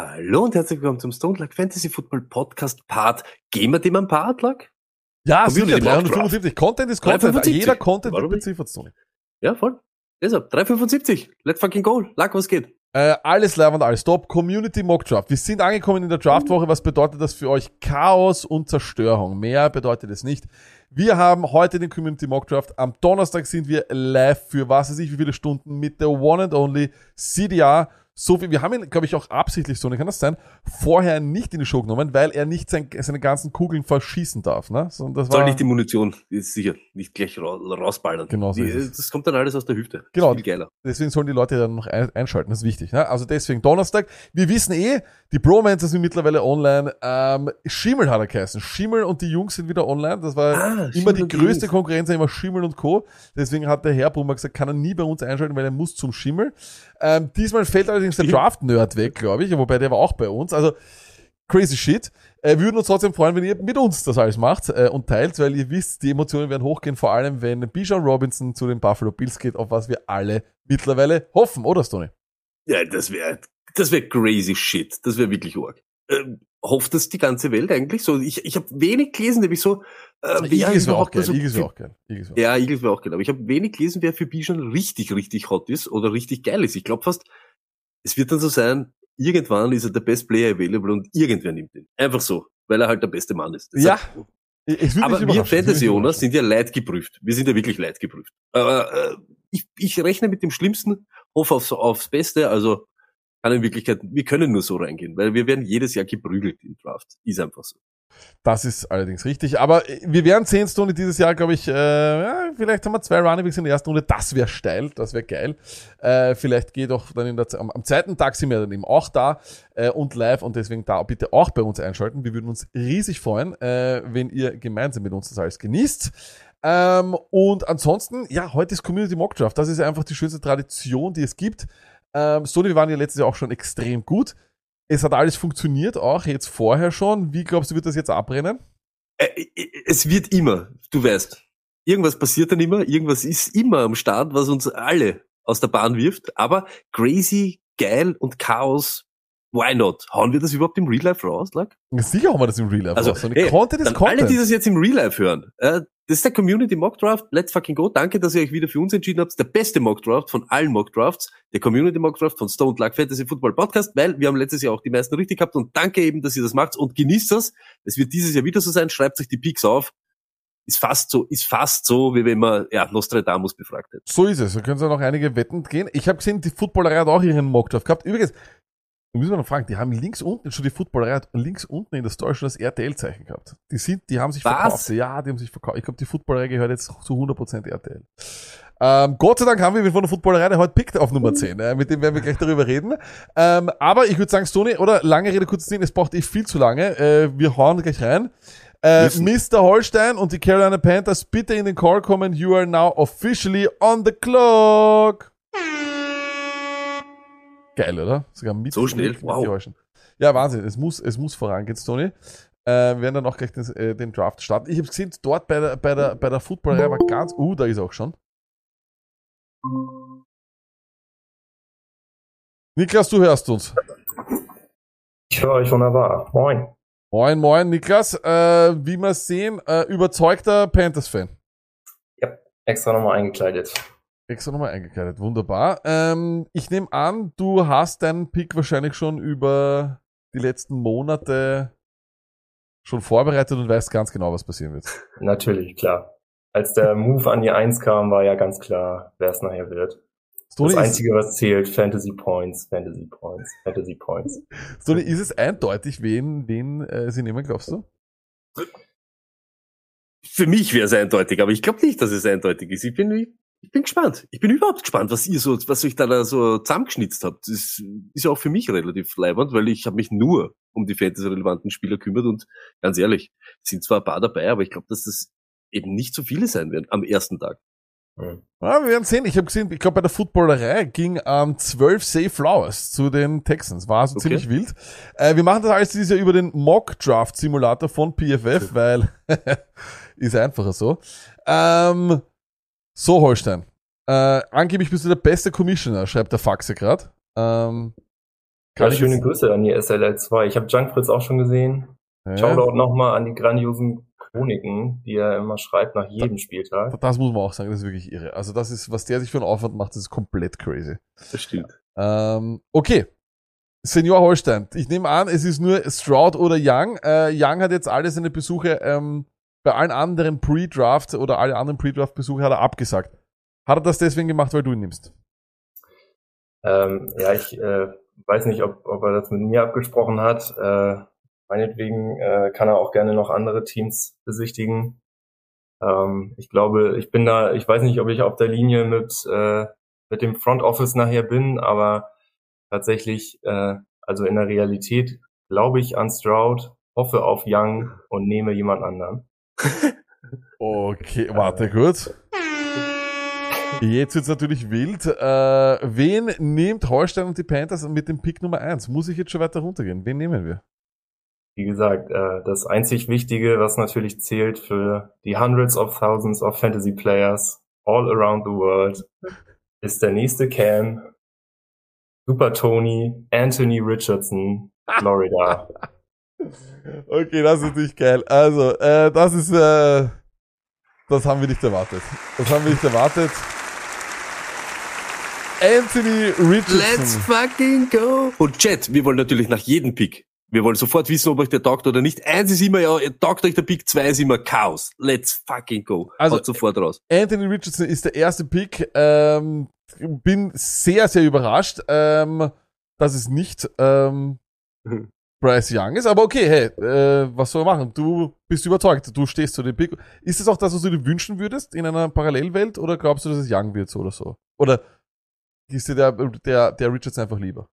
Hallo und herzlich willkommen zum Stone Luck Fantasy Football Podcast Part. Gehen wir dem ein Part, Luck? Ja, Community sicher, Mock 375. Content ist Content. 375. Jeder Content Warum beziffert. Ja, voll. Deshalb, 375. Let's fucking go. Luck, was geht? Äh, alles live und alles top. Community Mock Draft. Wir sind angekommen in der Draftwoche. Was bedeutet das für euch? Chaos und Zerstörung. Mehr bedeutet es nicht. Wir haben heute den Community Mock Draft. Am Donnerstag sind wir live für was weiß ich wie viele Stunden mit der One and Only CDR. So viel. Wir haben ihn, glaube ich, auch absichtlich, so kann das sein, vorher nicht in die Show genommen, weil er nicht sein, seine ganzen Kugeln verschießen darf. Ne? So, das Soll war, nicht die Munition, ist sicher, nicht gleich ra rausballern. Genau so die. Das kommt dann alles aus der Hüfte. Genau. Viel geiler. Deswegen sollen die Leute dann noch ein, einschalten, das ist wichtig. Ne? Also deswegen Donnerstag. Wir wissen eh, die Bromancer sind mittlerweile online. Ähm, Schimmel hat er geheißen. Schimmel und die Jungs sind wieder online. Das war Ah, immer Schimmel die größte Jungs. Konkurrenz, immer Schimmel und Co. Deswegen hat der Herr Brummer gesagt, kann er nie bei uns einschalten, weil er muss zum Schimmel. Ähm, diesmal fällt allerdings der Draft-Nerd weg, glaube ich, wobei der war auch bei uns. Also crazy shit. Äh, würden uns trotzdem freuen, wenn ihr mit uns das alles macht äh, und teilt, weil ihr wisst, die Emotionen werden hochgehen, vor allem wenn Bijan Robinson zu den Buffalo Bills geht, auf was wir alle mittlerweile hoffen, oder Stoney? Ja, das wäre das wär crazy shit. Das wäre wirklich arg. Ähm, hofft das die ganze Welt eigentlich so? Ich, ich habe wenig gelesen, nämlich so. Äh, wer Eagles wäre auch geil. so Eagles wäre auch geil. Eagles Ja, Eagles wäre auch geil. Aber ich habe wenig gelesen, wer für Bijan richtig, richtig hot ist oder richtig geil ist. Ich glaube fast, es wird dann so sein, irgendwann ist er der Best Player available und irgendwer nimmt ihn. Einfach so, weil er halt der beste Mann ist. Ja, Deshalb- Es würde aber wir Fantasy-Owner überraschen. sind ja leidgeprüft. Wir sind ja wirklich leidgeprüft. Aber äh, ich, ich rechne mit dem Schlimmsten, hoffe aufs, aufs Beste. Also kann in Wirklichkeit, wir können nur so reingehen, weil wir werden jedes Jahr geprügelt im Draft. Ist einfach so. Das ist allerdings richtig. Aber äh, wir werden sehen, Stoney, dieses Jahr, glaube ich, äh, ja, vielleicht haben wir zwei Runningbacks in der ersten Runde. Das wäre steil, das wäre geil. Äh, vielleicht geht auch dann in der, am, am zweiten Tag sind wir dann eben auch da äh, und live und deswegen da bitte auch bei uns einschalten. Wir würden uns riesig freuen, äh, wenn ihr gemeinsam mit uns das alles genießt. Ähm, und ansonsten, ja, heute ist Community Mock Draft. Das ist einfach die schönste Tradition, die es gibt. Ähm, wir waren ja letztes Jahr auch schon extrem gut. Es hat alles funktioniert, auch jetzt vorher schon. Wie glaubst du, wird das jetzt abbrennen? Es wird immer, du weißt, irgendwas passiert dann immer, irgendwas ist immer am Start, was uns alle aus der Bahn wirft. Aber crazy, geil und Chaos, why not? Hauen wir das überhaupt im Real Life raus, Lack? Sicher haben wir das im Real Life Also, raus. Und hey, Content ist Content. alle, die das jetzt im Real Life hören, äh, das ist der Community Mock Draft. Let's fucking go. Danke, dass ihr euch wieder für uns entschieden habt. Der beste Mock Draft von allen Mock Drafts. Der Community Mock Draft von Stone Luck Fantasy Football Podcast, weil wir haben letztes Jahr auch die meisten richtig gehabt und danke eben, dass ihr das macht und genießt das. Es wird dieses Jahr wieder so sein. Schreibt euch die Peaks auf. Ist fast so, ist fast so, wie wenn man, ja, Nostradamus befragt hätte. so ist es. Da können Sie noch einige Wetten gehen. Ich habe gesehen, die Footballerei hat auch ihren Mock Draft gehabt. Übrigens, müssen wir noch fragen, die haben links unten schon die Footballerei hat links unten in der Story schon das RTL-Zeichen gehabt. Die sind, die haben sich Was? verkauft. Ja, die haben sich verkauft. Ich glaube, die Footballerei gehört jetzt zu 100% RTL. Ähm, Gott sei Dank haben wir wen von der Footballerei, der heute pickt auf Nummer 10. Äh, mit dem werden wir gleich darüber reden. Ähm, aber ich würde sagen, Stoney, oder lange Rede, kurz Ding, es braucht eh viel zu lange. Äh, wir hauen gleich rein. Äh. Mr. Holstein und die Carolina Panthers, bitte in den Call kommen. You are now officially on the clock. Geil, oder? Sogar mit, So schnell? mit, Wow. Ja, Wahnsinn. Es muss, es muss vorangehen, Stoney. Äh, wir werden dann auch gleich den, äh, den Draft starten. Ich habe gesehen, dort bei der, bei der, bei der Footballerei war ganz, uh, da ist er auch schon. Niklas, du hörst uns. Ich höre euch wunderbar. Moin. Moin, moin, Niklas. Äh, wie wir sehen, äh, überzeugter Panthers-Fan. Extra nochmal eingekleidet. Extra nochmal eingekleidet. Wunderbar. Ähm, ich nehme an, du hast deinen Pick wahrscheinlich schon über die letzten Monate schon vorbereitet und weißt ganz genau, was passieren wird. Natürlich, klar. Als der Move an die Eins kam, war ja ganz klar, wer es nachher wird. Stoney, das ist, Einzige, was zählt, Fantasy Points, Fantasy Points, Fantasy Points. Stoney, ist es eindeutig, wen, wen äh, sie nehmen, glaubst du? Für mich wäre es eindeutig, aber ich glaube nicht, dass es eindeutig ist. Ich bin wie, Ich bin gespannt. Ich bin überhaupt gespannt, was ihr so, was euch da, da so zusammengeschnitzt habt. Das ist ja auch für mich relativ leibend, weil ich habe mich nur um die Fantasy-relevanten Spieler kümmert und ganz ehrlich, sind zwar ein paar dabei, aber ich glaube, dass das eben nicht so viele sein werden am ersten Tag. Ja, wir werden sehen. Ich habe gesehen, ich glaube, bei der Footballerei ging ähm, 12 Safe Flowers zu den Texans. War also Okay. ziemlich wild. Äh, wir machen das alles dieses Jahr über den Mock Draft Simulator von PFF, weil ist einfacher so. Ähm, so, Holstein. Äh, angeblich bist du der beste Commissioner, schreibt der Faxe gerade. Ähm, Ja, schöne jetzt- Grüße an die SLL2. Ich habe Junkfritz auch schon gesehen. Ja, Shoutout nochmal an die grandiosen Chroniken, die er immer schreibt nach jedem Spieltag. das muss man auch sagen, das ist wirklich irre. Also das ist, was der sich für einen Aufwand macht, das ist komplett crazy. Das stimmt. Ähm, okay. Senior Holstein. Ich nehme an, es ist nur Stroud oder Young. Äh, Young hat jetzt alle seine Besuche ähm, bei allen anderen Pre-Draft oder alle anderen Pre-Draft-Besuche hat er abgesagt. Hat er das deswegen gemacht, weil du ihn nimmst? Ähm, ja, ich äh, weiß nicht, ob, ob er das mit mir abgesprochen hat. Äh, meinetwegen äh, kann er auch gerne noch andere Teams besichtigen. Ähm, ich glaube, ich bin da, ich weiß nicht, ob ich auf der Linie mit, äh, mit dem Front Office nachher bin, aber tatsächlich, äh, also in der Realität glaube ich an Stroud, hoffe auf Young und nehme jemand anderen. Okay, warte kurz. Jetzt wird's natürlich wild. Äh, wen nimmt Holstein und die Panthers mit dem Pick Nummer 1? Muss ich jetzt schon weiter runtergehen? Wen nehmen wir? Wie gesagt, äh, das einzig Wichtige, was natürlich zählt für die Hundreds of Thousands of Fantasy Players all around the world, ist der nächste Cam, Super Tony, Anthony Richardson, Florida. Okay, das ist natürlich geil. Also, äh, das ist, äh, das haben wir nicht erwartet. Das haben wir nicht erwartet. Anthony Let's Richardson. fucking go! Und Chat, wir wollen natürlich nach jedem Pick. Wir wollen sofort wissen, ob euch der taugt oder nicht. Eins ist immer, ja, taugt euch der Pick, zwei ist immer Chaos. Let's fucking go. Also- Haut sofort raus. Anthony Richardson ist der erste Pick. Ähm, bin sehr, sehr überrascht, ähm, dass es nicht ähm, Bryce Young ist. Aber okay, hey, äh, was soll man machen? Du bist überzeugt. Du stehst zu dem Pick. Ist es auch das, was du dir wünschen würdest in einer Parallelwelt? Oder glaubst du, dass es Young wird so oder so? Oder ist dir der, der, der Richardson einfach lieber?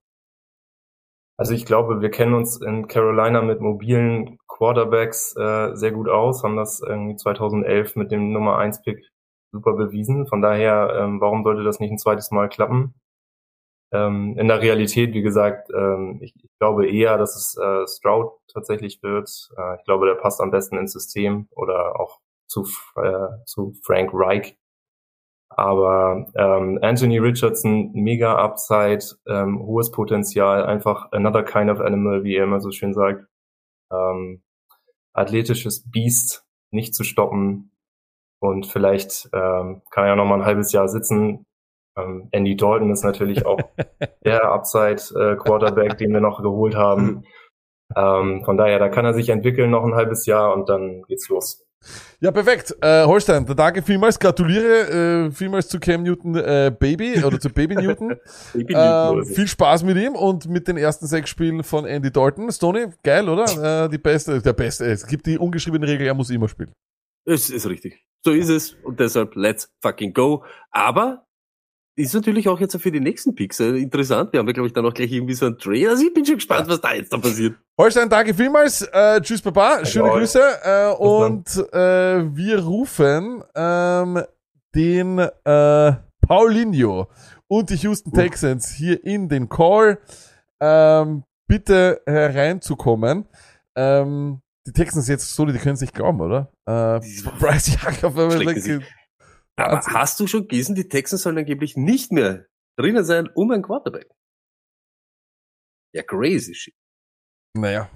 Also ich glaube, wir kennen uns in Carolina mit mobilen Quarterbacks äh, sehr gut aus, haben das irgendwie 2011 mit dem Nummer 1 Pick super bewiesen. Von daher, ähm, warum sollte das nicht ein zweites Mal klappen? Ähm, in der Realität, wie gesagt, ähm, ich, ich glaube eher, dass es äh, Stroud tatsächlich wird. Äh, ich glaube, der passt am besten ins System oder auch zu, äh, zu Frank Reich. Aber ähm, Anthony Richardson, mega Upside, ähm, hohes Potenzial, einfach another kind of animal, wie er immer so schön sagt. Ähm, athletisches Biest, nicht zu stoppen. Und vielleicht ähm, kann er ja noch mal ein halbes Jahr sitzen. Ähm, Andy Dalton ist natürlich auch der Upside-Quarterback, den wir noch geholt haben. Ähm, von daher, da kann er sich entwickeln noch ein halbes Jahr und dann geht's los. Ja, perfekt. Äh, Holstein, danke vielmals. Gratuliere äh, vielmals zu Cam Newton äh, Baby oder zu Baby Newton. Ähm, Newton. viel Spaß mit ihm und mit den ersten sechs Spielen von Andy Dalton. Stoney, geil, oder? Äh, die beste, der beste. Es gibt die ungeschriebene Regel, er muss immer spielen. Es ist richtig. So ist es. Und deshalb, let's fucking go. Aber ist natürlich auch jetzt für die nächsten Picks äh, interessant. Wir haben ja, glaube ich, dann auch gleich irgendwie so einen Trailer. Also ich bin schon gespannt, was da jetzt da passiert. Holstein, danke vielmals. Äh, tschüss, Baba. Schöne euch. Grüße. Äh, und äh, wir rufen ähm, den äh, Paulinho und die Houston. Texans hier in den Call. Ähm, bitte hereinzukommen. Ähm, die Texans jetzt so, die können es nicht glauben, oder? Äh, Bryce Young auf einmal. Aber Wahnsinn. hast du schon gelesen, die Texans sollen angeblich nicht mehr drinnen sein um ein Quarterback? Ja, crazy shit. Naja.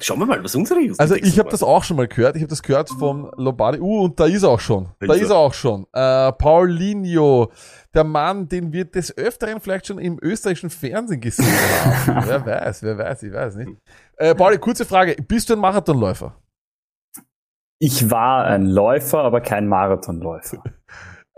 Schauen wir mal, was unsere Houston Also Texans ich habe das auch schon mal gehört. Ich habe das gehört vom Lombardi. Uh, und da ist er auch schon. Da, Da ist er. er auch schon. Äh, Paulinho, der Mann, den wir des Öfteren vielleicht schon im österreichischen Fernsehen gesehen haben. wer weiß, wer weiß, ich weiß nicht. Äh, Pauli, kurze Frage. Bist du ein Marathonläufer? Ich war ein Läufer, aber kein Marathonläufer.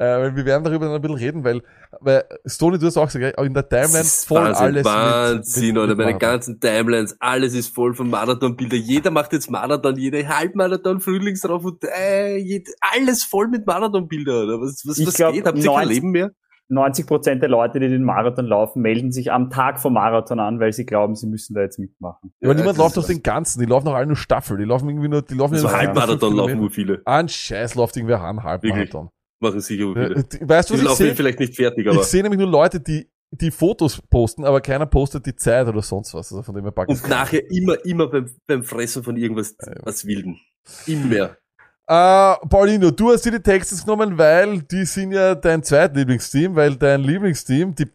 Äh, wir werden darüber dann ein bisschen reden, weil, weil Stoney, du hast auch gesagt, in der Timeline voll Wahnsinn, alles. mit- Wahnsinn, mit- oder mit meine Marathon. ganzen Timelines, alles ist voll von Marathonbilder. Jeder macht jetzt Marathon, jeder Halbmarathon, Frühlingsrauf und äh, jed- alles voll mit Marathonbilder, oder? Was, was, Ich was glaub, geht? Habt ihr kein 90 Leben mehr? 90 Prozent der Leute, die den Marathon laufen, melden sich am Tag vom Marathon an, weil sie glauben, sie müssen da jetzt mitmachen. Ja, aber niemand läuft doch den ganzen, die laufen doch alle nur Staffel, die laufen irgendwie nur, die laufen So nur Halbmarathon laufen nur viele. Ah, ein Scheiß läuft irgendwer an, Halbmarathon. Machen sicher viele. Weißt du, Die was ich laufen sehe? vielleicht nicht fertig, aber. Ich sehe nämlich nur Leute, die die Fotos posten, aber keiner postet die Zeit oder sonst was. Also von dem her Und nachher immer, immer beim, beim Fressen von irgendwas, was Wilden. Immer. Äh, Paulino, du hast dir die Texans genommen, weil die sind ja dein zweitlieblingsteam, weil dein Lieblingsteam, die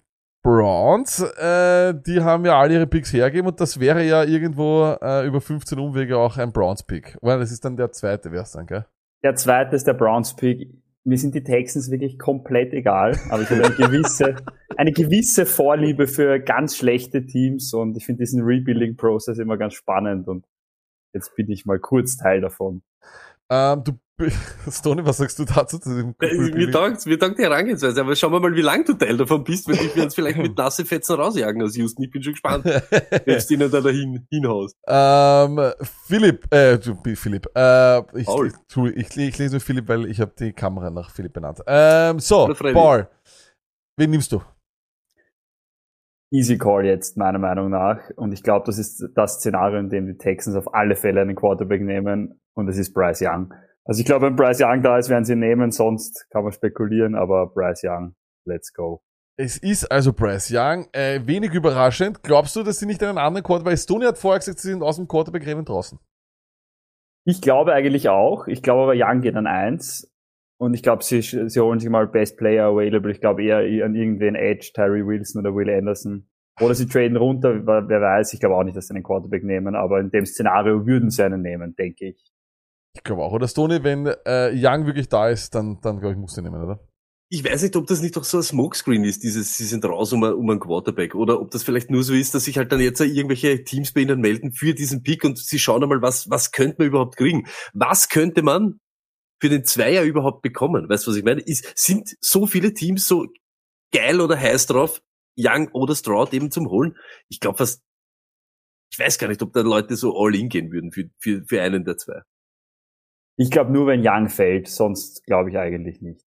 Browns, äh, die haben ja alle ihre Picks hergegeben und das wäre ja irgendwo äh, über 15 Umwege auch ein Browns-Pick. Well, das ist dann der zweite, wär's dann, gell? Der zweite ist der Browns-Pick. Mir sind die Texans wirklich komplett egal, aber ich habe eine gewisse, eine gewisse Vorliebe für ganz schlechte Teams und ich finde diesen Rebuilding-Prozess immer ganz spannend und jetzt bin ich mal kurz Teil davon. Ähm, du, Stoney, was sagst du dazu? Zu dem Mir taugt, mir taugt die Herangehensweise, aber schauen wir mal, wie lang du Teil davon bist, weil ich wir uns vielleicht mit nasse Fetzen rausjagen aus Houston. Ich bin schon gespannt, wenn du ihnen da dahin hinhaust. Ähm, Philipp, äh, du, Philipp, äh, ich, Paul. ich, ich, ich lese nur Philipp, weil ich habe die Kamera nach Philipp benannt. Ähm, so. Paul, wen nimmst du? Easy Call jetzt, meiner Meinung nach. Und ich glaube, das ist das Szenario, in dem die Texans auf alle Fälle einen Quarterback nehmen. Und das ist Bryce Young. Also ich glaube, wenn Bryce Young da ist, werden sie ihn nehmen. Sonst kann man spekulieren, aber Bryce Young, let's go. Es ist also Bryce Young. Äh, wenig überraschend. Glaubst du, dass sie nicht einen anderen Quarterback, Stoney hat vorher gesagt, sie sind aus dem Quarterback-Rennen draußen. Ich glaube eigentlich auch. Ich glaube aber, Young geht an eins. Und ich glaube, sie, sie holen sich mal Best Player Available. Ich glaube eher an irgendwen Edge, Tyree Wilson oder Will Anderson. Oder sie traden runter, wer weiß. Ich glaube auch nicht, dass sie einen Quarterback nehmen. Aber in dem Szenario würden sie einen nehmen, denke ich. Ich glaube auch. Oder Stoney, wenn äh, Young wirklich da ist, dann, dann glaube ich, muss sie nehmen, oder? Ich weiß nicht, ob das nicht doch so ein Smokescreen ist, dieses, sie sind raus um, um einen Quarterback, oder ob das vielleicht nur so ist, dass sich halt dann jetzt irgendwelche Teams bei ihnen melden für diesen Pick und sie schauen einmal, was, was könnte man überhaupt kriegen? Was könnte man für den Zweier überhaupt bekommen? Weißt du, was ich meine? Ist, sind so viele Teams so geil oder heiß drauf, Young oder Stroud eben zum Holen? Ich glaube fast, ich weiß gar nicht, ob da Leute so all in gehen würden für, für, für einen der zwei. Ich glaube nur, wenn Young fällt. Sonst glaube ich eigentlich nicht.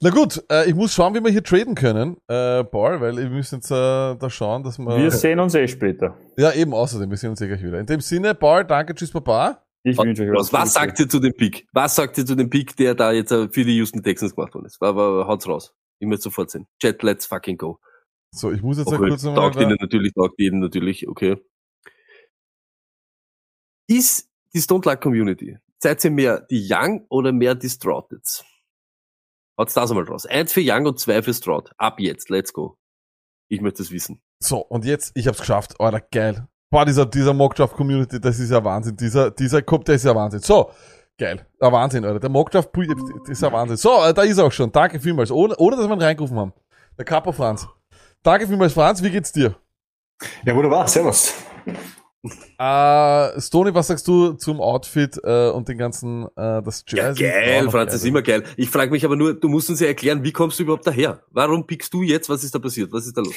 Na gut, äh, ich muss schauen, wie wir hier traden können, äh, Paul, weil wir müssen jetzt äh, da schauen, dass wir... Wir sehen uns eh später. ja, eben, außerdem, wir sehen uns eh gleich wieder. In dem Sinne, Paul, danke, tschüss, Baba. Ich wünsche euch Was, was sagt ihr zu dem Pick? Was sagt ihr zu dem Pick, der da jetzt äh, für die Houston Texans gemacht worden ist? War, haut's raus. Ich möchte sofort sehen. Jet, let's fucking go. So, ich muss jetzt Okay, kurz nochmal... taugt ihnen natürlich, taugt ihnen natürlich, okay. Ist die Stone Luck Community, seid ihr mehr die Young oder mehr die Stroudeds? Haut's das einmal raus. Eins für Young und zwei für Stroud. Ab jetzt, let's go. Ich möchte es wissen. So, und jetzt, ich hab's geschafft. Alter, geil. Boah, dieser, dieser Mockdraft Community, das ist ja Wahnsinn. Dieser, dieser Kopf, der ist ja Wahnsinn. So, geil. Ja, Wahnsinn, Alter. Der Mockdraft, das ist ja Wahnsinn. So, äh, da ist er auch schon. Danke vielmals. Ohne, ohne dass wir ihn reingerufen haben. Der Kapo Franz. Danke vielmals, Franz. Wie geht's dir? Ja, wunderbar. Servus. Äh, Stoney, was sagst du zum Outfit äh, und den ganzen, äh, das Ja, Jersey? geil, Auch noch Franz, ist geil. immer geil. Ich frage mich aber nur, du musst uns ja erklären, wie kommst du überhaupt daher? Warum pickst du jetzt? Was ist da passiert? Was ist da los?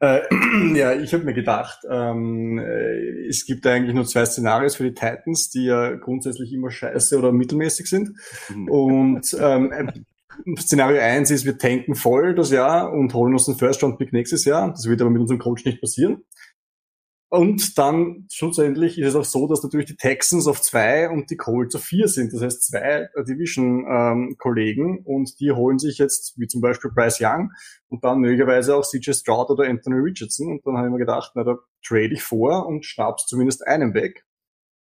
Äh, ja, ich habe mir gedacht, ähm, äh, es gibt eigentlich nur zwei Szenarios für die Titans, die ja grundsätzlich immer scheiße oder mittelmäßig sind. Mhm. Und ähm, äh, Szenario eins ist, wir tanken voll das Jahr und holen uns den First-Round-Pick nächstes Jahr. Das wird aber mit unserem Coach nicht passieren. Und dann schlussendlich ist es auch so, dass natürlich die Texans auf zwei und die Colts auf vier sind. Das heißt zwei Division-Kollegen und die holen sich jetzt, wie zum Beispiel Bryce Young und dann möglicherweise auch CJ Stroud oder Anthony Richardson. Und dann habe ich mir gedacht, na, da trade ich vor und schnapp's zumindest einen weg.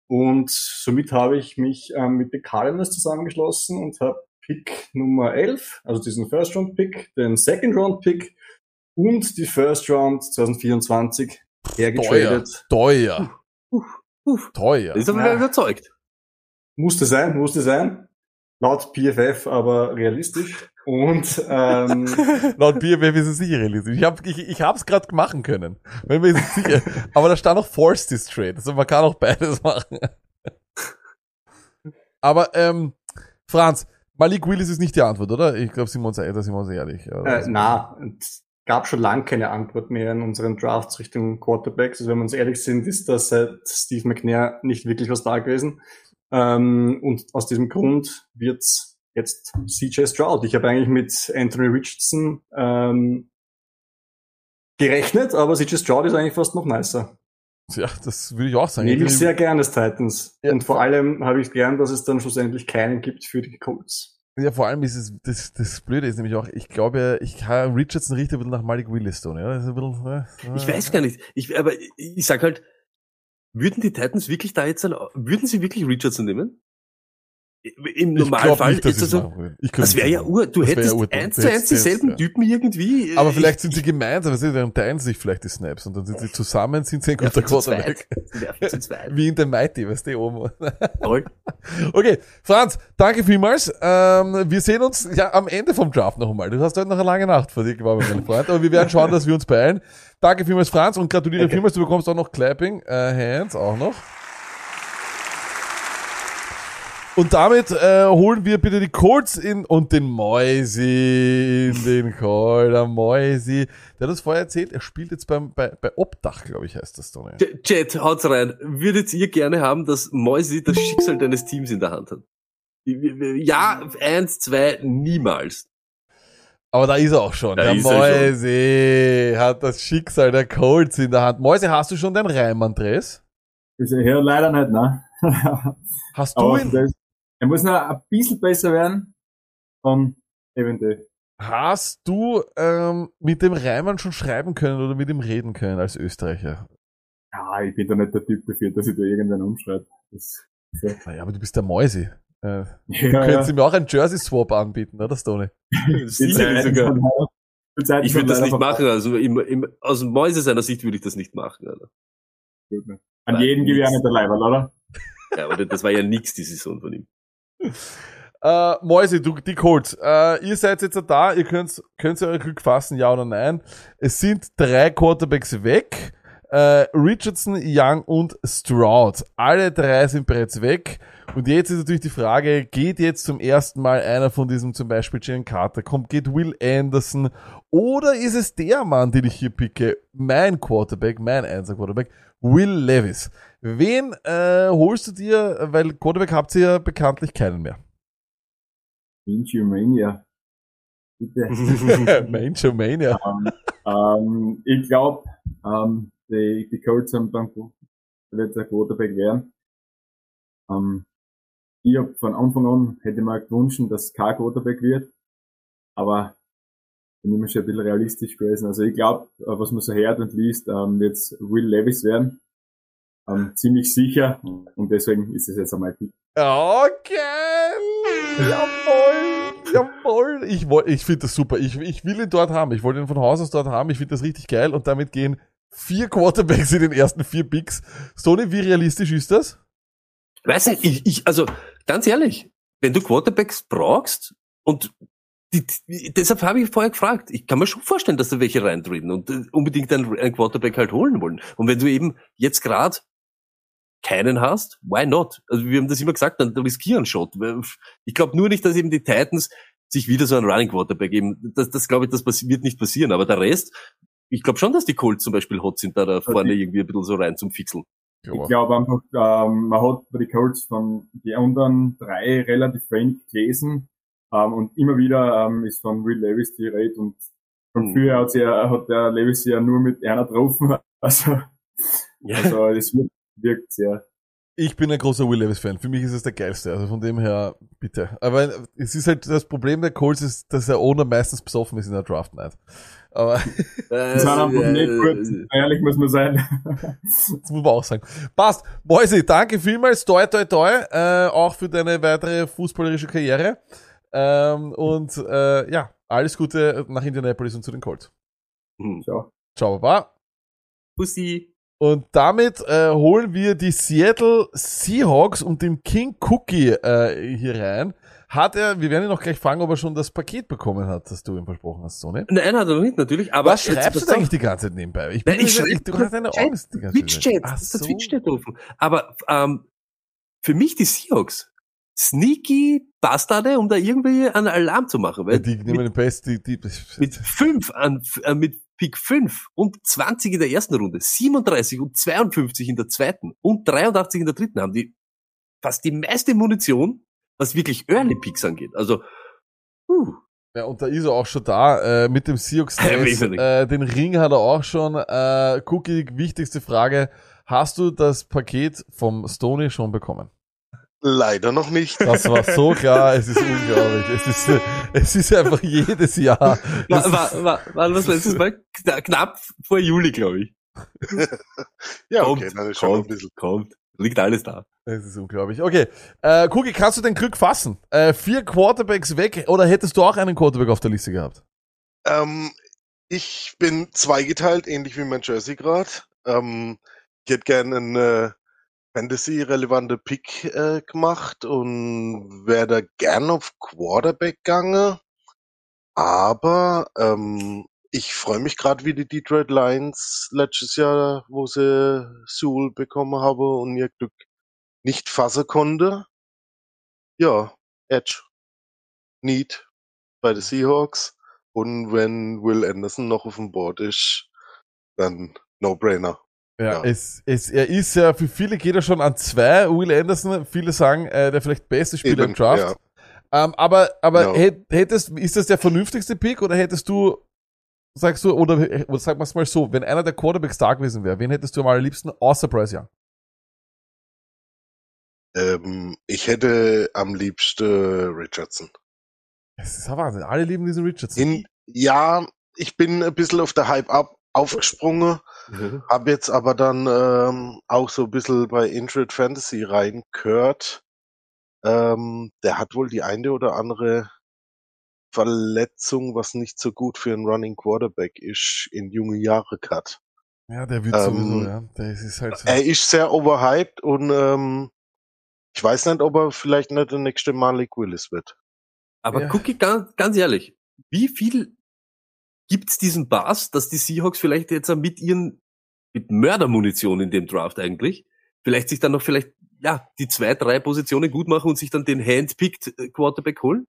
Und somit habe ich mich ähm, mit den Cardinals zusammengeschlossen und habe Pick Nummer 11, also diesen First-Round-Pick, den Second-Round-Pick und die First-Round 2024 hergetradet. Teuer. Teuer. Ist aber Ja. überzeugt. Musste sein, musste sein. Laut PFF aber realistisch. Und ähm, Laut BFF ist es sicher realistisch. Ich, hab, ich, ich hab's gerade machen können. Wenn wir sicher. Aber da stand auch Force this Trade. Also man kann auch beides machen. Aber ähm, Franz, Malik Willis ist nicht die Antwort, oder? Ich glaube, sind wir uns, da sind wir uns ehrlich. Äh, na, gab schon lang keine Antwort mehr in unseren Drafts Richtung Quarterbacks. Also wenn wir uns ehrlich sind, ist das seit Steve McNair nicht wirklich was da gewesen. Ähm, und aus diesem Grund wird's jetzt CJ Stroud. Ich habe eigentlich mit Anthony Richardson ähm, gerechnet, aber CJ Stroud ist eigentlich fast noch nicer. ja, das würde ich auch sagen. Nehme ich sehr gern des Titans. Ja. Und vor allem habe ich gern, dass es dann schlussendlich keinen gibt für die Colts. Ja, vor allem ist es, das, das Blöde ist nämlich auch, ich glaube, ich kann Richardson riecht ein bisschen nach Malik Willis tun, ja? Ein bisschen, äh, Ich weiß gar nicht. Ich, aber ich sag halt, würden die Titans wirklich da jetzt, würden sie wirklich Richardson nehmen? Im Normalfall nicht, ist das so. Ich das wäre ja ur, du hättest ja eins zu eins dieselben. Typen irgendwie. Aber äh, vielleicht sind sie gemeinsam, du, dann teilen sich vielleicht die Snaps und dann sind sie zusammen, sind sie ein guter. Quarterback. Wie in der Mighty, weißt du, oben. Okay, Franz, danke vielmals. Ähm, wir sehen uns ja am Ende vom Draft noch einmal. Du hast heute noch eine lange Nacht vor dir gewartet, mein Freund. Aber wir werden schauen, dass wir uns beeilen. Danke vielmals, Franz, und gratuliere Danke. vielmals. Du bekommst auch noch Clapping äh, Hands, auch noch. Und damit äh, holen wir bitte die Colts in und den Moisi in den Call. Der Moisi. Der hat uns vorher erzählt, er spielt jetzt beim, bei, bei Obdach, glaube ich, heißt das, Tony. Ch- Chat, haut's rein. Würdet ihr gerne haben, dass Moisi das Schicksal deines Teams in der Hand hat? Ja, eins, zwei, niemals. Aber da ist er auch schon. Da der er Moisi hat das Schicksal der Colts in der Hand. Moisi, hast du schon den Reim, Andres? Er hier leider nicht, ne? Hast du Aber ihn? Er muss noch ein bisschen besser werden. Und eventuell. Hast du ähm, mit dem Reimann schon schreiben können oder mit ihm reden können als Österreicher? Ja, ich bin da nicht der Typ dafür, dass ich da irgendwann umschreibe. Das, Naja, aber du bist der Moisi. Äh, ja, Könntest du mir auch einen Jersey-Swap anbieten, oder Stoney? Sicherlich sogar. Zeit Ich würde das nicht machen, also im, im, aus dem Mäuse seiner Sicht würde ich das nicht machen. Alter. An jeden auch nicht der Leiberl, oder? Ja, aber das war ja nix, die Saison von ihm. Äh, Moisi, du, die Colts, äh, ihr seid jetzt da, ihr könnt, könnt ihr euer Glück fassen, ja oder nein. Es sind drei Quarterbacks weg. Äh, Richardson, Young und Stroud. Alle drei sind bereits weg. Und jetzt ist natürlich die Frage, geht jetzt zum ersten Mal einer von diesem zum Beispiel Jalen Carter, kommt, geht Will Anderson oder ist es der Mann, den ich hier picke, mein Quarterback, mein Einser Quarterback, Will Levis. Wen äh, holst du dir, weil Quarterback habt ihr ja bekanntlich keinen mehr. Vinci Mania. Bitte. Mancho Mania. ähm, ähm, ich glaube, ähm, die, die Colts haben dann wird der Quarterback werden. Ich hab von Anfang an hätte mir gewünscht, dass es kein Quarterback wird, aber bin immer schon ein bisschen realistisch gewesen. Also ich glaube, was man so hört und liest, ähm, wird Will Levis werden. Ähm, ziemlich sicher und deswegen ist es jetzt einmal Pick. Okay. Jawohl. Jawohl. Ich, ich finde das super. Ich, ich will ihn dort haben. Ich wollte ihn von Haus aus dort haben. Ich finde das richtig geil. Und damit gehen vier Quarterbacks in den ersten vier Picks. Sony, wie realistisch ist das? Weiß nicht, ich, ich, also ganz ehrlich, wenn du Quarterbacks brauchst und die, die, deshalb habe ich vorher gefragt, ich kann mir schon vorstellen, dass da welche reintreten und äh, unbedingt einen, einen Quarterback halt holen wollen. Und wenn du eben jetzt gerade keinen hast, why not? Also wir haben das immer gesagt, dann riskieren Shot. Ich glaube nur nicht, dass eben die Titans sich wieder so einen Running Quarterback geben. Das, das glaube ich, das wird nicht passieren. Aber der Rest, ich glaube schon, dass die Colts zum Beispiel hot sind, da, da vorne irgendwie ein bisschen so rein zum Fixeln. Ich glaube einfach, ähm, man hat bei den Colts von die anderen drei relativ wenig gelesen ähm, und immer wieder ähm, ist von Will Levis die Rede und von Mhm. früher hat, sie, ja- hat der Levis ja nur mit einer getroffen. Also, also das wirkt, wirkt sehr. Ich bin ein großer Will Levis-Fan. Für mich ist es der geilste. Also von dem her, bitte. Aber es ist halt das Problem der Colts ist, dass der Owner meistens besoffen ist in der Draft Night. Aber Die sind einfach nicht gut, ehrlich muss man sein. Das muss man auch sagen. Passt. Moisi, danke vielmals. Toi, toi, toi. Äh, auch für deine weitere fußballerische Karriere. Ähm, und äh, ja, alles Gute nach Indianapolis und zu den Colts. Hm. Ciao. Ciao, Baba. Pussy. Und damit äh, holen wir die Seattle Seahawks und den King Cookie äh, hier rein. Hat er, wir werden ihn noch gleich fragen, ob er schon das Paket bekommen hat, das du ihm versprochen hast, Sonne. Nein, hat er noch nicht, natürlich. Aber Was schreibst jetzt- du eigentlich die ganze Zeit nebenbei? Ich, bin Nein, ich mir- schreib- du hast deine Angst die ganze Zeit. Twitch-Chat, das ist der so. Twitch-Chat offen. Aber ähm, für mich die Seahawks sneaky Bastarde, um da irgendwie einen Alarm zu machen. Weil die nehmen mit, den Best, die, die, mit fünf an, äh, mit Pick 5 und 20 in der ersten Runde, 37 und 52 in der zweiten und 83 in der dritten haben die fast die meiste Munition, was wirklich Early Picks angeht. Also, uh, Ja, und da ist er auch schon da, äh, mit dem Seahawks äh, Den Ring hat er auch schon. Äh, Cookie, wichtigste Frage. Hast du das Paket vom Stoney schon bekommen? Leider noch nicht. Das war so klar, es ist unglaublich. Es ist, es ist einfach jedes Jahr. Das war, war, war, war das letztes Mal Kna- knapp vor Juli, glaube ich. ja, Kommt, okay, dann ist schon noch ein kommt, bisschen. kommt. Liegt alles da. Es ist unglaublich. Okay, äh, Cookie, kannst du den Glück fassen? Äh, vier Quarterbacks weg oder hättest du auch einen Quarterback auf der Liste gehabt? Ähm, ich bin zweigeteilt, ähnlich wie mein Jersey grad. Ähm, ich hätte gerne einen äh, Fantasy-relevante Pick äh, gemacht und wäre da gern auf Quarterback gegangen. Aber ähm, ich freue mich gerade wie die Detroit Lions letztes Jahr, wo sie Sewell bekommen haben und ihr Glück nicht fassen konnte. Ja, Edge. Need bei den Seahawks. Und wenn Will Anderson noch auf dem Board ist, dann No-Brainer. Ja, Ja. Es, es, er ist ja, für viele geht er schon an zwei, Will Anderson. Viele sagen, äh, der vielleicht beste Spieler im Eben, Draft. Ähm, aber aber Ja. hätt- hättest, ist das der vernünftigste Pick oder hättest du, sagst du, oder, oder sag mal's mal so, wenn einer der Quarterbacks da gewesen wäre, wen hättest du am allerliebsten außer Bryce Young? Ähm, ich hätte am liebsten Richardson. Das ist ja Wahnsinn. Alle lieben diesen Richardson. In, ja, ich bin ein bisschen auf der Hype ab, aufgesprungen, habe jetzt aber dann ähm, auch so ein bisschen bei Intrade Fantasy reingehört. Ähm, der hat wohl die eine oder andere Verletzung, was nicht so gut für einen Running Quarterback ist, in junge Jahre gehabt. ja, der wird ähm, sowieso, ja. Der ist, halt so. Er ist sehr overhyped und ähm, ich weiß nicht, ob er vielleicht nicht der nächste Malik Willis wird. Aber Ja. Cookie, ganz, ganz ehrlich, wie viel gibt's diesen Bass, dass die Seahawks vielleicht jetzt mit ihren, mit Mördermunition in dem Draft eigentlich, vielleicht sich dann noch vielleicht, ja, die zwei, drei Positionen gut machen und sich dann den Handpicked äh, Quarterback holen?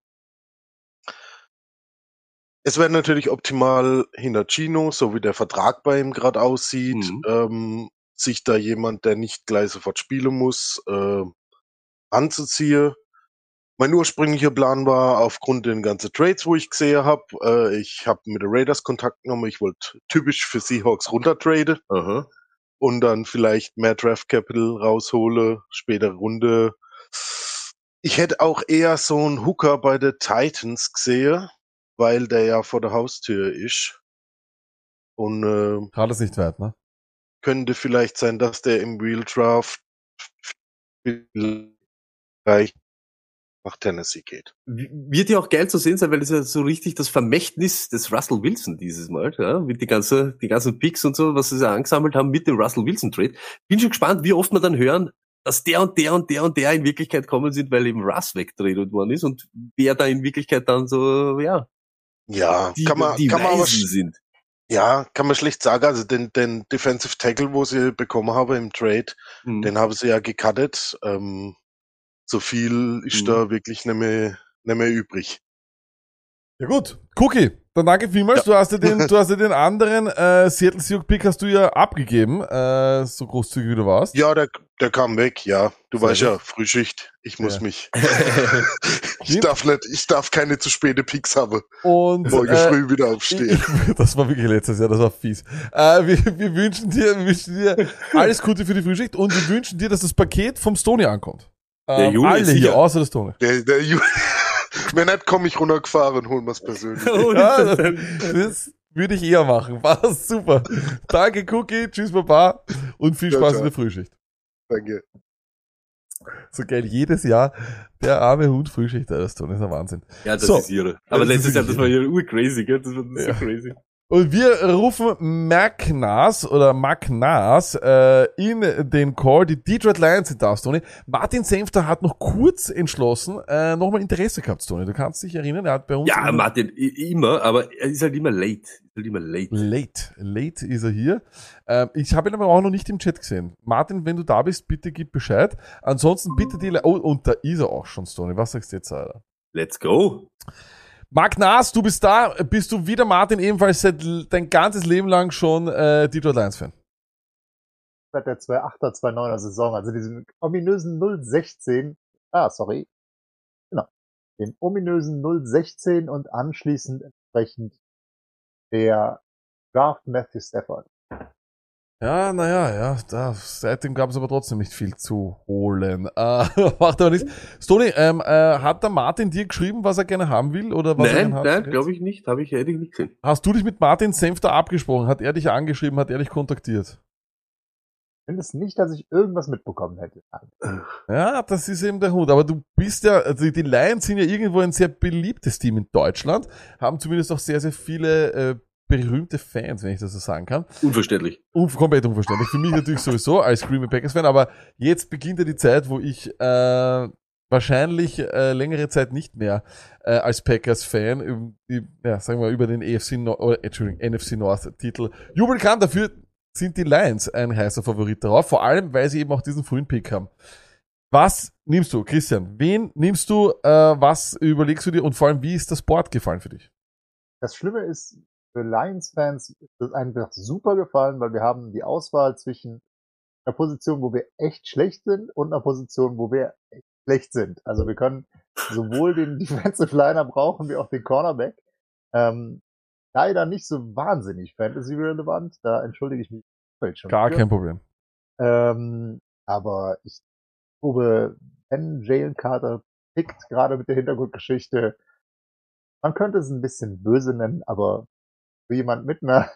Es wäre natürlich optimal hinter Gino, so wie der Vertrag bei ihm gerade aussieht, Mhm. ähm, sich da jemand, der nicht gleich sofort spielen muss, äh, anzuziehen. Mein ursprünglicher Plan war, aufgrund den ganzen Trades, wo ich gesehen habe, äh, ich habe mit den Raiders Kontakt genommen, ich wollte typisch für Seahawks runtertraden Aha. und dann vielleicht mehr Draft Capital raushole, spätere Runde. Ich hätte auch eher so einen Hooker bei den Titans gesehen, weil der ja vor der Haustür ist. Und äh, Gerade nicht weit, ne? könnte vielleicht sein, dass der im Real Draft vielleicht nach Tennessee geht. Wird ja auch geil zu sehen sein, weil es ja so richtig das Vermächtnis des Russell Wilson dieses Mal, ja, mit die ganze, die ganzen Picks und so, was sie ja angesammelt haben mit dem Russell Wilson Trade. Bin schon gespannt, wie oft wir dann hören, dass der und der und der und der in Wirklichkeit kommen sind, weil eben Russ weggetradet worden ist und wer da in Wirklichkeit dann so, ja, Ja, die, kann man, die kann man aber, sind. ja, kann man schlecht sagen. Also den, den Defensive Tackle, wo sie bekommen haben im Trade, Mhm. Den haben sie ja gecuttet. Ähm, so viel ist Mhm. da wirklich nicht mehr, nicht mehr übrig. Ja gut, Cookie, dann danke vielmals. Du hast ja den, du hast ja den anderen äh, Seattle Seahawks Pick hast du ja abgegeben, äh, so großzügig wie du warst. Ja, der, der kam weg, ja. Du Sehr weißt gut. ja, Frühschicht. Ich muss Ja. mich. ich darf nicht, ich darf keine zu späte Picks haben. Und Morgen äh, früh wieder aufstehen. ich, das war wirklich letztes Jahr, das war fies. Äh, wir, wir wünschen dir, wir wünschen dir alles Gute für die Frühschicht und wir wünschen dir, dass das Paket vom Stony ankommt. Der Ähm, Juli, alle hier, sicher. außer der Stony. Der, der Ju Wenn nicht, komme ich runtergefahren und hol mir's persönlich. Ja, das, das würde ich eher machen. War super. Danke, Cookie. Tschüss, Baba. Und viel Ja, Spaß ciao. in der Frühschicht. Danke. So geil, jedes Jahr der arme Hund Frühschicht, das tun, ist ein Wahnsinn. Ja, das So. ist irre. Ja, Aber das ist letztes Jahr, das war ja urcrazy, gell? Das war so Ja. crazy. Und wir rufen Mac Nas oder Mac Nas äh, in den Call. Die Detroit Lions sind da, Tony. Martin Senfter hat noch kurz entschlossen, äh, nochmal Interesse gehabt, Tony. Du kannst dich erinnern, er hat bei uns... Ja, in- Martin, immer, aber er ist halt immer late. Ist halt immer late. Late, late ist er hier. Ähm, ich habe ihn aber auch noch nicht im Chat gesehen. Martin, wenn du da bist, bitte gib Bescheid. Ansonsten bitte die... Le oh, und da ist er auch schon, Tony. Was sagst du jetzt, Alter? Let's go. Marc Naas, du bist da. Bist du wieder, Martin, ebenfalls seit dein ganzes Leben lang schon äh, Detroit Lions-Fan? seit der 2.8er, 2.9er Saison, also diesen ominösen 016, ah, sorry, genau, den ominösen 016 und anschließend entsprechend der Draft Matthew Stafford. Ja, naja, ja, da, seitdem gab es aber trotzdem nicht viel zu holen. Äh, macht aber nichts. Stony, ähm, äh, hat der Martin dir geschrieben, was er gerne haben will? Oder was er Nein, nein, glaube ich nicht. Habe ich ehrlich nicht gesehen. Hast du dich mit Martin Senfter abgesprochen? Hat er dich angeschrieben? Hat er dich kontaktiert? Ich finde es nicht, dass ich irgendwas mitbekommen hätte. Ja, das ist eben der Hund. Aber du bist ja, also die Lions sind ja irgendwo ein sehr beliebtes Team in Deutschland, haben zumindest auch sehr, sehr viele äh, berühmte Fans, wenn ich das so sagen kann. Unverständlich. Unv komplett unverständlich. Für mich natürlich sowieso als Green Bay Packers Fan, aber jetzt beginnt ja die Zeit, wo ich äh, wahrscheinlich äh, längere Zeit nicht mehr äh, als Packers Fan, die, ja, sagen wir über den EFC no oder, Entschuldigung, NFC North Titel jubeln kann. Dafür sind die Lions ein heißer Favorit darauf, vor allem weil sie eben auch diesen frühen Pick haben. Was nimmst du, Christian? Wen nimmst du? Äh, was überlegst du dir? Und vor allem, wie ist das Board gefallen für dich? Das Schlimme ist, für Lions-Fans ist das einfach super gefallen, weil wir haben die Auswahl zwischen einer Position, wo wir echt schlecht sind und einer Position, wo wir echt schlecht sind. Also wir können sowohl den Defensive Liner brauchen wie auch den Cornerback. Ähm, leider nicht so wahnsinnig Fantasy-relevant, da entschuldige ich mich schon. Gar für. kein Problem. Ähm, aber ich glaube, wenn Jalen Carter pickt, gerade mit der Hintergrundgeschichte, man könnte es ein bisschen böse nennen, aber für jemand mit einer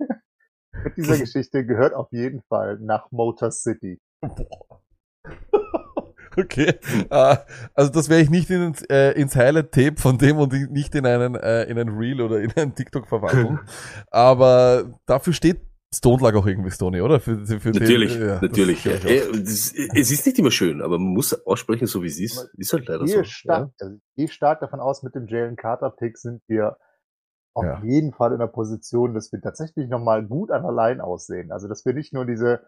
mit dieser Geschichte gehört auf jeden Fall nach Motor City. Okay. Äh, also das werde ich nicht ins, äh, ins Highlight-Tape von dem und nicht in einen, äh, in ein Reel oder in einen TikTok verwandeln. Aber dafür steht Stone Lag auch irgendwie Stony, oder? Für, für Natürlich, den, ja, das natürlich. auch. Äh, das, es ist nicht immer schön, aber man muss aussprechen, so wie es ist. Ist halt leider Ich so. gehe stark, also ich gehe stark davon aus, mit dem Jalen Carter Pick sind wir auf Ja. jeden Fall in der Position, dass wir tatsächlich nochmal gut an der Line aussehen. Also, dass wir nicht nur diese,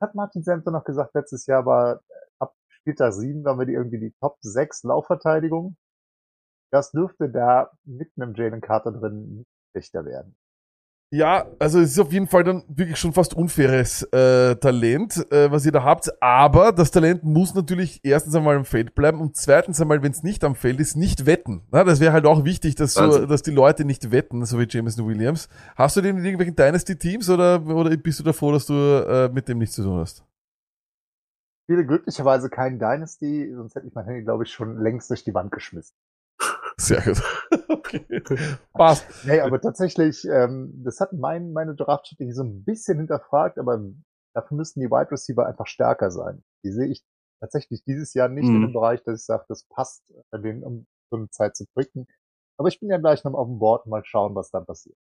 hat Martin Semter noch gesagt, letztes Jahr war, äh, ab Spieltag 7 waren wir die irgendwie die Top 6 Laufverteidigung. Das dürfte da mit einem Jalen Carter drin nicht schlechter werden. Ja, also es ist auf jeden Fall dann wirklich schon fast unfaires äh, Talent, äh, was ihr da habt. Aber das Talent muss natürlich erstens einmal im Feld bleiben und zweitens einmal, wenn es nicht am Feld ist, nicht wetten. Na, das wäre halt auch wichtig, dass, so, dass die Leute nicht wetten, so wie Jameson Williams. Hast du den in irgendwelchen Dynasty-Teams oder, oder bist du da froh, dass du äh, mit dem nichts zu tun hast? Ich spiele glücklicherweise kein Dynasty, sonst hätte ich mein Handy, glaube ich, schon längst durch die Wand geschmissen. Sehr gut. Okay. Passt. Nee, aber tatsächlich, ähm, das hat mein, meine Draft-Strategie so ein bisschen hinterfragt, aber dafür müssten die Wide Receiver einfach stärker sein. Die sehe ich tatsächlich dieses Jahr nicht in Mhm. dem Bereich, dass ich sage, das passt, äh, den um so eine Zeit zu picken. Aber ich bin ja gleich noch auf dem Board, mal schauen, was dann passiert.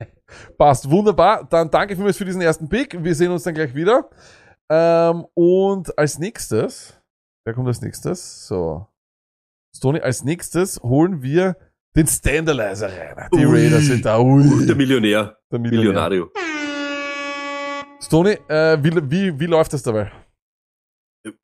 Passt, wunderbar. Dann danke vielmals für diesen ersten Pick. Wir sehen uns dann gleich wieder. Ähm, und als nächstes, wer kommt als nächstes? So. Stony, als nächstes holen wir den Standalizer rein. Die Ui. Raiders sind da. Ui, Der Millionär. der Millionär. Millionario. Stony, äh, wie, wie, wie läuft das dabei?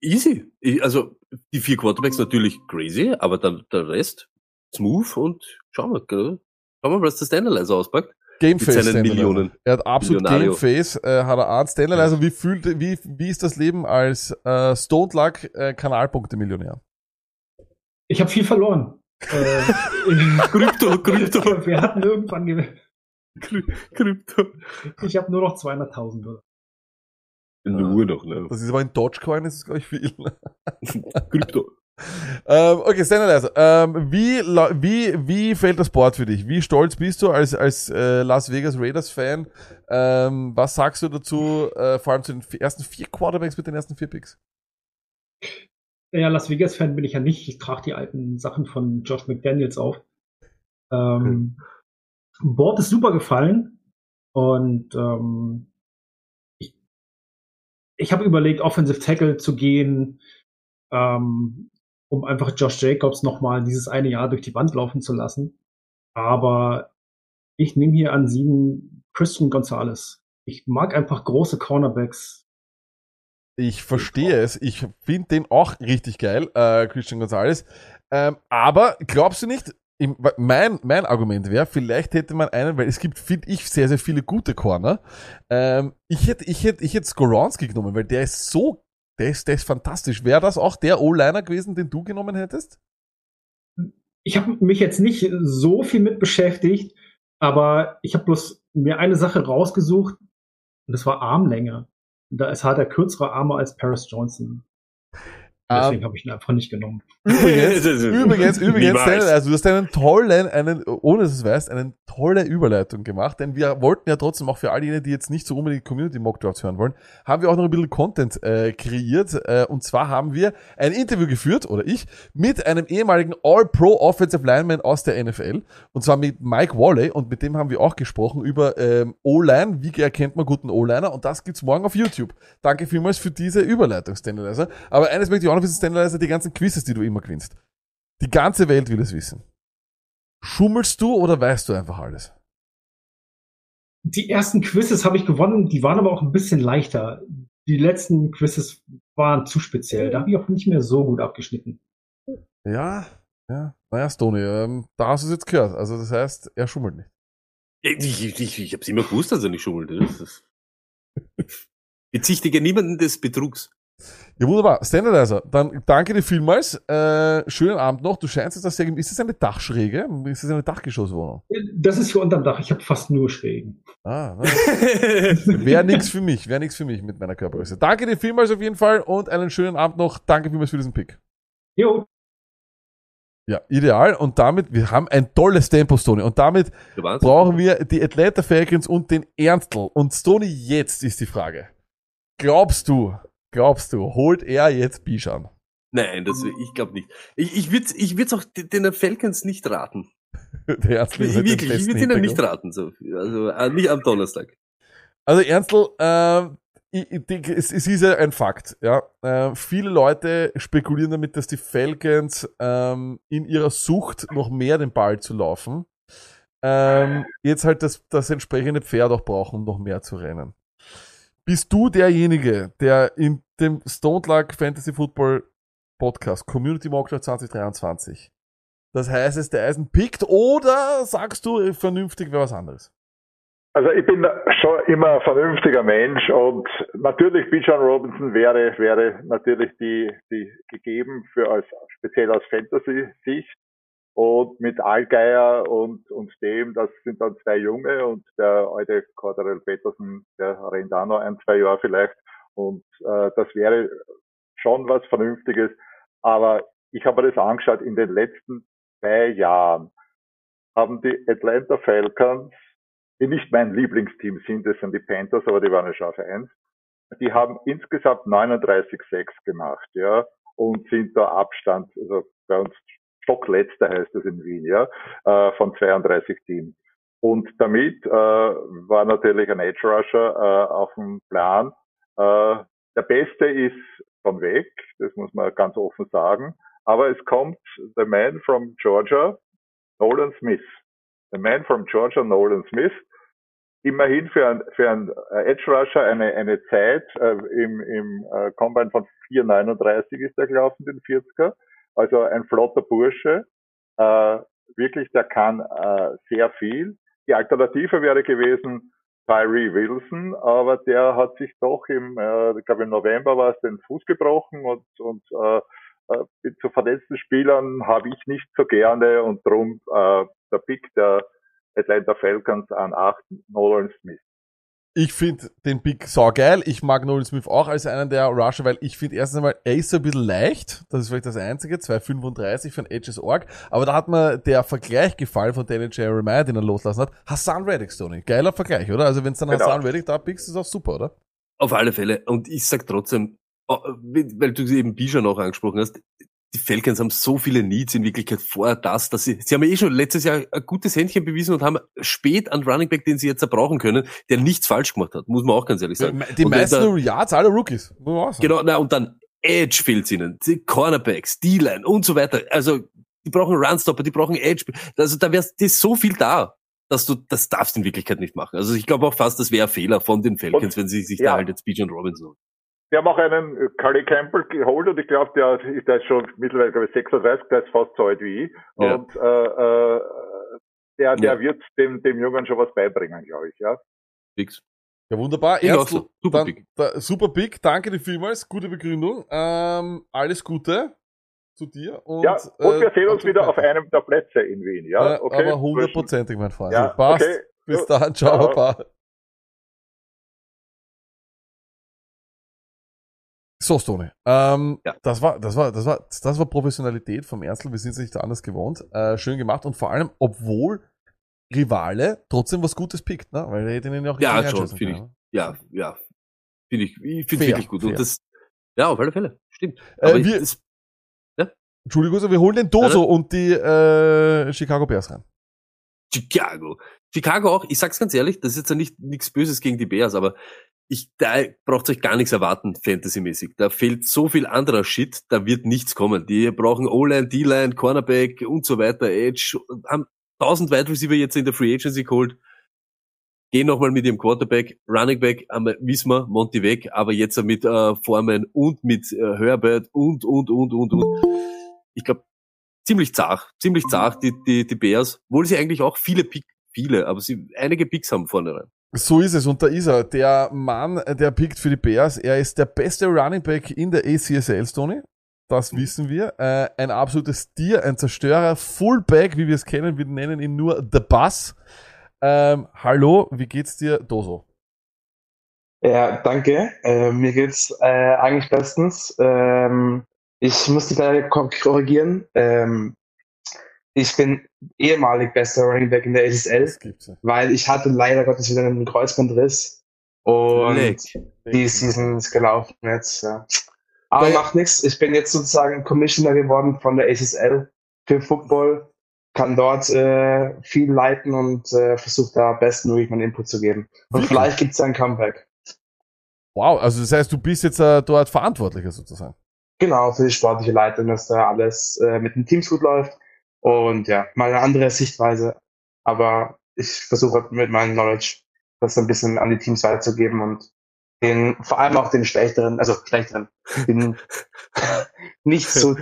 Easy. Ich, also, die vier Quarterbacks natürlich crazy, aber dann der Rest smooth und schauen wir, gell? Schauen wir, was der Standalizer auspackt. Gameface. Millionen. Er hat absolut. Gameface, äh, hat er an. Standalizer, wie fühlt, wie, wie ist das Leben als äh, Stone Luck äh, Kanalpunkte-Millionär? Ich habe viel verloren. Äh, Krypto, Krypto, wir hatten irgendwann gewählt. Krypto. Ich habe nur noch 200.000 oder? Nur noch, ne? Das ist aber in Dogecoin, ist es, glaube ich, viel. Krypto. Ähm, okay, Standalizer. Ähm, wie, wie, wie fällt das Board für dich? Wie stolz bist du als, als äh, Las Vegas Raiders-Fan? Ähm, was sagst du dazu, äh, vor allem zu den ersten vier Quarterbacks mit den ersten vier Picks? Ja, Las Vegas-Fan bin ich ja nicht. Ich trage die alten Sachen von Josh McDaniels auf. Ähm, Board ist super gefallen und ähm, ich, ich habe überlegt, Offensive Tackle zu gehen, ähm, um einfach Josh Jacobs nochmal dieses eine Jahr durch die Wand laufen zu lassen. Aber ich nehme hier an sieben Christian Gonzalez. Ich mag einfach große Cornerbacks. Ich verstehe es. Ich finde den auch richtig geil, äh, Christian Gonzalez. Ähm, aber glaubst du nicht, im, mein, mein Argument wäre, vielleicht hätte man einen, weil es gibt, finde ich, sehr, sehr viele gute Corner. Ähm, ich hätte, ich hätte, ich hätte Skoronski genommen, weil der ist so, der ist, der ist fantastisch. Wäre das auch der O-Liner gewesen, den du genommen hättest? Ich habe mich jetzt nicht so viel mit beschäftigt, aber ich habe bloß mir eine Sache rausgesucht und das war Armlänge. Da ist hat er kürzere Arme als Paris Johnson. Deswegen habe ich ihn einfach nicht genommen. Übrigens, übrigens, übrigens. Daniel, also du hast einen tollen, einen, ohne dass du es weißt, eine tolle Überleitung gemacht, denn wir wollten ja trotzdem auch für all jene, die jetzt nicht so unbedingt Community Mock Drafts hören wollen, haben wir auch noch ein bisschen Content äh, kreiert. Äh, und zwar haben wir ein Interview geführt, oder ich, mit einem ehemaligen All-Pro Offensive Lineman aus der NFL. Und zwar mit Mike Wally und mit dem haben wir auch gesprochen über ähm, O-Line, wie erkennt man guten O-Liner und das gibt's morgen auf YouTube. Danke vielmals für diese Überleitung, Standardizer. Aber eines möchte ich auch noch wissen, Standardizer, die ganzen Quizzes, die du immer gewinnst. Die ganze Welt will es wissen. Schummelst du oder weißt du einfach alles? Die ersten Quizzes habe ich gewonnen, die waren aber auch ein bisschen leichter. Die letzten Quizzes waren zu speziell. Da habe ich auch nicht mehr so gut abgeschnitten. Ja, ja. Naja, Stoney, ähm, da hast du es jetzt gehört. Also das heißt, er schummelt nicht. Ich, ich, ich, ich hab's immer gewusst, dass er nicht schummelt. Ist Bezichtige niemanden des Betrugs. Ja, wunderbar. Standardizer, dann danke dir vielmals. Äh, schönen Abend noch. Du scheinst jetzt das sehr... Ist das eine Dachschräge? Ist das eine Dachgeschosswohnung? Das ist für unterm Dach. Ich habe fast nur Schrägen. Ah, Wäre nix für mich. Wäre nix für mich mit meiner Körpergröße. Danke dir vielmals auf jeden Fall und einen schönen Abend noch. Danke vielmals für diesen Pick. Jo. Ja, ideal. Und damit, wir haben ein tolles Tempo, Stoney. Und damit brauchen wir die Atlanta Falcons und den Ernstl. Und Stoney, jetzt ist die Frage. Glaubst du, glaubst du, holt er jetzt Bischan? Nein, das, ich glaube nicht. Ich, ich würde ich würd's auch den Falcons nicht raten. Der Ernstl Ich, wirklich, ich würde ihnen nicht raten. So. Also äh, nicht am Donnerstag. Also Ernstl, ähm, ich, ich es, es ist ja ein Fakt. Ja, äh, viele Leute spekulieren damit, dass die Falcons ähm, in ihrer Sucht noch mehr den Ball zu laufen, ähm, jetzt halt das, das entsprechende Pferd auch brauchen, um noch mehr zu rennen. Bist du derjenige, der in dem Stone Luck Fantasy Football Podcast Community Mock Draft 2023 das heißt es der Eisen pickt oder sagst du vernünftig wäre was anderes? Also ich bin schon immer ein vernünftiger Mensch und natürlich Bijan Robinson wäre, wäre natürlich die, die gegeben für als, speziell aus Fantasy-Sicht. Und mit Allgeier und, und dem, das sind dann zwei Junge und der alte Cordell Peterson, der rennt auch noch ein, zwei Jahre vielleicht. Und äh, das wäre schon was Vernünftiges. Aber ich habe mir das angeschaut, in den letzten zwei Jahren haben die Atlanta Falcons die nicht mein Lieblingsteam sind, das sind die Panthers, aber die waren schon auf eins. Die haben insgesamt 39-6 gemacht, ja, und sind da Abstand, also bei uns Stockletzter heißt das in Wien, ja, äh, von 32 Teams. Und damit äh, war natürlich ein Edge Rusher äh, auf dem Plan. Äh, der Beste ist von weg, das muss man ganz offen sagen. Aber es kommt the man from Georgia, Nolan Smith. The man from Georgia, Nolan Smith, immerhin für ein, für ein äh, Edge Rusher eine, eine Zeit äh, im, im äh, Combine von 4,39 ist er gelaufen, den 40er. Also ein flotter Bursche. Äh, wirklich, der kann äh, sehr viel. Die Alternative wäre gewesen Tyree Wilson, aber der hat sich doch im, äh, ich glaube im November war es den Fuß gebrochen und, und äh, äh, mit zu verletzten Spielern habe ich nicht so gerne und drum äh, der Pick der Atlanta Falcons an 8, Nolan Smith. Ich finde den Pick saugeil. Ich mag Nolan Smith auch als einen der Rusher, weil ich finde erstens einmal, so ein bisschen leicht. Das ist vielleicht das einzige. 2,35 von Edges Org. Aber da hat mir der Vergleich gefallen von Daniel Jeremiah, den er loslassen hat. Hassan Reddick, Stoney. Geiler Vergleich, oder? Also wenn es dann Genau. Hassan Reddick da pickst, ist auch super, oder? Auf alle Fälle. Und ich sag trotzdem, oh, weil du eben Bijan auch angesprochen hast, die Falcons haben so viele Needs in Wirklichkeit vor das, dass sie, sie haben ja eh schon letztes Jahr ein gutes Händchen bewiesen und haben spät einen Running Back, den sie jetzt brauchen können, der nichts falsch gemacht hat, muss man auch ganz ehrlich sagen. Die Und meisten Yards, alle Rookies. Genau, na, und dann Edge fehlt's ihnen, die Cornerbacks, D-Line und so weiter. Also, die brauchen Runstopper, die brauchen Edge. Also, da wär's, da ist so viel da, dass du, das darfst du in Wirklichkeit nicht machen. Also, ich glaube auch fast, das wäre ein Fehler von den Falcons, wenn sie sich ja. da halt jetzt Bijan Robinson. Wir haben auch einen äh, Curry Campbell geholt und ich glaube, der, ist- der ist schon mittlerweile glaube ich, 36, der ist fast so alt wie ich. Ja. Und äh, äh, der, der Ja. wird dem, dem Jungen schon was beibringen, glaube ich. Ja. Fix. Ja, wunderbar. Erstl, so. Super dann, Pick. Da, super Pick. Danke dir vielmals. Gute Begründung. Ähm, alles Gute zu dir. Und, ja, und wir äh, sehen uns dazu wieder auf einem der Plätze in Wien. Ja, Äh, okay. Aber hundertprozentig, mein Freund. Ja, Passt. okay. Bis dann. Ciao, Ciao. Papa. So, Stone. Ähm, Ja. das war, das war, das war, das war Professionalität vom Ernstl. Wir sind es nicht anders gewohnt. Äh, schön gemacht und vor allem, obwohl Rivale trotzdem was Gutes pickt, ne? Weil er hätte ihn ja auch Ja, schon, finde ich. können, Ja, ja. Finde ich, ich finde wirklich gut. fair. Und das, ja, auf alle Fälle. Stimmt. Äh, Aber ich, wir- das, ne? Entschuldigung, also wir holen den Doso und die äh, Chicago Bears rein. Chicago. Chicago auch, ich sag's ganz ehrlich, das ist jetzt ja nicht nichts Böses gegen die Bears, aber ich, da braucht euch gar nichts erwarten, fantasymäßig. Da fehlt so viel anderer Shit, da wird nichts kommen. Die brauchen O-Line, D-Line, Cornerback und so weiter, Edge, haben 1000 Wide Receiver jetzt in der Free Agency geholt. Gehen nochmal mit ihrem Quarterback, Running Back, wissen wir, Monty weg, aber jetzt mit äh, Foreman und mit äh, Herbert und, und, und, und, und. Ich glaube, ziemlich zart, ziemlich zart, die, die, die Bears, obwohl sie eigentlich auch viele Pick, viele, aber sie einige Picks haben vorne rein. So ist es und da ist er. Der Mann, der pickt für die Bears. Er ist der beste Running Back in der ACSL, Tony. Das wissen wir. Äh, ein absolutes Tier, ein Zerstörer, Fullback, wie wir es kennen. Wir nennen ihn nur The Bus. Ähm, hallo, wie geht's dir, Doso? Ja, danke. Äh, mir geht's äh, eigentlich bestens. Ähm, ich muss dich leider ko- korrigieren. Ähm, ich bin ehemalig bester Running Back in der ja. weil ich hatte leider Gottes wieder einen Kreuzbandriss und Leck. die Season ist gelaufen jetzt. Ja. Aber Da- macht nichts. Ich bin jetzt sozusagen Commissioner geworden von der SSL für Football, kann dort äh, viel leiten und äh, versuche da bestmöglich meinen Input zu geben. Und Wirklich? vielleicht gibt's ein Comeback. Wow, also das heißt, du bist jetzt äh, dort Verantwortlicher sozusagen. Genau, für die sportliche Leitung, dass da alles äh, mit den Teams gut läuft. Und ja, mal eine andere Sichtweise. Aber ich versuche mit meinem Knowledge das ein bisschen an die Teams weiterzugeben und den, vor allem auch den schlechteren, also schlechteren, den nicht so,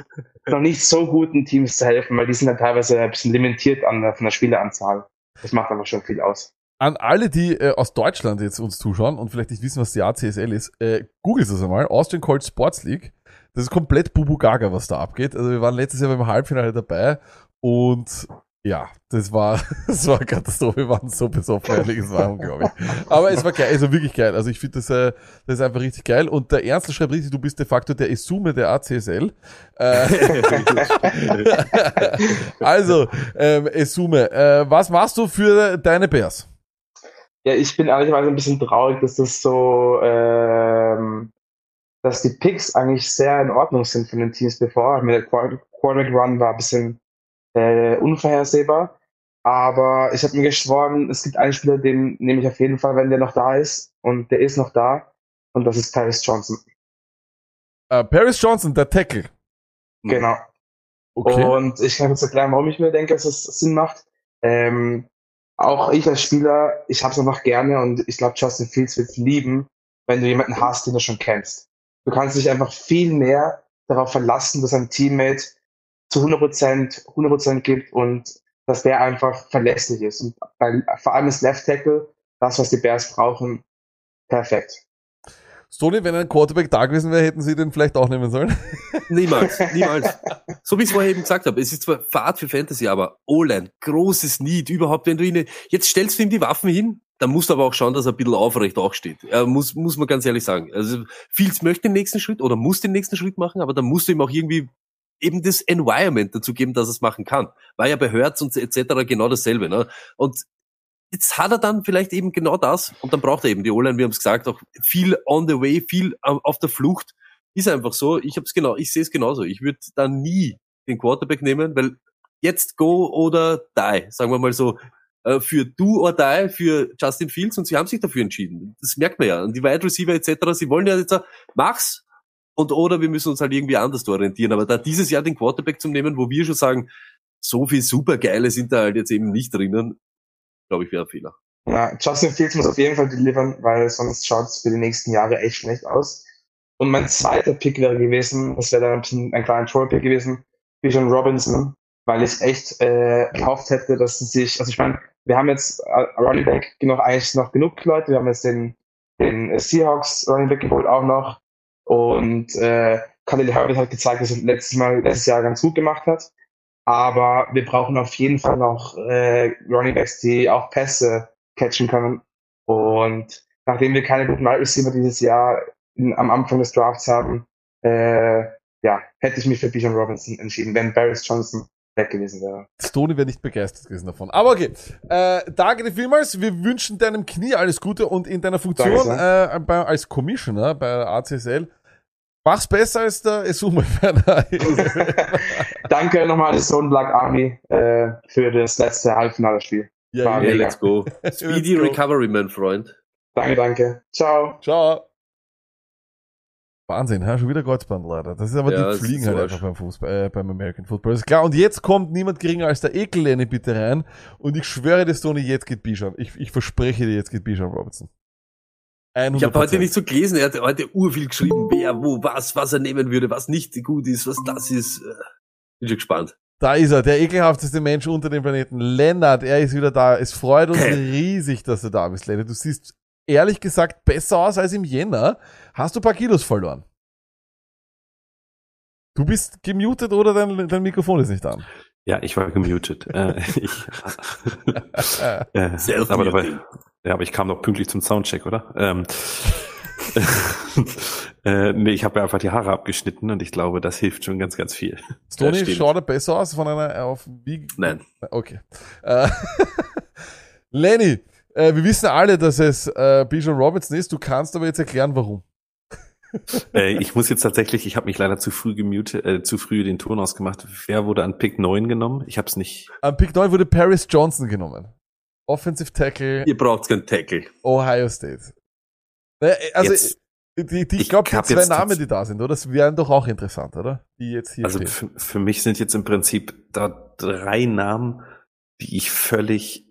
noch nicht so guten Teams zu helfen, weil die sind dann teilweise ein bisschen limitiert an von der Spieleranzahl. Das macht aber schon viel aus. An alle, die äh, aus Deutschland jetzt uns zuschauen und vielleicht nicht wissen, was die ACSL ist, äh, googelt das einmal. Austrian Colt Sports League. Das ist komplett Bubu Gaga, was da abgeht. Also wir waren letztes Jahr beim Halbfinale dabei und ja, das war, das war eine Katastrophe. Wir waren so besoffen, ehrlich, es war unglaublich. Aber es war geil, also wirklich geil. Also ich finde das, äh, das ist einfach richtig geil. Und der Ernstl schreibt richtig, du bist de facto der Esume der ACSL. Äh, also, ähm, Esume, äh, was machst du für deine Bears? Ja, ich bin ehrlicherweise ein bisschen traurig, dass das so, ähm, dass die Picks eigentlich sehr in Ordnung sind von den Teams bevor. Mit der Quar- Quarterback Run war ein bisschen äh, unvorhersehbar. Aber ich habe mir geschworen, es gibt einen Spieler, den nehme ich auf jeden Fall, wenn der noch da ist. Und der ist noch da. Und das ist Paris Johnson. Äh, Paris Johnson, der Tackle. Genau. Okay. Und ich kann jetzt erklären, warum ich mir denke, dass es Sinn macht. Ähm, auch ich als Spieler, ich habe es einfach gerne und ich glaube, Justin Fields wird lieben, wenn du jemanden hast, den du schon kennst. Du kannst dich einfach viel mehr darauf verlassen, dass ein Teammate zu 100%, 100% gibt und dass der einfach verlässlich ist. Und bei, vor allem das Left Tackle, das, was die Bears brauchen, perfekt. Stoney, wenn ein Quarterback da gewesen wäre, hätten sie den vielleicht auch nehmen sollen. Niemals, niemals. So wie ich es vorher eben gesagt habe, es ist zwar Fahrt für Fantasy, aber O-Line, großes Need, überhaupt, wenn du ihn, jetzt stellst du ihm die Waffen hin, dann musst du aber auch schauen, dass er ein bisschen aufrecht auch steht. Er muss, muss man ganz ehrlich sagen. Also, Fields möchte den nächsten Schritt oder muss den nächsten Schritt machen, aber dann musst du ihm auch irgendwie eben das Environment dazu geben, dass es machen kann. War ja bei Hertz und etc. genau dasselbe, ne? Und jetzt hat er dann vielleicht eben genau das und dann braucht er eben die O-Line, wir haben es gesagt, auch viel on the way, viel auf der Flucht Ist einfach so. Ich hab's genau, ich sehe es genauso. Ich würde da nie den Quarterback nehmen, weil jetzt go oder die, sagen wir mal so, äh, für do or die für Justin Fields und sie haben sich dafür entschieden. Das merkt man ja. Und die Wide Receiver etc., sie wollen ja jetzt mach's und oder wir müssen uns halt irgendwie anders orientieren. Aber da dieses Jahr den Quarterback zu nehmen, wo wir schon sagen, so viel supergeile sind da halt jetzt eben nicht drinnen, glaube ich, wäre ein Fehler. Ja, Justin Fields muss auf jeden Fall delivern, weil sonst schaut es für die nächsten Jahre echt schlecht aus. Und mein zweiter Pick wäre gewesen, das wäre dann ein, ein kleiner Troll-Pick gewesen, Bijan Robinson, weil ich echt äh, gehofft hätte, dass sie sich, also ich meine, wir haben jetzt äh, Running Back noch eigentlich noch genug Leute, wir haben jetzt den, den Seahawks Running Back geholt auch noch und äh, Khalil Herbert hat gezeigt, dass er letztes Mal, letztes Jahr ganz gut gemacht hat. Aber wir brauchen auf jeden Fall noch äh, Running Backs, die auch Pässe catchen können. Und nachdem wir keine guten Wide Receiver dieses Jahr in, am Anfang des Drafts haben, äh, ja, hätte ich mich für Bijan Robinson entschieden, wenn Barris Johnson weg gewesen wäre. Stoney wäre nicht begeistert gewesen davon. Aber okay, äh, danke dir vielmals. Wir wünschen deinem Knie alles Gute und in deiner Funktion Danke äh, als Commissioner bei ACSL mach's besser als der Esume. Danke nochmal an die Stone Black Army äh, für das letzte Halbfinale-Spiel. Ja, Yeah, mega. let's go. Speedy. Recovery, mein Freund. Danke, danke. Ciao. Ciao. Wahnsinn, ha? schon wieder Kreuzband, leider. Das ist aber, Ja, die fliegen halt einfach beim Fußball, äh, beim American Football. Das ist klar. Und jetzt kommt niemand geringer als der Ekel bitte rein. Und ich schwöre dir, Stoney, jetzt geht Bijan. Ich, ich verspreche dir, jetzt geht Bijan Robertson. 100%. Ich habe heute nicht so gelesen, er hat heute urviel geschrieben, wer, wo, was, was er nehmen würde, was nicht gut ist, was das ist. Äh, Bin schon gespannt. Da ist er, der ekelhafteste Mensch unter dem Planeten. Lennart, er ist wieder da. Es freut uns riesig, dass du da bist, Lennart. Du siehst ehrlich gesagt besser aus als im Jänner. Hast du ein paar Kilos verloren? Du bist gemutet oder dein, dein Mikrofon ist nicht an? Ja, ich war gemutet. äh, ich, äh, aber, dabei, ja, aber ich kam noch pünktlich zum Soundcheck, oder? Ähm, äh, nee, ich habe mir einfach die Haare abgeschnitten und ich glaube, das hilft schon ganz, ganz viel. Stoney, schaut er besser aus von einer auf wie? Nein. Okay. Äh, Lenny, äh, wir wissen alle, dass es äh, Bijan Robertson ist. Du kannst aber jetzt erklären, warum. Äh, ich muss jetzt tatsächlich, ich habe mich leider zu früh gemutet, äh, zu früh den Ton ausgemacht. Wer wurde an Pick 9 genommen? Ich habe es nicht. Am Pick 9 wurde Paris Johnson genommen. Offensive Tackle, Ihr braucht keinen Tackle. Ohio State. Naja, Also, Jetzt- die, die, ich glaube, die zwei Namen, die da sind, oder? Das wären doch auch interessant, oder? Die jetzt hier Also für, für mich sind jetzt im Prinzip da drei Namen, die ich völlig,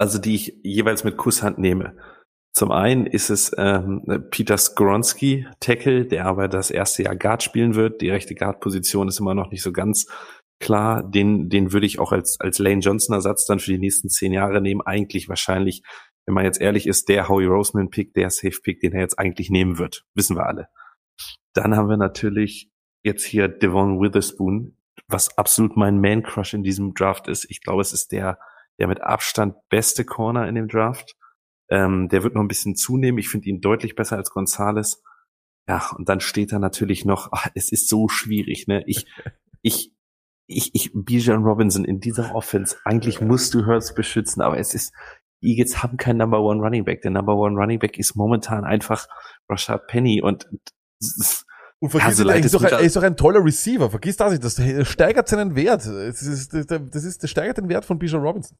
also die ich jeweils mit Kusshand nehme. Zum einen ist es ähm, Peter Skronski, Tackle, der aber das erste Jahr Guard spielen wird. Die rechte Guard-Position ist immer noch nicht so ganz klar. Den, den würde ich auch als, als Lane Johnson-Ersatz dann für die nächsten zehn Jahre nehmen. Eigentlich wahrscheinlich, wenn man jetzt ehrlich ist, der Howie Roseman-Pick, der Safe-Pick, den er jetzt eigentlich nehmen wird. Wissen wir alle. Dann haben wir natürlich jetzt hier Devon Witherspoon, was absolut mein Man-Crush in diesem Draft ist. Ich glaube, es ist der, der mit Abstand beste Corner in dem Draft. Ähm, der wird noch ein bisschen zunehmen. Ich finde ihn deutlich besser als Gonzales. Ja, und dann steht da natürlich noch, ach, es ist so schwierig, ne? Ich, ich, ich, ich, Bijan Robinson in dieser Offense, eigentlich musst du Hurts beschützen, aber es ist, die Eagles haben keinen Number One Running Back. Der Number One Running Back ist momentan einfach Rashad Penny und Und vergiss Also nicht, er, ist doch, ein- er ist doch ein toller Receiver. Vergiss das nicht. Das steigert seinen Wert. Das, ist, das, ist, das steigert den Wert von Bijan Robinson.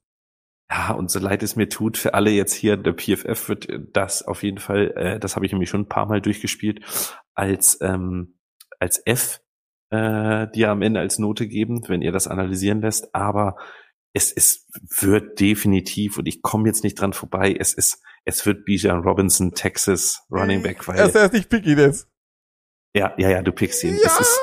Ja, und so leid es mir tut, für alle jetzt hier, der PFF wird das auf jeden Fall, äh, das habe ich nämlich schon ein paar Mal durchgespielt, als, ähm, als F äh, dir am Ende als Note geben, wenn ihr das analysieren lässt. Aber es, es wird definitiv, und ich komme jetzt nicht dran vorbei, es ist, es wird Bijan Robinson, Texas Running Back, weil. Das heißt, ich pick ihn jetzt. Ja, ja, ja, du pickst ihn. Es ist,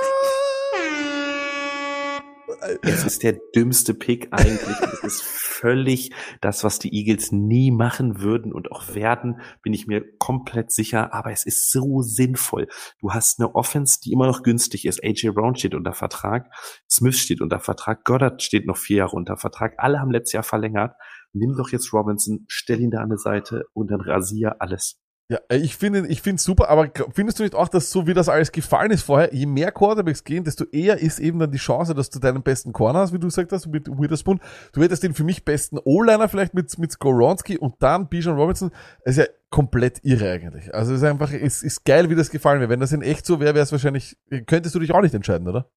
es ist der dümmste Pick eigentlich. Es ist völlig das, was die Eagles nie machen würden und auch werden, bin ich mir komplett sicher. Aber es ist so sinnvoll. Du hast eine Offense, die immer noch günstig ist. AJ Brown steht unter Vertrag. Smith steht unter Vertrag. Goddard steht noch vier Jahre unter Vertrag. Alle haben letztes Jahr verlängert. Nimm doch jetzt Robinson, stell ihn da an die Seite und dann rasier alles. Ja, äh, ich finde ich finde super, aber findest du nicht auch, dass so wie das alles gefallen ist vorher, je mehr Quarterbacks gehen, desto eher ist eben dann die Chance, dass du deinen besten Corner hast, wie du gesagt hast, mit Witherspoon. Du hättest den für mich besten O-Liner vielleicht mit, mit Skoronski und dann Bijan Robinson. Das ist ja komplett irre eigentlich. Also es ist einfach, es ist geil, wie das gefallen wäre. Wenn das in echt so wäre, wäre es wahrscheinlich, könntest du dich auch nicht entscheiden, oder?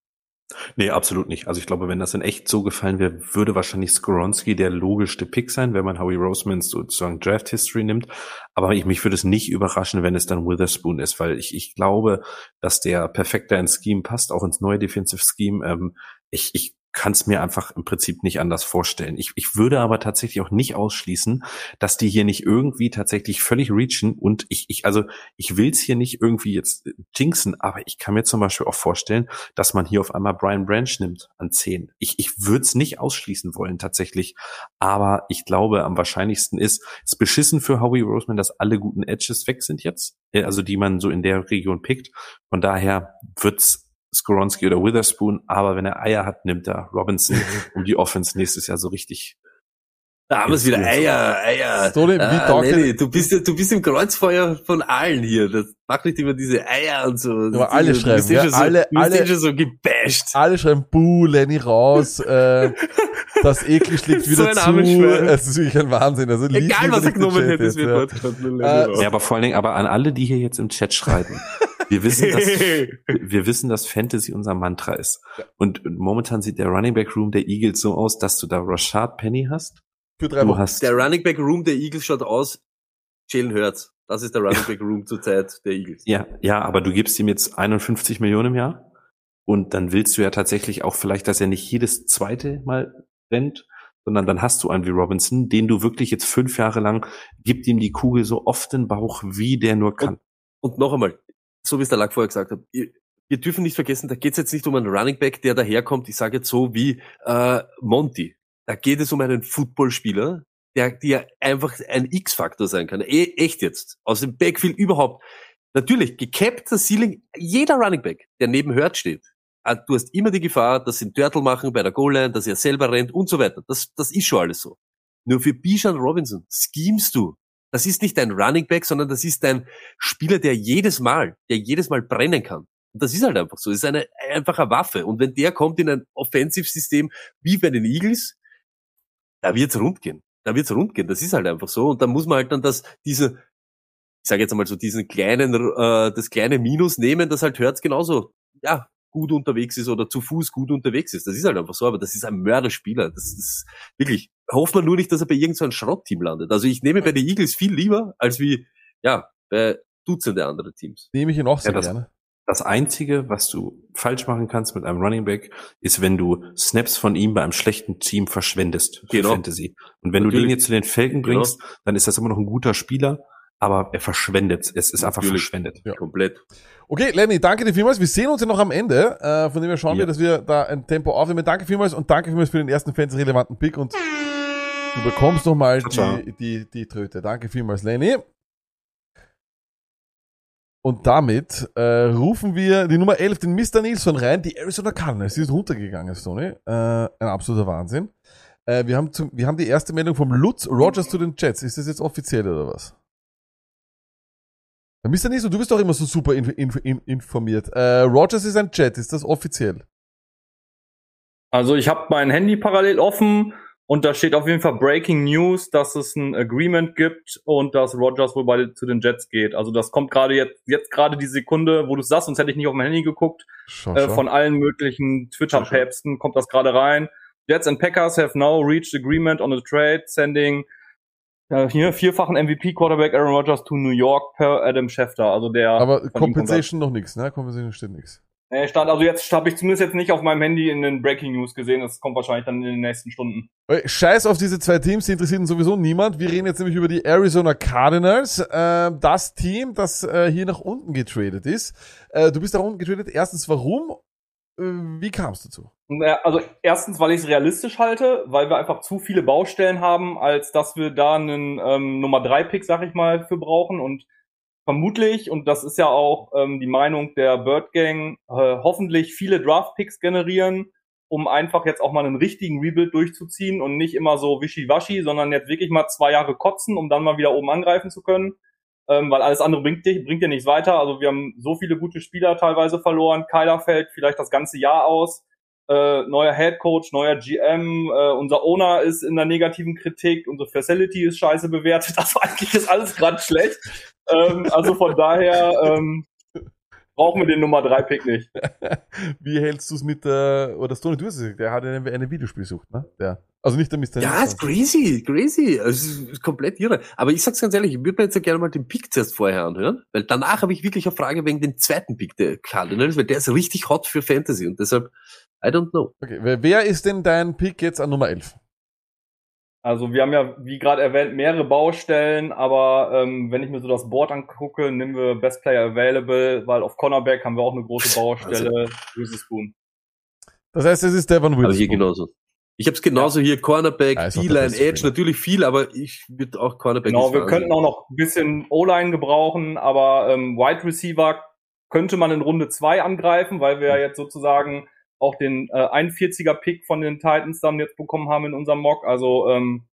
Nee, absolut nicht. Also ich glaube, wenn das in echt so gefallen wäre, würde wahrscheinlich Skoronski der logischste Pick sein, wenn man Howie Rosemans sozusagen Draft History nimmt. Aber ich, mich würde es nicht überraschen, wenn es dann Witherspoon ist, weil ich, ich glaube, dass der perfekter ins Scheme passt, auch ins neue Defensive Scheme. Ähm, ich, ich kann es mir einfach im Prinzip nicht anders vorstellen. Ich, ich würde aber tatsächlich auch nicht ausschließen, dass die hier nicht irgendwie tatsächlich völlig reachen und ich, ich also ich will es hier nicht irgendwie jetzt äh, jinxen, aber ich kann mir zum Beispiel auch vorstellen, dass man hier auf einmal Brian Branch nimmt an 10. Ich, ich würde es nicht ausschließen wollen tatsächlich, aber ich glaube, am wahrscheinlichsten ist, es beschissen für Howie Roseman, dass alle guten Edges weg sind jetzt, äh, also die man so in der Region pickt. Von daher wird's Skoronski oder Witherspoon, aber wenn er Eier hat, nimmt er Robinson, um die Offense nächstes Jahr so richtig Da haben wir es wieder. Eier, Eier. Wie ah, Lenny, du bist, du bist im Kreuzfeuer von allen hier. Das macht nicht immer diese Eier und so. Aber alle schreiben, bist ja, schon so, alle- alle- schon so gebasht. Alle schreiben, buh, Lenny raus, äh, das Ekel schlägt So wieder ein zu. Es ist wirklich ein Wahnsinn. Also Egal, was er genommen hätte, es wird ja. Podcast nur Lenny Äh, raus. Ja, aber vor allen Dingen, aber an alle, die hier jetzt im Chat schreiben. Wir wissen, dass, wir wissen, dass Fantasy unser Mantra ist. Und momentan sieht der Running Back Room der Eagles so aus, dass du da Rashad Penny hast. Für drei Du Wochen. hast, Der Running Back Room der Eagles schaut aus. Jalen Hurts. Das ist der Running Back Room zur Zeit der Eagles. ja, ja, aber du gibst ihm jetzt 51 Millionen im Jahr. Und dann willst du ja tatsächlich auch vielleicht, dass er nicht jedes zweite Mal rennt, sondern dann hast du einen wie Robinson, den du wirklich jetzt fünf Jahre lang, gibt ihm die Kugel so oft den Bauch, wie der nur kann. Und noch einmal, so wie es der Lack vorher gesagt hat, wir dürfen nicht vergessen, da geht es jetzt nicht um einen Running Back, der daherkommt, ich sage jetzt so wie äh, Monty. Da geht es um einen Footballspieler, der, der einfach ein X-Faktor sein kann. E echt jetzt. Aus dem Backfield überhaupt. Natürlich, gecappter Ceiling, jeder Running Back, der neben Hurt steht. ah, Du hast immer die Gefahr, dass sie einen Turtle machen bei der Goal-Line, dass er selber rennt und so weiter. Das, das ist schon alles so. Nur für Bijan Robinson schemst du. Das ist nicht dein Running Back, sondern das ist dein Spieler, der jedes Mal, der jedes Mal brennen kann. Und das ist halt einfach so. Das ist eine einfache Waffe. Und wenn der kommt in ein Offensivsystem wie bei den Eagles, da wird's rund gehen. Da wird's rund gehen. Das ist halt einfach so. Und da muss man halt dann das, diese, ich sage jetzt einmal so, diesen kleinen, äh, das kleine Minus nehmen, das halt Hurts genauso, ja, gut unterwegs ist oder zu Fuß gut unterwegs ist. Das ist halt einfach so, aber das ist ein Mörderspieler. Das ist wirklich, hofft man nur nicht, dass er bei irgendeinem so einem Schrottteam landet. Also ich nehme bei den Eagles viel lieber, als wie, ja, bei Dutzende andere Teams. Nehme ich ihn auch sehr Ja, das- gerne. Das Einzige, was du falsch machen kannst mit einem Running Back, ist, wenn du Snaps von ihm bei einem schlechten Team verschwendest für Genau. Fantasy. Und wenn du Natürlich. den jetzt zu den Felgen Genau. bringst, dann ist das immer noch ein guter Spieler, aber er verschwendet. Es ist einfach Natürlich. verschwendet. Ja. Komplett. Okay, Lenny, danke dir vielmals. Wir sehen uns ja noch am Ende. Äh, von dem her schauen wir, Ja. dass wir da ein Tempo aufnehmen. Danke vielmals und danke vielmals für den ersten Fans-relevanten Pick und du bekommst nochmal die, die, die Tröte. Danke vielmals, Lenny. Und damit äh, rufen wir die Nummer 11, den Mr. Nilsson rein. Die Arizona Cardinals, die ist runtergegangen, Stoney. Äh, ein absoluter Wahnsinn. Äh, wir, haben zum, wir haben die erste Meldung vom Lutz Rogers zu den Jets. Ist das jetzt offiziell oder was? Mr. Nilsson, du bist doch immer so super in, in, in, informiert. Äh, Rogers ist ein Jet, ist das offiziell? Also ich habe mein Handy parallel offen und da steht auf jeden Fall Breaking News, dass es ein Agreement gibt und dass Rogers wohl bei zu den Jets geht. Also das kommt gerade jetzt jetzt gerade die Sekunde, wo du sagst, sonst hätte ich nicht auf mein Handy geguckt. Schau, Äh, schau. von allen möglichen Twitter-Päpsten kommt das gerade rein. Jets and Packers have now reached agreement on a trade, sending äh, hier vierfachen MVP-Quarterback Aaron Rodgers to New York per Adam Schefter. Also der Aber. Compensation noch nichts, ne? Compensation steht nichts. Nee, stand, also jetzt habe ich zumindest jetzt nicht auf meinem Handy in den Breaking News gesehen. Das kommt wahrscheinlich dann in den nächsten Stunden. Scheiß auf diese zwei Teams, die interessieren sowieso niemand. Wir reden jetzt nämlich über die Arizona Cardinals. Äh, das Team, das äh, hier nach unten getradet ist. Äh, du bist nach unten getradet. Erstens, warum? Äh, wie kam es dazu? Also erstens, weil ich es realistisch halte, weil wir einfach zu viele Baustellen haben, als dass wir da einen ähm, Nummer 3 Pick, sag ich mal, für brauchen und vermutlich, und das ist ja auch ähm, die Meinung der Bird Gang, äh, hoffentlich viele Draft Picks generieren, um einfach jetzt auch mal einen richtigen Rebuild durchzuziehen und nicht immer so wischiwaschi, sondern jetzt wirklich mal zwei Jahre kotzen, um dann mal wieder oben angreifen zu können. Ähm, weil alles andere bringt, dir- bringt dir nichts weiter. Also wir haben so viele gute Spieler teilweise verloren. Kyler fällt vielleicht das ganze Jahr aus. Äh, neuer Head Coach, neuer GM, äh, unser Owner ist in der negativen Kritik, unsere Facility ist scheiße bewertet. Also eigentlich ist alles gerade schlecht. Ähm, also von daher ähm, brauchen wir den Nummer 3 Pick nicht. Wie hältst du es mit der, oder Stoney, du der hat eine, eine Videospielsucht, ne? Der, also nicht der Mr. Ja, ist crazy, crazy. Also, Es ist komplett irre. Aber ich sag's ganz ehrlich, ich würde mir jetzt ja gerne mal den Pick zuerst vorher anhören, weil danach habe ich wirklich eine Frage wegen dem zweiten Pick der Cardinals, weil der ist richtig hot für Fantasy und deshalb, I don't know. Okay, wer, wer ist denn dein Pick jetzt an Nummer 11? Also wir haben ja, wie gerade erwähnt, mehrere Baustellen, aber ähm, wenn ich mir so das Board angucke, nehmen wir Best Player Available, weil auf Cornerback haben wir auch eine große Baustelle. Witherspoon. Das heißt, es ist Devon Aber hier Witherspoon. genauso. Ich habe es genauso hier, Cornerback, D-Line, Edge, Spieler. natürlich viel, aber ich würde auch Cornerback Genau, wir könnten auch noch ein bisschen O-Line gebrauchen, aber ähm, Wide Receiver könnte man in Runde zwei angreifen, weil wir ja jetzt sozusagen auch den äh, 41er Pick von den Titans dann jetzt bekommen haben in unserem Mock. Also ähm,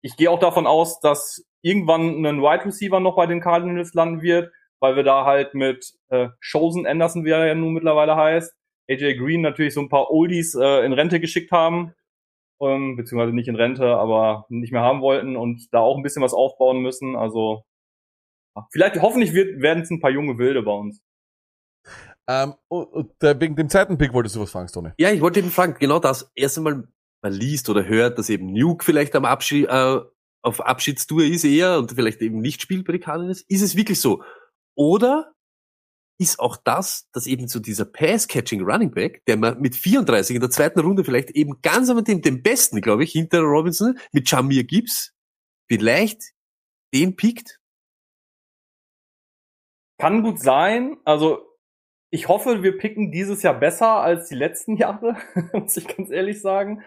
ich gehe auch davon aus, dass irgendwann ein Wide Receiver noch bei den Cardinals landen wird, weil wir da halt mit äh, Chosen Anderson, wie er ja nun mittlerweile heißt, AJ Green natürlich so ein paar Oldies äh, in Rente geschickt haben, ähm, beziehungsweise nicht in Rente, aber nicht mehr haben wollten und da auch ein bisschen was aufbauen müssen. Also vielleicht, hoffentlich wird, werden es ein paar junge Wilde bei uns. Ähm, und, wegen dem zweiten Pick wolltest du was fragen, Stoney. Ja, ich wollte eben fragen, genau das. Erst einmal, man liest oder hört, dass eben Nuke vielleicht am Abschied, äh, auf Abschiedstour ist eher und vielleicht eben nicht spielt bei den Cardinals. Ist es wirklich so? Oder ist auch das, dass eben so dieser Pass-Catching Running Back, der man mit 34 in der zweiten Runde vielleicht eben ganz am dem, dem besten, glaube ich, hinter Robinson mit Jamir Gibbs, vielleicht den pickt? Kann gut sein. Also ich hoffe, wir picken dieses Jahr besser als die letzten Jahre, muss ich ganz ehrlich sagen.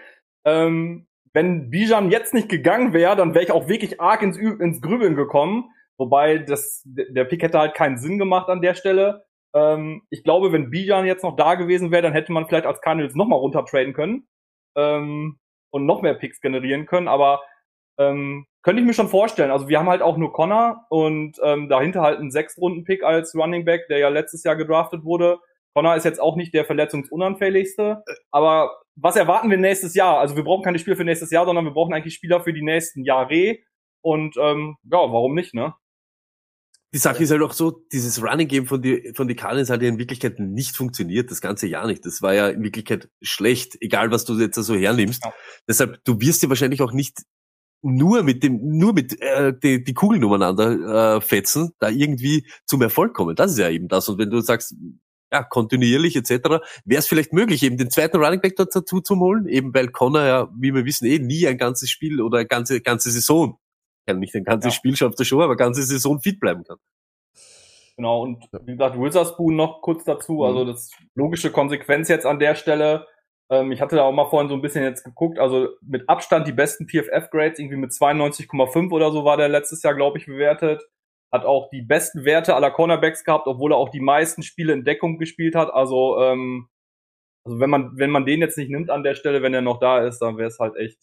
Ähm, wenn Bijan jetzt nicht gegangen wäre, dann wäre ich auch wirklich arg ins, ins Grübeln gekommen. Wobei das, der Pick hätte halt keinen Sinn gemacht an der Stelle. Ähm, ich glaube, wenn Bijan jetzt noch da gewesen wäre, dann hätte man vielleicht als Cardinals noch mal runtertraden können ähm, und noch mehr Picks generieren können. Aber ähm, könnte ich mir schon vorstellen. Also wir haben halt auch nur Connor und ähm, dahinter halt einen Sechstrunden-Pick als Running Back, der ja letztes Jahr gedraftet wurde. Connor ist jetzt auch nicht der verletzungsunanfälligste, aber was erwarten wir nächstes Jahr? Also wir brauchen keine Spieler für nächstes Jahr, sondern wir brauchen eigentlich Spieler für die nächsten Jahre. Und ähm, ja, warum nicht, ne? Die Sache ist halt auch so, dieses Running Game von die, von die Cardinals hat ja in Wirklichkeit nicht funktioniert, das ganze Jahr nicht. Das war ja in Wirklichkeit schlecht, egal was du jetzt so hernimmst. Deshalb, du wirst dir wahrscheinlich auch nicht nur mit dem, nur mit äh, die, die Kugeln umeinander äh, fetzen, da irgendwie zum Erfolg kommen. Das ist ja eben das. Und wenn du sagst, ja, kontinuierlich etc., wäre es vielleicht möglich, eben den zweiten Running Back dort dazu zu holen, eben weil Connor ja, wie wir wissen, eh nie ein ganzes Spiel oder eine ganze, ganze Saison, ja nicht ein ganzes Spiel schafft er schon, aber ganze Saison fit bleiben kann. Genau, und wie gesagt, Witherspoon noch kurz dazu, also das logische Konsequenz jetzt an der Stelle. Ähm, ich hatte da auch mal vorhin so ein bisschen jetzt geguckt, also mit Abstand die besten PFF-Grades, irgendwie mit 92,5 oder so war der letztes Jahr, glaube ich, bewertet. Hat auch die besten Werte aller Cornerbacks gehabt, obwohl er auch die meisten Spiele in Deckung gespielt hat. Also, ähm, also wenn man, wenn man den jetzt nicht nimmt an der Stelle, wenn er noch da ist, dann wäre es halt echt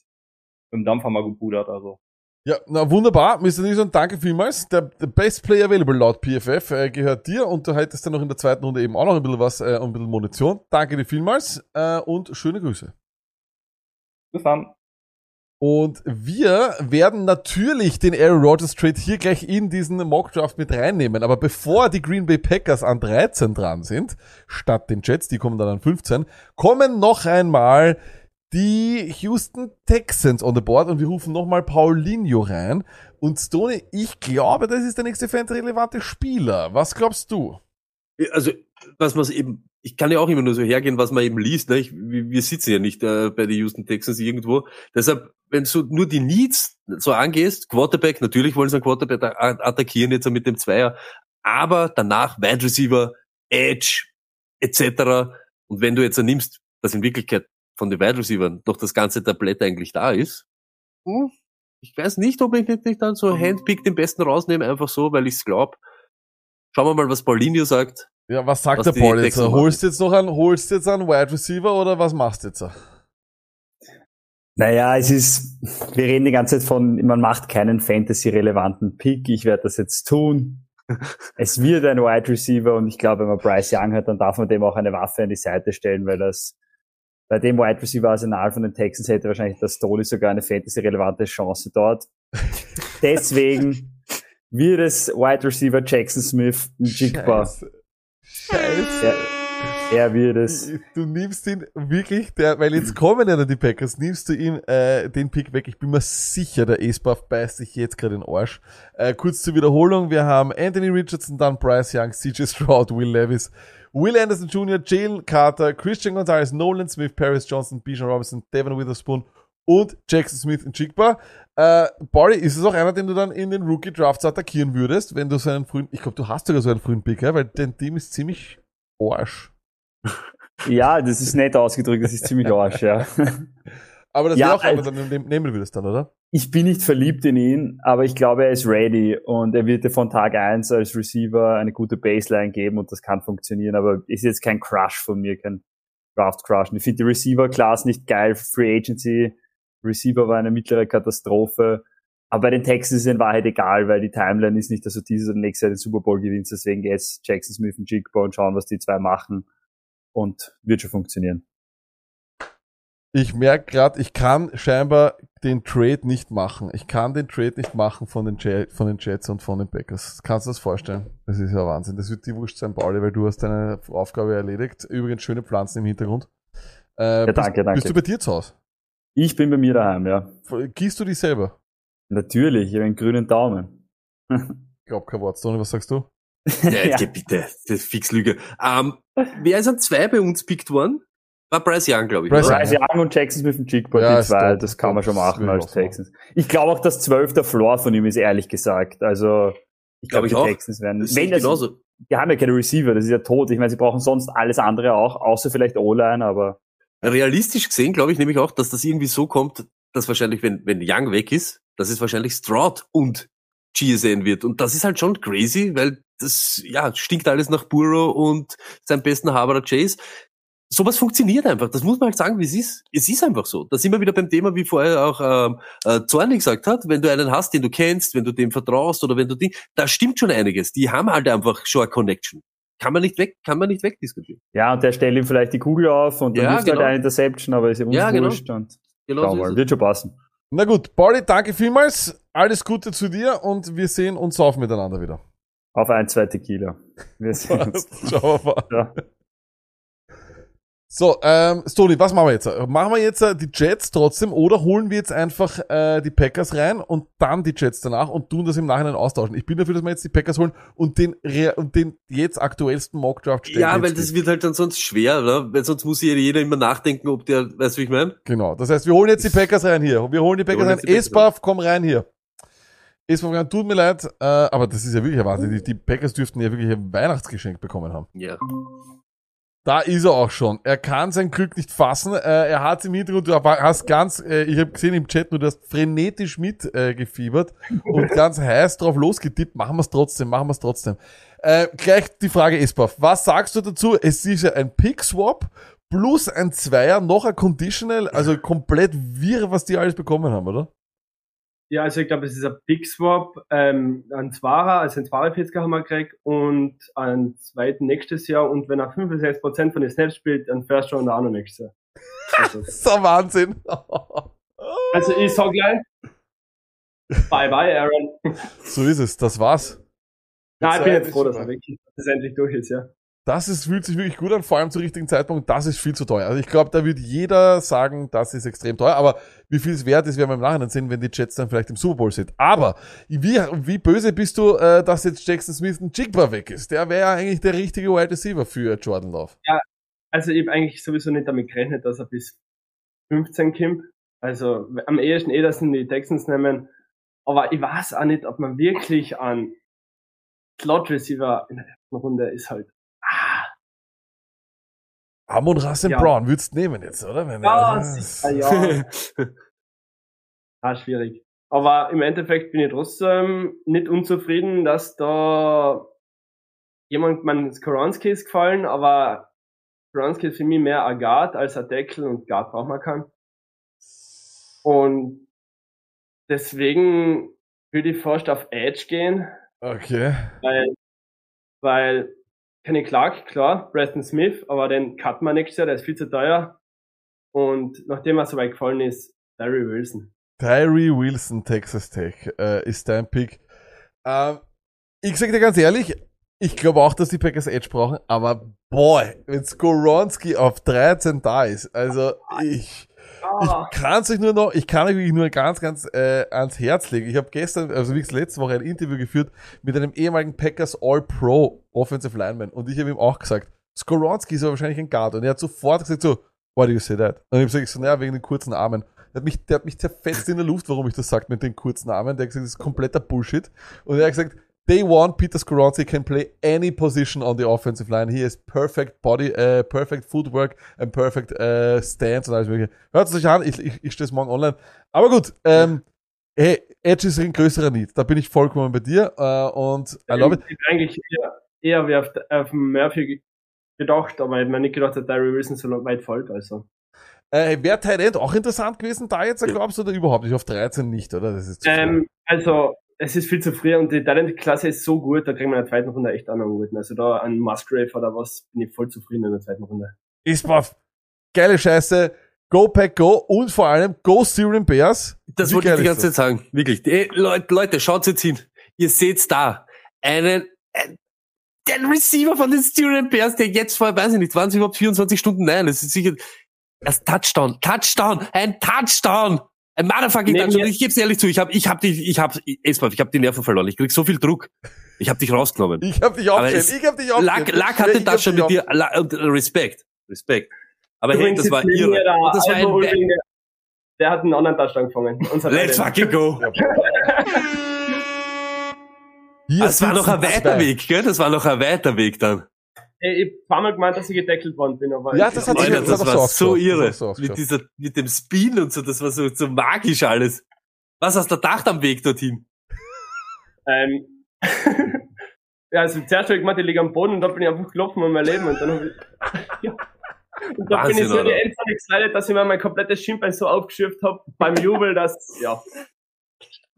dem Dampfer mal gepudert. Also. Ja, na wunderbar. Mr. Nilsson, danke vielmals. Der, der Best Player Available laut PFF äh, gehört dir und du hättest dann noch in der zweiten Runde eben auch noch ein bisschen was, äh, ein bisschen Munition. Danke dir vielmals äh, und schöne Grüße. Bis dann. Und wir werden natürlich den Aaron Rodgers Trade hier gleich in diesen Mockdraft mit reinnehmen. Aber bevor die Green Bay Packers an 13 dran sind, statt den Jets, die kommen dann an 15, kommen noch einmal die Houston Texans on the board und wir rufen nochmal Paulinho rein. Und Stoney, ich glaube, das ist der nächste fanrelevante Spieler. Was glaubst du? Also, was man eben, ich kann ja auch immer nur so hergehen, was man eben liest. Ne? Ich, wir sitzen ja nicht äh, bei den Houston Texans irgendwo. Deshalb, wenn du nur die Needs so angehst, Quarterback, natürlich wollen sie einen Quarterback attackieren jetzt mit dem Zweier, aber danach Wide Receiver, Edge, etc. Und wenn du jetzt nimmst, dass in Wirklichkeit von den Wide Receivers doch das ganze Tablett eigentlich da ist, hm, ich weiß nicht, ob ich nicht, nicht dann so Handpick den besten rausnehme, einfach so, weil ich es glaube. Schauen wir mal, was Paulinho sagt. Ja, was sagt Was der Paul jetzt? Holst du jetzt noch einen, holst jetzt einen Wide Receiver oder was machst du jetzt? Naja, es ist, wir reden die ganze Zeit von, man macht keinen Fantasy-relevanten Pick. Ich werde das jetzt tun. es wird ein Wide Receiver und ich glaube, wenn man Bryce Young hat, dann darf man dem auch eine Waffe an die Seite stellen, weil das bei dem Wide Receiver Arsenal von den Texans hätte wahrscheinlich das Stoney sogar eine Fantasy-relevante Chance dort. Deswegen wird es Wide Receiver Jackson Smith ein Jigba. Er, er wird es. Du nimmst ihn wirklich, der, weil jetzt kommen ja dann die Packers, nimmst du ihm äh, den Pick weg. Ich bin mir sicher, der Ace-Buff beißt sich jetzt gerade in den Arsch. Äh, kurz zur Wiederholung, wir haben Anthony Richardson, dann Bryce Young, CJ Stroud, Will Levis, Will Anderson Jr., Jalen Carter, Christian Gonzalez, Nolan Smith, Paris Johnson, Bijan Robinson, Devin Witherspoon und Jackson Smith in Jigba. Äh, Barry, ist es auch einer, den du dann in den Rookie Drafts attackieren würdest, wenn du so einen frühen, ich glaube, du hast sogar so einen frühen Pick, ja? weil dein Team ist ziemlich Arsch. Ja, das ist nett ausgedrückt, das ist ziemlich Arsch, ja. Aber das Ja, wäre auch also- du nehmen würdest dann, oder? Ich bin nicht verliebt in ihn, aber ich glaube, er ist ready und er wird dir von Tag eins als Receiver eine gute Baseline geben und das kann funktionieren, aber ist jetzt kein Crush von mir, kein Draft Crush. Und ich finde die Receiver-Class nicht geil, Free Agency, Receiver war eine mittlere Katastrophe, aber bei den Texans ist es in Wahrheit egal, weil die Timeline ist nicht, dass du dieses oder nächstes Jahr den Super Bowl gewinnst, deswegen jetzt Jackson Smith und Jigba und schauen, was die zwei machen und wird schon funktionieren. Ich merke gerade, ich kann scheinbar den Trade nicht machen. Ich kann den Trade nicht machen von den, Jet, von den Jets und von den Packers. Kannst du das vorstellen? Das ist ja Wahnsinn. Das wird dir wurscht sein, Pauli, weil du hast deine Aufgabe erledigt. Übrigens schöne Pflanzen im Hintergrund. Äh, Ja, danke, bist, danke. Bist du bei dir zu Hause? Ich bin bei mir daheim, ja. Gießt du die selber? Natürlich, ich habe einen grünen Daumen. Ich glaub kein Wort. Tony, was sagst du? Ja, geh bitte, das ist fix Lüge. Ähm, wer ist an zwei bei uns pickt worden? War Bryce Young, glaube ich. Bryce oder? Young und Jackson Smith und Jigba, Ja, die zwei, das kann man schon machen als Texans. Ich glaube auch, dass 12 der Floor von ihm ist, ehrlich gesagt. Also, ich Glaub glaube, ich die auch. Texans werden, Das ich das- genauso. die haben ja keine Receiver, das ist ja tot. Ich meine, sie brauchen sonst alles andere auch, außer vielleicht O-Line, aber Realistisch gesehen glaube ich nämlich auch, dass das irgendwie so kommt, dass wahrscheinlich, wenn, wenn Young weg ist, dass es wahrscheinlich Stroud und GSN wird. Und das ist halt schon crazy, weil das, ja, stinkt alles nach Burrow und seinem besten Haberer Chase. Sowas funktioniert einfach. Das muss man halt sagen, wie es ist. Es ist einfach so. Da sind wir wieder beim Thema, wie vorher auch ähm, äh, Zorni gesagt hat. Wenn du einen hast, den du kennst, wenn du dem vertraust oder wenn du den, da stimmt schon einiges. Die haben halt einfach schon eine Connection. Kann man nicht weg, kann man nicht wegdiskutieren. ja, und der stellt ihm vielleicht die Kugel auf und dann Ja, wirft genau. halt eine Interception, aber ist ja uns Ja, genau. und Genau so ist wird schon passen. Na gut, Pauli, danke vielmals. Alles Gute zu dir und wir sehen uns auf miteinander wieder. Auf ein, zwei Tequila. Wir sehen uns. Mal. Ja. So, ähm, Stony, was machen wir jetzt? Machen wir jetzt äh, die Jets trotzdem oder holen wir jetzt einfach äh, die Packers rein und dann die Jets danach und tun das im Nachhinein austauschen? Ich bin dafür, dass wir jetzt die Packers holen und den, und den jetzt aktuellsten Mockdraft stellen. Ja, weil das gibt. wird halt dann sonst schwer, oder? Weil sonst muss jeder, jeder immer nachdenken, ob der, weißt du, wie ich meine? Genau. Das heißt, wir holen jetzt die Packers rein hier. Wir holen die Packers holen rein. Esbaf, komm rein hier. Esbaf, rein. tut mir leid, äh, aber das ist ja wirklich erwartet. Die, die Packers dürften ja wirklich ein Weihnachtsgeschenk bekommen haben. Ja. Da ist er auch schon. Er kann sein Glück nicht fassen. Äh, er hat im Hintergrund, du hast ganz, äh, ich habe gesehen im Chat, nur du hast frenetisch mitgefiebert äh, und ganz heiß drauf losgetippt. Machen wir es trotzdem, machen wir es trotzdem. Gleich die Frage, Esbaf, was sagst du dazu? Es ist ja ein Pick-Swap plus ein Zweier, noch ein Conditional, also komplett wirr, was die alles bekommen haben, oder? Ja, also ich glaube, es ist ein Big Swap, ähm, ein Zwarer, also ein Zwarer 40er haben wir gekriegt und einen zweiten nächstes Jahr und wenn er 65% von den Snaps spielt, ein First Round auch noch nächstes Jahr. Also, So Wahnsinn. also ich sag gleich, bye bye Aaron. So ist es, das war's. Na, ich bin jetzt froh, dass er weg ist, dass es endlich durch ist, ja. Das ist, fühlt sich wirklich gut an, vor allem zum richtigen Zeitpunkt. Das ist viel zu teuer. Also ich glaube, da wird jeder sagen, das ist extrem teuer. Aber wie viel es wert ist, werden wir im Nachhinein sehen, wenn die Jets dann vielleicht im Super Bowl sind. Aber wie, wie böse bist du, äh, dass jetzt Jackson Smith ein Jigba weg ist? Der wäre ja eigentlich der richtige Wide Receiver für Jordan Love. Ja, also ich habe eigentlich sowieso nicht damit gerechnet, dass er bis 15 kommt. Also am ehesten eh, dass ihn die Texans nehmen. Aber ich weiß auch nicht, ob man wirklich an Slot Receiver in der ersten Runde ist halt. Amon Rassem Ja. Brown würdest nehmen jetzt, oder? Wenn Ja, er- sicher, ja. ah, schwierig. Aber im Endeffekt bin ich trotzdem nicht unzufrieden, dass da jemand, man Skoronski ist gefallen, aber Skoronski ist für mich mehr ein Guard als ein Deckel und Guard braucht man keinen. Und deswegen würde ich fast auf Edge gehen, Okay. weil, weil Kenny Clark, klar, Preston Smith, aber den cutten wir nächstes Jahr, der ist viel zu teuer. Und nachdem er so weit gefallen ist, Larry Wilson. Tyree Wilson, Texas Tech, äh, ist dein Pick. Ähm, ich sag dir ganz ehrlich, ich glaube auch, dass die Packers Edge brauchen, aber boy, wenn Skoronski auf 13 da ist, also ich, ich kann es euch nur noch, ich kann euch wirklich nur ganz, ganz äh, ans Herz legen. Ich habe gestern, also wie gesagt, letzte Woche ein Interview geführt mit einem ehemaligen Packers All-Pro Offensive Lineman und ich habe ihm auch gesagt, Skoronski ist aber wahrscheinlich ein Guard und er hat sofort gesagt so, why do you say that? Und ich habe gesagt, so, naja, wegen den kurzen Armen. Der hat mich, der hat mich zerfetzt in der Luft, warum ich das sage mit den kurzen Armen. Der hat gesagt, das ist kompletter Bullshit. Und er hat gesagt, Day one, Peter Skoronski can play any position on the offensive line. He has perfect body, uh, perfect footwork and perfect uh, stance und alles mögliche. Hört es euch an, ich, ich, ich stehe es morgen online. Aber gut, ähm, hey, Edge ist ein größerer Need. Da bin ich vollkommen bei dir äh, und I love it. Ich hätte eigentlich eher, eher wie auf, auf Murphy gedacht, aber ich hätte mir nicht gedacht, dass Larry Wilson so weit fällt. Also. Äh, Wäre Tight End auch interessant gewesen da jetzt, glaubst du, oder überhaupt nicht? Auf 13 nicht, oder? Das ist Ähm, also, es ist viel zu früh und die Talent-Klasse ist so gut, da kriegen wir in der zweiten Runde echt anderen guten. Also da an Musgrave oder was, bin ich voll zufrieden in der zweiten Runde. Ist baff. Geile Scheiße. Go Pack Go und vor allem Go Syrian Bears. Das Wie wollte ich die ganze? Zeit sagen. Wirklich. Ey, Leute, Leute, schaut jetzt hin. Ihr seht's da. Einen, äh, den Receiver von den Styrian Bears, der jetzt vor, weiß ich nicht, waren es überhaupt 24 Stunden? Nein, das ist sicher, das Touchdown, Touchdown, ein Touchdown. Ein motherfucking Touchdown. mir- Ich geb's ehrlich zu, ich hab, ich hab dich, ich hab, Esbaf, ich hab die Nerven verloren. Ich krieg so viel Druck. Ich hab dich rausgenommen. Ich hab dich aufgestellt. es- Ich hab dich aufgestellt. Lack, Lack Ja, hatte ich das schon mit dir. La- und, äh, Respekt. Respekt. Aber hey, das war irre. mir der Und das war ein der, der hat einen anderen Touchdown gefangen. Let's fucking go. Das war noch ein weiter. Weg, gell? Das war noch ein weiter Weg dann. Ey, ich hab mal gemeint, dass ich gedeckelt worden bin, aber Ja, das hat sich- das das war so so irre. So. Mit dieser, mit dem Spin und so, das war so, so magisch alles. Was hast du gedacht am Weg dorthin? Ähm, ja, also zuerst habe ich gemeint, ich liege am Boden und dann bin ich einfach gelaufen um mein Leben und dann habe ich, ja. Und dann bin Wahnsinn, ich so in die. Endzone excited, dass ich mir mein komplettes Schienbein so aufgeschürft habe beim Jubel, dass, ja.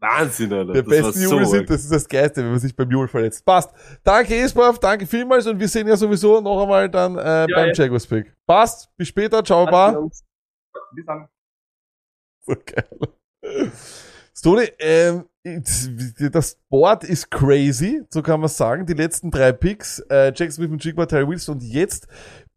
Wahnsinn, Alter. Der das war besten so sind, das ist das Geiste, wenn man sich beim Jubel verletzt. Passt. Danke, Esbaf, danke vielmals und wir sehen ja sowieso noch einmal dann äh, beim ja. Jaguars Pick. Passt, bis später, ciao, Bar. Bis dann. So geil. Stone, ähm, das Board ist crazy, so kann man sagen. Die letzten drei Picks, äh, Jack Smith und Jigma, Terry Wilson und jetzt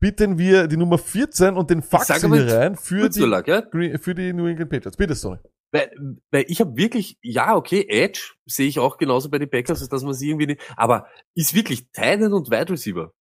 bitten wir die Nummer 14 und den Fax hier rein für die, ja? Green- für die New England Patriots. Bitte, Stone. Weil, weil ich habe wirklich, ja, okay, Edge sehe ich auch genauso bei den Packers, dass man sie irgendwie nicht, aber ist wirklich Titan und Wide Receiver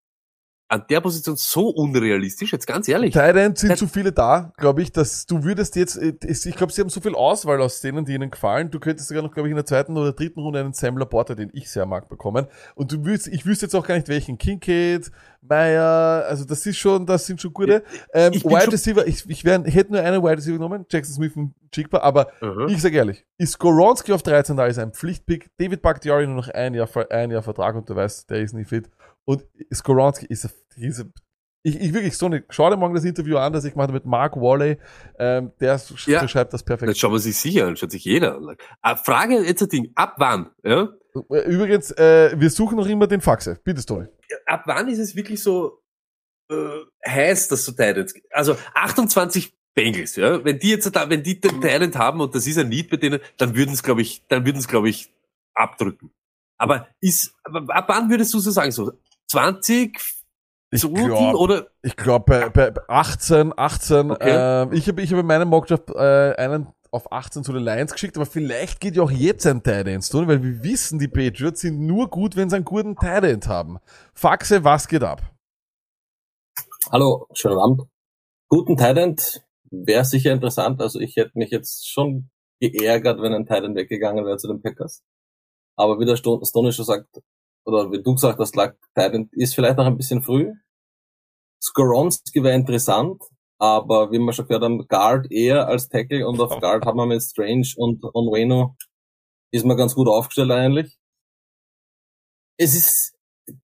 an der Position so unrealistisch, jetzt ganz ehrlich. Tight End sind zu viele da, glaube ich, dass du würdest jetzt, äh, ich glaube, sie haben so viel Auswahl aus denen, die ihnen gefallen. Du könntest sogar noch, glaube ich, in der zweiten oder dritten Runde einen Sam Laporta, den ich sehr mag, bekommen. Und du würdest, ich wüsste jetzt auch gar nicht welchen. Kincaid, Meyer, also das ist schon, das sind schon gute. Ähm, ich Wide Receiver, ich, ich, wär, ich hätte nur einen Wide Receiver genommen, Jackson Smith und Jigba, aber Mhm. ich sage ehrlich, ist Goronski auf 13 da, ist ein Pflichtpick. David Bakhtiari nur noch ein Jahr, ein Jahr Vertrag und du weißt, der ist nicht fit. Und Skoronski ist, ist ich, ich wirklich so nicht. Schau dir morgen das Interview an, das ich gemacht habe mit Mark Wally. Ähm, der sch- Ja. beschreibt das perfekt. Das schaut man sich sicher an, schaut sich jeder an. Ah, Frage jetzt ein Ding, ab wann? Ja? Übrigens, äh, wir suchen noch immer den Faxe. Bitte, Tony. Ab wann ist es wirklich so äh, heiß, dass du Titans, also 28 Bengals, ja, wenn die jetzt da, wenn die den Talent haben und das ist ein Need bei denen, dann würden es, glaube ich, dann würden es, glaube ich, abdrücken. Aber ist, ab wann würdest du so sagen, so 20 Ich so glaub- oder Ich glaube bei, bei bei 18, 18, Okay. ähm, ich habe ich hab in meinem Mockdraft äh, einen auf 18 zu den Lions geschickt, aber vielleicht geht ja auch jetzt ein Tight tun, weil wir wissen, die Patriots sind nur gut, wenn sie einen guten Tight haben. Faxe, was geht ab? Hallo, schönen Abend. Guten Tident wäre sicher interessant. Also ich hätte mich jetzt schon geärgert, wenn ein Tident weggegangen wäre zu den Packers. Aber wie der Sto- Stoney schon sagt, oder wie du gesagt hast, lag Tident ist vielleicht noch ein bisschen früh. Skoronski wäre interessant, aber wie wir schon gehört haben, Guard eher als Tackle und auf Guard haben wir mit Strange und Onweno ist man ganz gut aufgestellt eigentlich. Es ist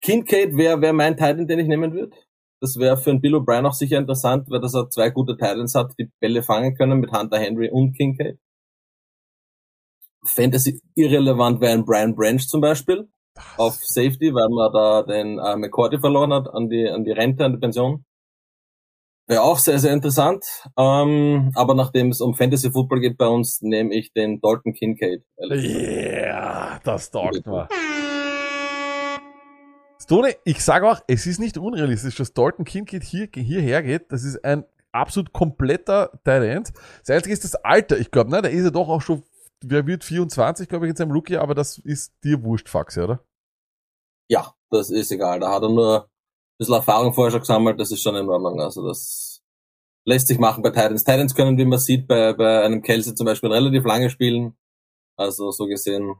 Kincaid wäre wär mein Titan, den ich nehmen würde. Das wäre für einen Bill O'Brien auch sicher interessant, weil das er zwei gute Titans hat, die Bälle fangen können mit Hunter Henry und Kincaid. Fantasy irrelevant wäre ein Brian Branch zum Beispiel auf Safety, weil man da den äh, McCourty verloren hat an die, an die Rente, an die Pension. Wäre auch sehr, sehr interessant. Ähm, aber nachdem es um Fantasy Football geht bei uns, nehme ich den Dalton Kincaid. Ja, das taugt mir. Stone, ich sage auch, es ist nicht unrealistisch, dass Dalton Kincaid hier, hierher geht. Das ist ein absolut kompletter Talent. Das Einzige ist das Alter. Ich glaube, ne, der ist ja doch auch schon, wer wird 24, glaube ich, in seinem Rookie, aber das ist dir wurscht, Faxe, oder? Ja, das ist egal. Da hat er nur ein bisschen Erfahrung vorher schon gesammelt, das ist schon in Ordnung. Also das lässt sich machen bei Titans. Titans können, wie man sieht, bei, bei einem Kelsey zum Beispiel relativ lange spielen. Also so gesehen,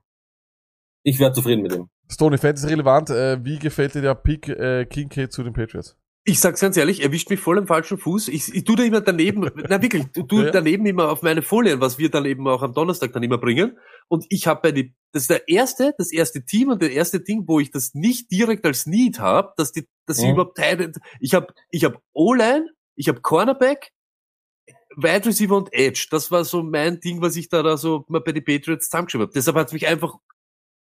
ich wäre zufrieden mit ihm. Stone, Fantasy relevant. Äh, wie gefällt dir der Pick äh, Kincaid zu den Patriots? Ich sag's ganz ehrlich, erwischt mich voll im falschen Fuß. Ich, ich tu da immer daneben, na wirklich, du tu Ja. daneben immer auf meine Folien, was wir dann eben auch am Donnerstag dann immer bringen. Und ich habe bei die, das ist der erste, das erste Team und der erste Ding, wo ich das nicht direkt als Need habe, dass die, dass ich Mhm. überhaupt Teil, ich habe, ich habe O-Line, ich habe Cornerback, Wide Receiver und Edge. Das war so mein Ding, was ich da, da so mal bei den Patriots zusammengeschrieben habe. Deshalb hat's mich einfach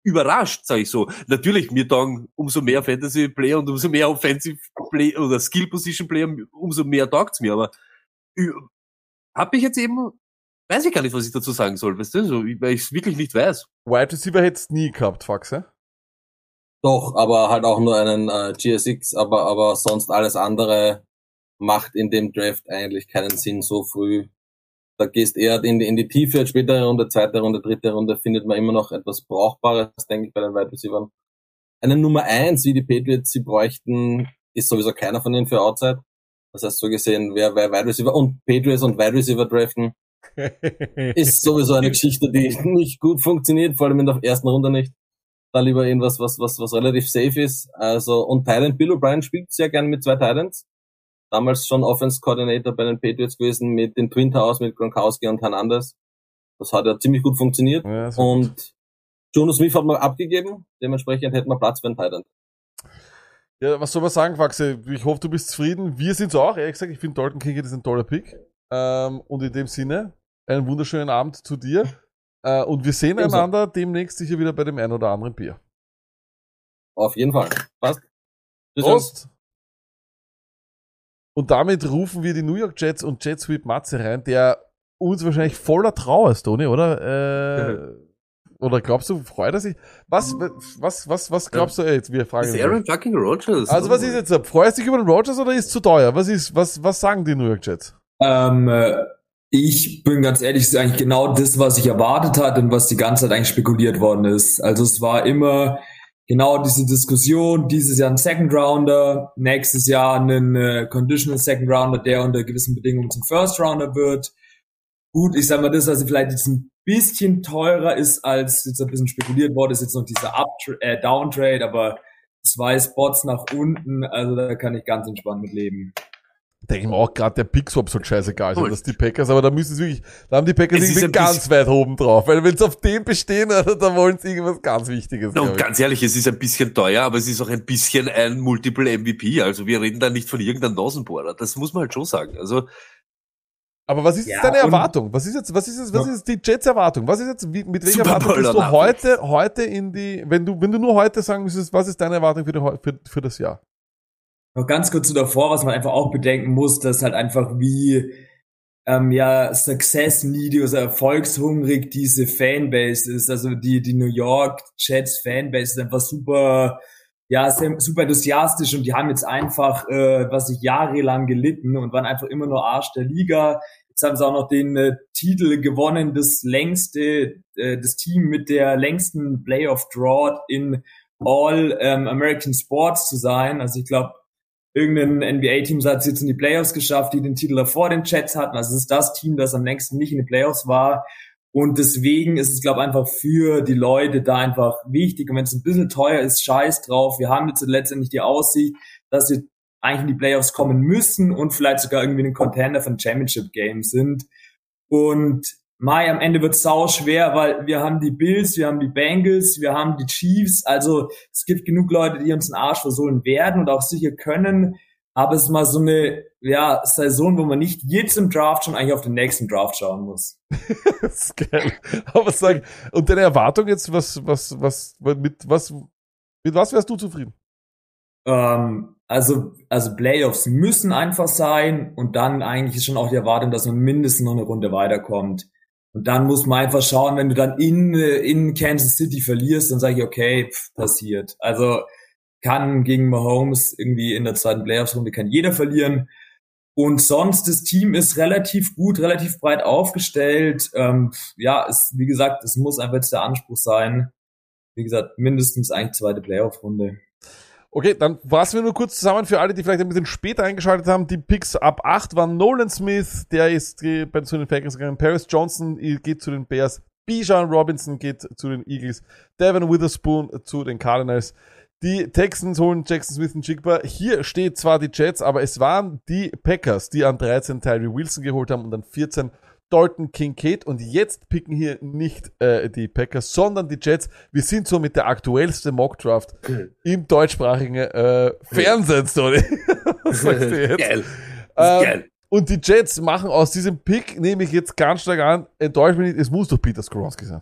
überrascht, sage ich so. Natürlich, mir taugen umso mehr Fantasy Player und umso mehr Offensive Player oder Skill Position Player, umso mehr taugt's mir. Aber habe ich jetzt eben, weiß ich gar nicht, was ich dazu sagen soll, weißt du, so, weil ich es wirklich nicht weiß. Wide Receiver hättest nie gehabt, Faxe. Doch, aber halt auch nur einen äh, GSX, aber, aber sonst alles andere macht in dem Draft eigentlich keinen Sinn so früh. Da gehst eher in die, in die Tiefe, spätere Runde, zweite Runde, dritte Runde, findet man immer noch etwas Brauchbares, denke ich, bei den Wide Receivers. Eine Nummer eins, wie die Patriots sie bräuchten, ist sowieso keiner von ihnen für Outside. Das heißt, so gesehen, wer, wer Wide Receiver und Patriots und Wide Receiver draften, ist sowieso eine Geschichte, die nicht gut funktioniert, vor allem in der ersten Runde nicht. Da lieber irgendwas, was, was, was relativ safe ist. Also, und Thailand, Bill O'Brien spielt sehr gern mit zwei Titans. Damals schon Offense Coordinator bei den Patriots gewesen mit den Twin Towers, mit Gronkowski und Hernandez. Das hat ja ziemlich gut funktioniert. Ja, so und Jonas Smith hat man abgegeben. Dementsprechend hätten wir Platz für einen Titan. Ja, was soll man sagen, Faxe? Ich hoffe, du bist zufrieden. Wir sind's auch, ehrlich gesagt. Ich finde Dalton Kincaid ist ein toller Pick. Ähm, und in dem Sinne, einen wunderschönen Abend zu dir. Äh, und wir sehen Ebenso. einander demnächst sicher wieder bei dem ein oder anderen Bier. Auf jeden Fall. Passt. Tschüss. Prost! Und damit rufen wir die New York Jets und Jet Sweep Matze rein, der uns wahrscheinlich voller Trauer ist, Toni, oder? Äh, oder glaubst du, freut er sich? Was, was, was, was glaubst du, ey, jetzt wir fragen. Ist. Aaron fucking Rodgers. Also was ist jetzt, freust du dich über den Rogers oder ist es zu teuer? Was ist, was, was sagen die New York Jets? Ähm, äh, ich bin ganz ehrlich, es ist eigentlich genau das, was ich erwartet hatte und was die ganze Zeit eigentlich spekuliert worden ist. Also es war immer genau diese Diskussion, dieses Jahr ein Second Rounder, nächstes Jahr einen äh, Conditional Second Rounder, der unter gewissen Bedingungen zum First Rounder wird. Gut, ich sag mal, das, was vielleicht jetzt ein bisschen teurer ist, als jetzt ein bisschen spekuliert wurde, ist jetzt noch dieser Up äh, Downtrade, aber zwei Spots nach unten, also da kann ich ganz entspannt mit leben. Denke ich mir auch gerade, der Pick-Swap soll scheißegal sein, dass die Packers, aber da müssen sie wirklich, da haben die Packers Es ist irgendwie ganz weit oben drauf, weil wenn sie auf dem bestehen, also, da wollen sie irgendwas ganz Wichtiges. Glaub und ganz ehrlich, es ist ein bisschen teuer, aber es ist auch ein bisschen ein Multiple MVP. Also wir reden da nicht von irgendeinem Nasenbohrer. Das muss man halt schon sagen. Also Aber was ist jetzt Ja, deine und- Erwartung? Was ist jetzt, was ist jetzt, was ist jetzt die Jets Erwartung? Was ist jetzt, wie, mit welcher Super Erwartung bist du heute, heute in die, wenn du, wenn du nur heute sagen müsstest, was ist deine Erwartung für, die, für, für das Jahr? Noch ganz kurz zu davor, was man einfach auch bedenken muss, dass halt einfach wie ähm, ja Success Needy oder erfolgshungrig diese Fanbase ist. Also die die New York Jets Fanbase ist einfach super ja super enthusiastisch und die haben jetzt einfach äh, was ich jahrelang gelitten und waren einfach immer nur Arsch der Liga. Jetzt haben sie auch noch den äh, Titel gewonnen, das längste äh, das Team mit der längsten Playoff Drought in All ähm, American Sports zu sein. Also ich glaube irgendein NBA-Team hat es jetzt in die Playoffs geschafft, die den Titel davor den Jets hatten. Also es ist das Team, das am längsten nicht in den Playoffs war. Und deswegen ist es, glaube ich, einfach für die Leute da einfach wichtig. Und wenn es ein bisschen teuer ist, scheiß drauf. Wir haben jetzt letztendlich die Aussicht, dass wir eigentlich in die Playoffs kommen müssen und vielleicht sogar irgendwie ein Contender von Championship Game sind. Und Mai, am Ende wird sau schwer, weil wir haben die Bills, wir haben die Bengals, wir haben die Chiefs. Also es gibt genug Leute, die uns einen Arsch versohlen werden und auch sicher können. Aber es ist mal so eine ja, Saison, wo man nicht jetzt im Draft schon eigentlich auf den nächsten Draft schauen muss. das ist geil. Aber sag, und deine Erwartung jetzt, was, was, was, mit was, mit was wärst du zufrieden? Ähm, also, also Playoffs müssen einfach sein und dann eigentlich ist schon auch die Erwartung, dass man mindestens noch eine Runde weiterkommt. Und dann muss man einfach schauen, wenn du dann in, in Kansas City verlierst, dann sage ich, okay, pff, passiert. Also kann gegen Mahomes irgendwie in der zweiten Playoffs-Runde kann jeder verlieren. Und sonst, das Team ist relativ gut, relativ breit aufgestellt. Ähm, ja, es, wie gesagt, es muss einfach jetzt der Anspruch sein. Wie gesagt, mindestens eigentlich zweite Playoff-Runde. Okay, dann fassen wir nur kurz zusammen für alle, die vielleicht ein bisschen später eingeschaltet haben. Die Picks ab 8 waren Nolan Smith, der ist bei, zu den Packers gegangen. Paris Johnson geht zu den Bears. Bijan Robinson geht zu den Eagles. Devin Witherspoon zu den Cardinals. Die Texans holen Jackson Smith und Jigba. Hier steht zwar die Jets, aber es waren die Packers, die an 13 Tyree Wilson geholt haben und an 14 Dalton Kincaid. Und jetzt picken hier nicht äh, die Packers, sondern die Jets. Wir sind so mit der aktuellste Mockdraft im deutschsprachigen äh, Fernsehen, sorry. Was sagst du jetzt? Geil. Ähm, Geil. und die Jets machen aus diesem Pick, nehme ich jetzt ganz stark an, enttäuscht mich nicht, es muss doch Peter Skoronski sein.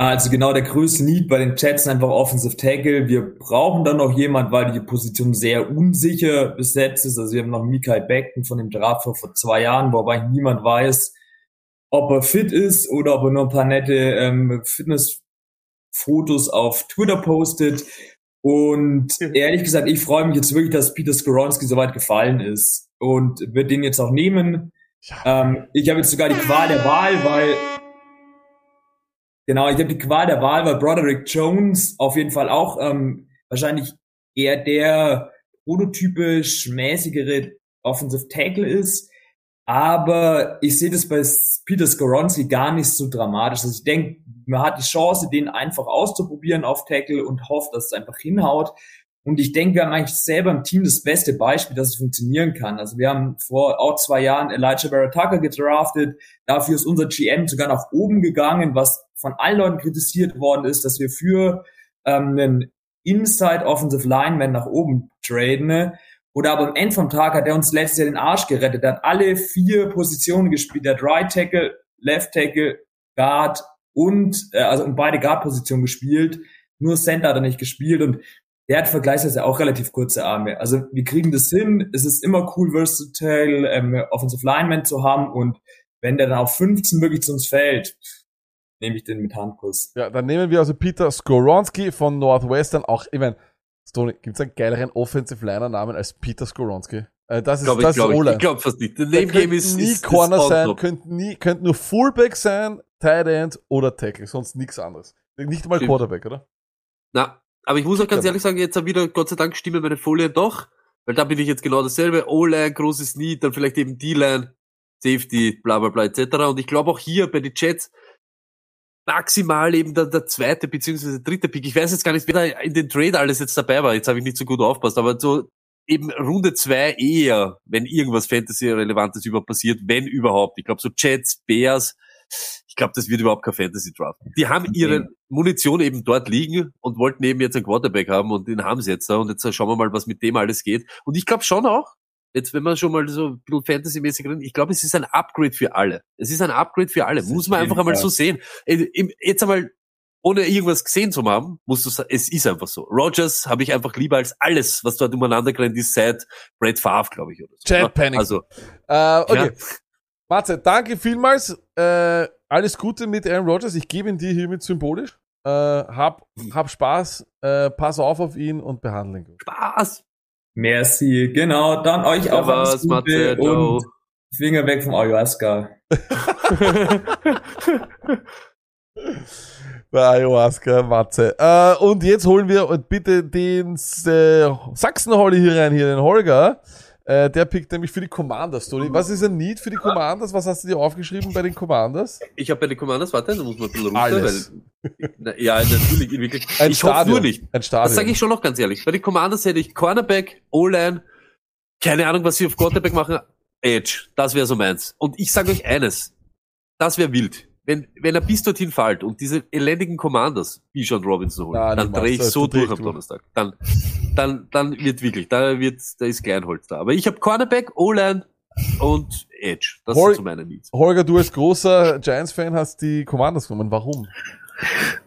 Also genau der größte Need bei den Jets ist einfach Offensive Tackle. Wir brauchen dann noch jemand, weil die Position sehr unsicher besetzt ist. Also wir haben noch Mikael Beckton von dem Draft vor vor zwei Jahren, wobei niemand weiß, ob er fit ist oder ob er nur ein paar nette ähm, Fitnessfotos auf Twitter postet. Und ehrlich gesagt, ich freue mich jetzt wirklich, dass Peter Skoronski so weit gefallen ist und wird den jetzt auch nehmen. Ähm, ich habe jetzt sogar die Qual der Wahl, weil Genau, ich habe die Qual der Wahl, weil Broderick Jones auf jeden Fall auch ähm, wahrscheinlich eher der prototypisch mäßigere Offensive Tackle ist. Aber ich sehe das bei Peter Skoronski gar nicht so dramatisch. Also ich denke, man hat die Chance, den einfach auszuprobieren auf Tackle und hofft, dass es einfach hinhaut. Und ich denke, wir haben eigentlich selber im Team das beste Beispiel, dass es funktionieren kann. Also wir haben vor auch zwei Jahren Elijah Baratucker gedraftet. Dafür ist unser GM sogar nach oben gegangen, was von allen Leuten kritisiert worden ist, dass wir für ähm, einen Inside Offensive Lineman nach oben traden. Oder aber am Ende vom Tag hat er uns letztes Jahr den Arsch gerettet. Er hat alle vier Positionen gespielt. Der hat Right Tackle, Left Tackle, Guard und äh, also und beide Guard-Positionen gespielt. Nur Center hat er nicht gespielt und der hat vergleichsweise auch relativ kurze Arme. Also wir kriegen das hin. Es ist immer cool, versatile ähm, Offensive Lineman zu haben und wenn der dann auf 15 wirklich zu uns fällt, nehme ich den mit Handkuss. Ja, dann nehmen wir also Peter Skoronski von Northwestern. Auch, ich meine, Stoney, gibt es einen geileren Offensive Liner Namen als Peter Skoronski? Äh, das ist, Glaub ich, das glaub ist ich. O-Line. Ich glaub fast nicht. Der Name Game könnte ist- nie ist- ist Corner on sein, könnte nie, könnte nur Fullback sein, Tight End oder Tackle, sonst nichts anderes. Nicht mal Stimmt. Quarterback, oder? Na, aber ich muss auch ganz aber- ehrlich sagen, jetzt wieder, Gott sei Dank, stimmen meine Folien doch, weil da bin ich jetzt genau dasselbe. O-Line, großes Need, dann vielleicht eben D-Line, Safety, bla bla bla etc. Und ich glaube auch hier bei den Jets maximal eben der, der zweite beziehungsweise dritte Pick. Ich weiß jetzt gar nicht, wer da in den Trade alles jetzt dabei war. Jetzt habe ich nicht so gut aufpasst, aber so eben Runde zwei eher, wenn irgendwas Fantasy-Relevantes überhaupt passiert, wenn überhaupt. Ich glaube so Jets, Bears, ich glaube, das wird überhaupt kein Fantasy-Draft. Die haben ihre Munition eben dort liegen und wollten eben jetzt einen Quarterback haben und den haben sie jetzt da und jetzt schauen wir mal, was mit dem alles geht. Und ich glaube schon auch, jetzt wenn man schon mal so ein bisschen Fantasy-mäßig drin, ich glaube, es ist ein Upgrade für alle. Es ist ein Upgrade für alle. Muss man einfach einmal so sehen. Äh, Jetzt einmal ohne irgendwas gesehen zu haben, musst du sagen, es ist einfach so. Rogers habe ich einfach lieber als alles, was dort umeinander gerannt ist, seit Brad Favre, glaube ich, oder so. Chad? Panic. Also, Äh, okay. Ja. Matze, danke vielmals. Äh, alles Gute mit Aaron Rodgers. Ich gebe ihn dir hiermit symbolisch. Äh, hab, hab Spaß, äh, pass auf auf ihn und behandle ihn gut. Spaß. Merci, genau. Dann euch auch Servus, alles Gute Matze, ciao. und Finger weg vom Ayahuasca. Der Ayahuasca, Matze. Äh, und jetzt holen wir bitte den äh, Sachsen-Holly hier rein, hier den Holger. Äh, der pickt nämlich für die Commanders, Toni. Was ist ein Need für die Commanders? Was hast du dir aufgeschrieben bei den Commanders? Ich habe bei den Commanders, warte, da muss man ein bisschen runter, Alles. weil, na, ja, natürlich, in wirklich. Ein ich hoffe nur nicht. Ein Stadion. Das sage ich schon noch ganz ehrlich. Bei den Commanders hätte ich Cornerback, O-Line, keine Ahnung, was sie auf Quarterback machen, Edge. Das wäre so meins. Und ich sage euch eines. Das wäre wild. Wenn, wenn er bis dorthin fällt und diese elendigen Commanders Bijan Robinson holen, Ja, dann drehe ich so durch am. Donnerstag. Dann, dann, dann wird wirklich, da wird, da ist Kleinholz da. Aber ich habe Cornerback, O-Line und Edge. Das Hol- sind so meine Needs. Holger, du als großer Giants-Fan hast die Commanders genommen. Warum?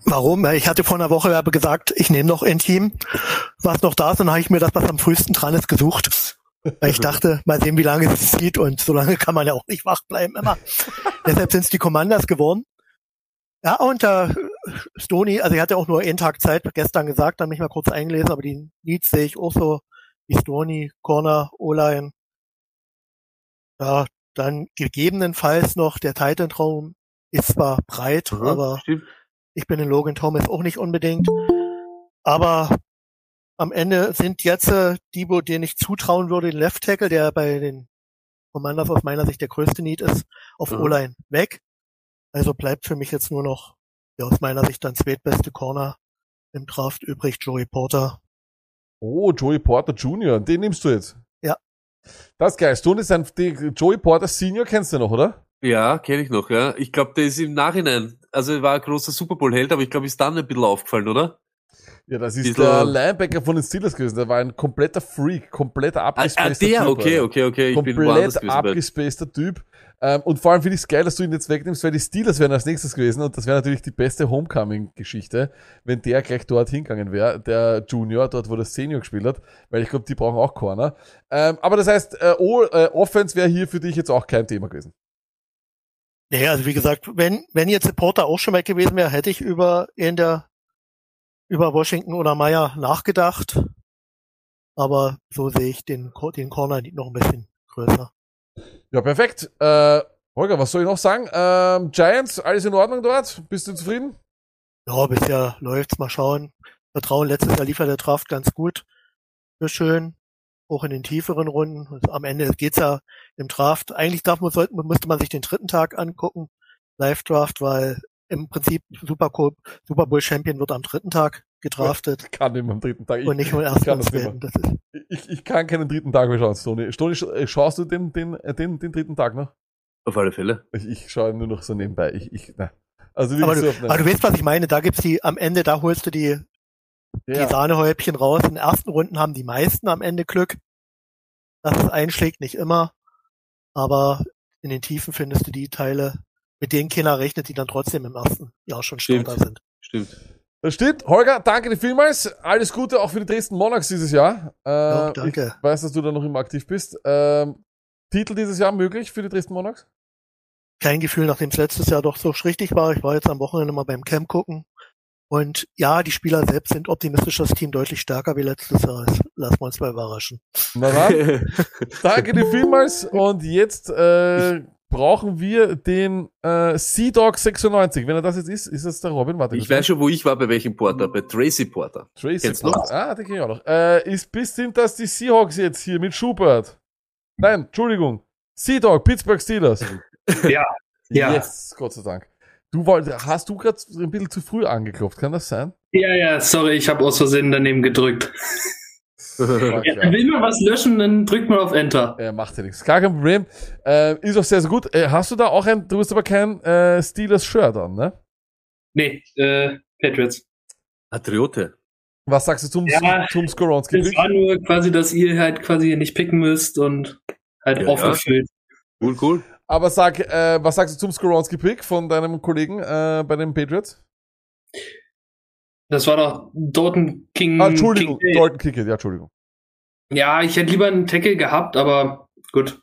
Warum? Ich hatte vor einer Woche aber gesagt, ich nehme noch ein Team, was noch da ist, und dann habe ich mir das, was am frühesten dran ist, gesucht. Weil ich dachte, mal sehen, wie lange es zieht und so lange kann man ja auch nicht wach bleiben immer. Deshalb sind es die Commanders geworden. Ja, und äh, Stoney, also ich hatte auch nur einen Tag Zeit gestern gesagt, dann mich mal kurz eingelesen, aber die Needs sehe ich auch so, wie Stoney, Corner, O-Line. Ja, dann gegebenenfalls noch der Titan-Traum ist zwar breit, Mhm, aber stimmt. ich bin in Logan Thomas auch nicht unbedingt. Aber am Ende sind jetzt äh, die, wo denen ich zutrauen würde, den Left Tackle, der bei den Commanders aus meiner Sicht der größte Need ist, auf Mhm. O-Line weg. Also bleibt für mich jetzt nur noch, ja, aus meiner Sicht dann zweitbeste Corner im Draft übrig, Joey Porter. Oh, Joey Porter Jr., den nimmst du jetzt. Ja. Das ist geil. Stone ist ein, die, Joey Porter Senior kennst du noch, oder? Ja, kenne ich noch, ja. Ich glaube, der ist im Nachhinein, also er war ein großer Super Bowl-Held, aber ich glaube, ist dann ein bisschen aufgefallen, oder? Ja, das ist Bisschen- der Linebacker von den Steelers gewesen. Der war ein kompletter Freak, kompletter Ah, abgespaceder ah, der, Typ. okay, okay, okay, ich bin Komplett bei- abgespaceder Typ. Ähm, und vor allem finde ich es geil, dass du ihn jetzt wegnimmst, weil die Steelers wären als nächstes gewesen und das wäre natürlich die beste Homecoming-Geschichte, wenn der gleich dort hingegangen wäre, der Junior, dort wo der Senior gespielt hat, weil ich glaube, die brauchen auch Corner. Ähm, aber das heißt, äh, oh, äh, Offense wäre hier für dich jetzt auch kein Thema gewesen. Nee, also wie gesagt, wenn, wenn jetzt der Porter auch schon weg gewesen wäre, hätte ich über in der über Washington oder Meyer nachgedacht. Aber so sehe ich den, den Corner noch ein bisschen größer. Ja, perfekt. Äh, Holger, was soll ich noch sagen? Ähm, Giants, alles in Ordnung dort? Bist du zufrieden? Ja, bisher läuft's. Mal schauen. Vertrauen, letztes Jahr liefert der Draft ganz gut. Sehr schön. Auch in den tieferen Runden. Und am Ende geht's ja im Draft. Eigentlich darf man, sollte, müsste man sich den dritten Tag angucken. Live Draft, weil im Prinzip Super Bowl, Super Bowl Champion wird am dritten Tag gedraftet. Kann immer am dritten Tag. Ich, Und nicht nur ich erst kann am das. Das ist, Ich, ich kann keinen dritten Tag mehr schauen, Stony. Stony, sch- äh, schaust du den, den, äh, den, den dritten Tag noch? Auf alle Fälle. Ich, ich schaue nur noch so nebenbei. Ich, ich, na. Also aber, du, aber du weißt, was ich meine. Da gibt's die, am Ende, da holst du die, die Ja. Sahnehäubchen raus. In den ersten Runden haben die meisten am Ende Glück, dass es einschlägt, nicht immer. Aber in den Tiefen findest du die Teile, mit denen keiner rechnet, die dann trotzdem im ersten Jahr schon Starter sind. Stimmt. Das stimmt. Holger, danke dir vielmals. Alles Gute auch für die Dresden Monarchs dieses Jahr. Äh, Ja, danke. Ich weiß, dass du da noch immer aktiv bist. Ähm, Titel dieses Jahr möglich für die Dresden Monarchs? Kein Gefühl, nachdem es letztes Jahr doch so richtig war. Ich war jetzt am Wochenende mal beim Camp gucken. Und ja, die Spieler selbst sind optimistisch, das Team deutlich stärker wie letztes Jahr ist. Lassen wir uns mal überraschen. Na dann, danke dir vielmals. Und jetzt äh, brauchen wir den äh, Sea Dog 96. Wenn er das jetzt ist, ist das der Robin? Warte, Ich weiß schon, wo ich war, bei welchem Porter, bei Tracy Porter. Tracy Kennst Porter. noch? Ah, den kenn ich auch noch. Äh, ist bis sind das die Seahawks jetzt hier mit Schubert? Nein, Entschuldigung. Sea Dog, Pittsburgh Steelers. Ja, ja. Yes, Gott sei Dank. Du wolltest, hast du gerade ein bisschen zu früh angeklopft, kann das sein? Ja, ja, sorry, ich habe aus Versehen daneben gedrückt. Ja, will man was löschen, dann drückt man auf Enter. Er macht ja nichts. Gar kein Problem. Äh, ist auch sehr, sehr gut. Äh, hast du da auch ein, du hast aber kein äh, Steelers-Shirt an, ne? Nee, äh, Patriots. Patriote. Was sagst du zum, Ja, zum Skoronski? Es war nur quasi, dass ihr halt quasi nicht picken müsst und halt Ja, aufgefüllt. Cool, cool. Aber sag, äh, was sagst du zum Skoronski-Pick von deinem Kollegen äh, bei den Patriots? Das war doch Dalton King. Ah, Entschuldigung, King Dalton Kickett, ja, Entschuldigung. Ja, ich hätte lieber einen Tackle gehabt, aber gut.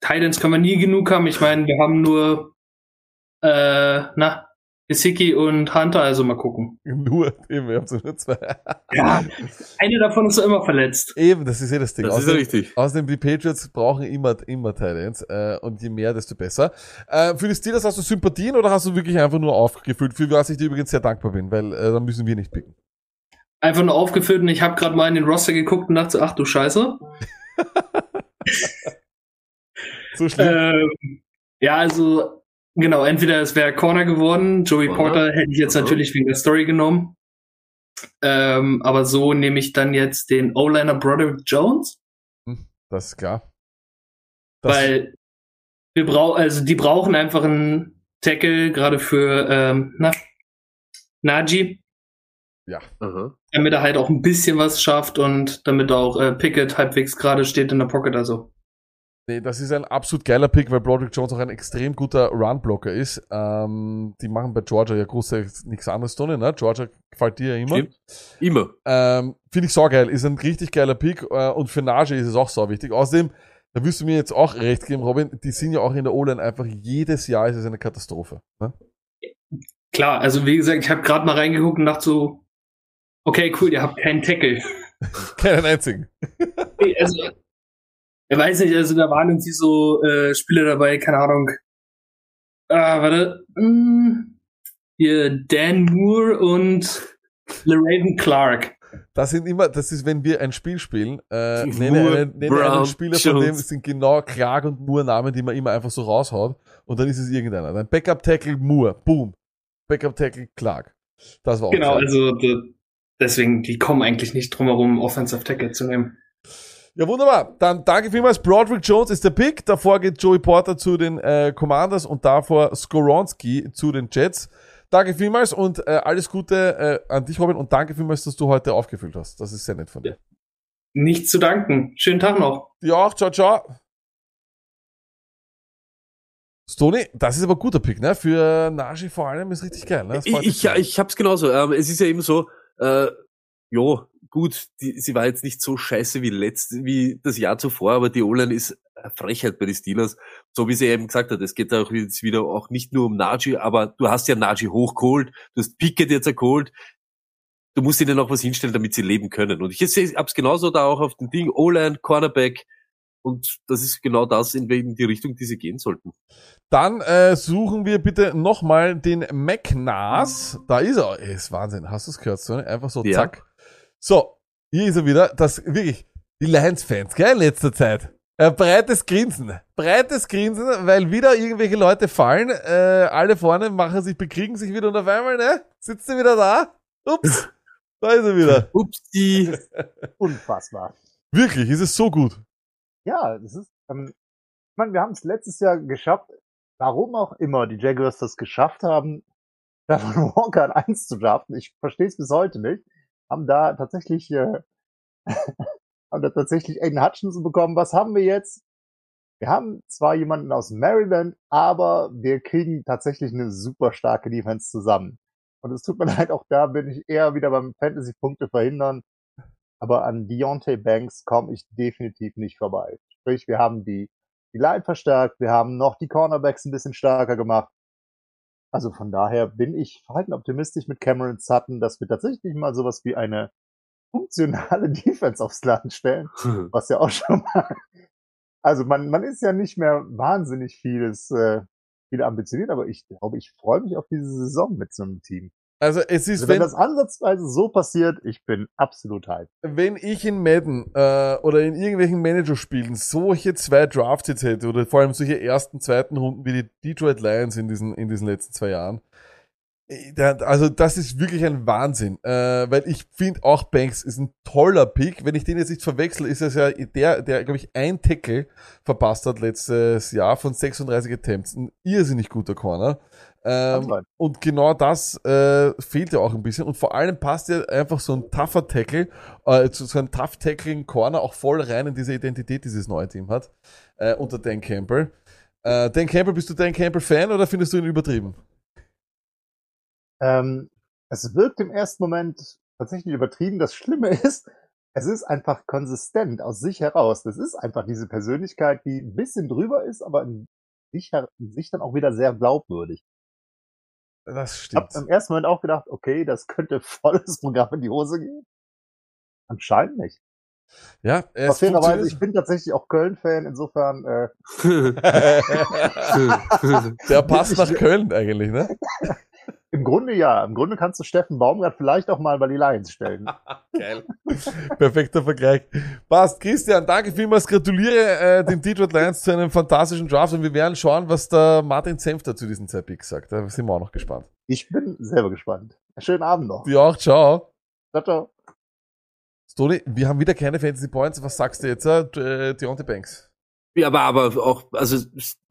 Titans kann man nie genug haben. Ich meine, wir haben nur äh, na, Gesicki und Hunter, also mal gucken. Nur, eben, wir haben so nur zwei. Ja, eine davon ist doch immer verletzt. Eben, das ist eh das Ding. Das ist außerdem, richtig. Außerdem, die Patriots brauchen immer, immer Titans, äh, und je mehr, desto besser. Äh, für die Steelers hast du Sympathien oder hast du wirklich einfach nur aufgefüllt, für was ich dir übrigens sehr dankbar bin, weil äh, dann müssen wir nicht picken. Einfach nur aufgefüllt und ich habe gerade mal in den Roster geguckt und dachte, ach du Scheiße. So schlimm. Ähm, ja, also genau, entweder es wäre Corner geworden, Joey Aha. Porter hätte ich jetzt Aha. natürlich wegen der Story genommen. Ähm, aber so nehme ich dann jetzt den O-Liner Broderick Jones, Das ist klar. Das, weil wir brauchen, also die brauchen einfach einen Tackle, gerade für ähm, na, Najee. Ja. Damit er halt auch ein bisschen was schafft und damit auch äh, Pickett halbwegs gerade steht in der Pocket, also. Nee, das ist ein absolut geiler Pick, weil Broderick Jones auch ein extrem guter Run-Blocker ist. Ähm, die machen bei Georgia ja groß nichts anderes tun, ne? Georgia gefällt dir ja immer. Stimmt. Immer. Ähm, Finde ich saugeil, ist ein richtig geiler Pick äh, und für Najee ist es auch sau wichtig. Außerdem, da wirst du mir jetzt auch recht geben, Robin, die sind ja auch in der O-Line einfach jedes Jahr ist es eine Katastrophe. Ne? Klar, also wie gesagt, ich habe gerade mal reingeguckt und dachte so, okay, cool, ihr habt keinen Tackle. Keinen einzigen. Also, ich weiß nicht, also da waren irgendwie so äh, Spieler dabei, keine Ahnung. Ah, warte. Hm, hier Dan Moore und LeRaven Clark. Das sind immer, das ist, wenn wir ein Spiel spielen, äh, nenne, Moore, einen, nenne einen Brown, Spieler von dem, Jones. sind genau Clark und Moore Namen, die man immer einfach so raushaut. Und dann ist es irgendeiner. Dann Backup Tackle Moore, boom. Backup Tackle Clark. Das war auch Genau, geil. also de- deswegen, die kommen eigentlich nicht drum herum, Offensive Tackle zu nehmen. Ja, wunderbar. Dann danke vielmals. Broderick Jones ist der Pick. Davor geht Joey Porter zu den äh, Commanders und davor Skoronski zu den Jets. Danke vielmals und äh, alles Gute äh, an dich, Robin. Und danke vielmals, dass du heute aufgefüllt hast. Das ist sehr nett von dir. Nicht zu danken. Schönen Tag noch. Dir auch. Ciao, ciao. Stony, das ist aber ein guter Pick, ne? Für Najee vor allem ist richtig geil, ne? Ich, ich, ich hab's genauso. Ähm, es ist ja eben so, äh, jo, gut, die, sie war jetzt nicht so scheiße wie letzt, wie das Jahr zuvor, aber die O-Line ist eine Frechheit bei den Steelers. So wie sie eben gesagt hat, es geht auch jetzt wieder auch nicht nur um Najee, aber du hast ja Najee hochgeholt, du hast Pickett jetzt geholt. Du musst ihnen noch was hinstellen, damit sie leben können. Und ich hab's genauso da auch auf dem Ding, O-Line, Cornerback. Und das ist genau das, in die Richtung, die sie gehen sollten. Dann äh, suchen wir bitte nochmal den McNas. Da ist er. Ey, ist Wahnsinn. Hast du es gehört? So? Einfach so, Ja. zack. So, hier ist er wieder. Das wirklich, die Lions-Fans, gell, in letzter Zeit. Äh, breites Grinsen. Breites Grinsen, weil wieder irgendwelche Leute fallen. Äh, alle vorne machen sich, bekriegen sich wieder und auf einmal, ne? Sitzt er wieder da? Ups. Da ist er wieder. Upsi. Unfassbar. Wirklich, ist es so gut. Ja, das ist, ähm, ich meine, wir haben es letztes Jahr geschafft, warum auch immer die Jaguars das geschafft haben, Trevor Walker an 1 zu draften. Ich verstehe es bis heute nicht. Haben da tatsächlich, äh, haben da tatsächlich Aiden Hutchinson bekommen. Was haben wir jetzt? Wir haben zwar jemanden aus Maryland, aber wir kriegen tatsächlich eine super starke Defense zusammen. Und es tut mir leid, auch da bin ich eher wieder beim Fantasy-Punkte verhindern. Aber an Deontay Banks komme ich definitiv nicht vorbei. Sprich, wir haben die, die Line verstärkt, wir haben noch die Cornerbacks ein bisschen stärker gemacht. Also von daher bin ich verhalten optimistisch mit Cameron Sutton, dass wir tatsächlich mal sowas wie eine funktionale Defense aufs Land stellen, was ja auch schon mal, also man, man ist ja nicht mehr wahnsinnig vieles, äh, viel ambitioniert, aber ich glaube, ich freue mich auf diese Saison mit so einem Team. Also es ist, Also wenn wenn, das ansatzweise so passiert, ich bin absolut hyped. wenn ich in Madden äh, oder in irgendwelchen Managerspielen solche zwei Drafts jetzt hätte oder vor allem solche ersten, zweiten Runden wie die Detroit Lions in diesen, in diesen letzten zwei Jahren, äh, also das ist wirklich ein Wahnsinn, äh, weil ich finde auch Banks ist ein toller Pick. Wenn ich den jetzt nicht verwechsel, ist es ja der, der glaube ich ein Tackle verpasst hat letztes Jahr von 36 Attempts. Ein irrsinnig guter Corner. Ähm, und genau das äh, fehlt ja auch ein bisschen. Und vor allem passt ja einfach so ein tougher Tackle, äh, so einem tough tackling Corner auch voll rein in diese Identität, die dieses neue Team hat, äh, unter Dan Campbell. Äh, Dan Campbell, bist du Dan Campbell Fan oder findest du ihn übertrieben? Ähm, es wirkt im ersten Moment tatsächlich übertrieben. Das Schlimme ist, es ist einfach konsistent aus sich heraus. Das ist einfach diese Persönlichkeit, die ein bisschen drüber ist, aber in sich, in sich dann auch wieder sehr glaubwürdig. Das Ich habe im ersten Moment auch gedacht, okay, das könnte volles Programm in die Hose gehen. Anscheinend nicht. Ja, es funktioniert. ich bin tatsächlich auch Köln-Fan, insofern äh, Der passt nach Köln eigentlich, ne? Im Grunde ja. Im Grunde kannst du Steffen Baumgart vielleicht auch mal bei die Lions stellen. Geil. Perfekter Vergleich. Passt. Christian, danke vielmals. Gratuliere äh, den Detroit Lions zu einem fantastischen Draft und wir werden schauen, was der Martin Senfter zu diesen zwei Picks sagt. Da sind wir auch noch gespannt. Ich bin selber gespannt. Schönen Abend noch. Dir auch. Ciao. Ciao, ciao. Stoni, wir haben wieder keine Fantasy Points. Was sagst du jetzt, äh, Deontay Banks? Ja, aber, aber auch, also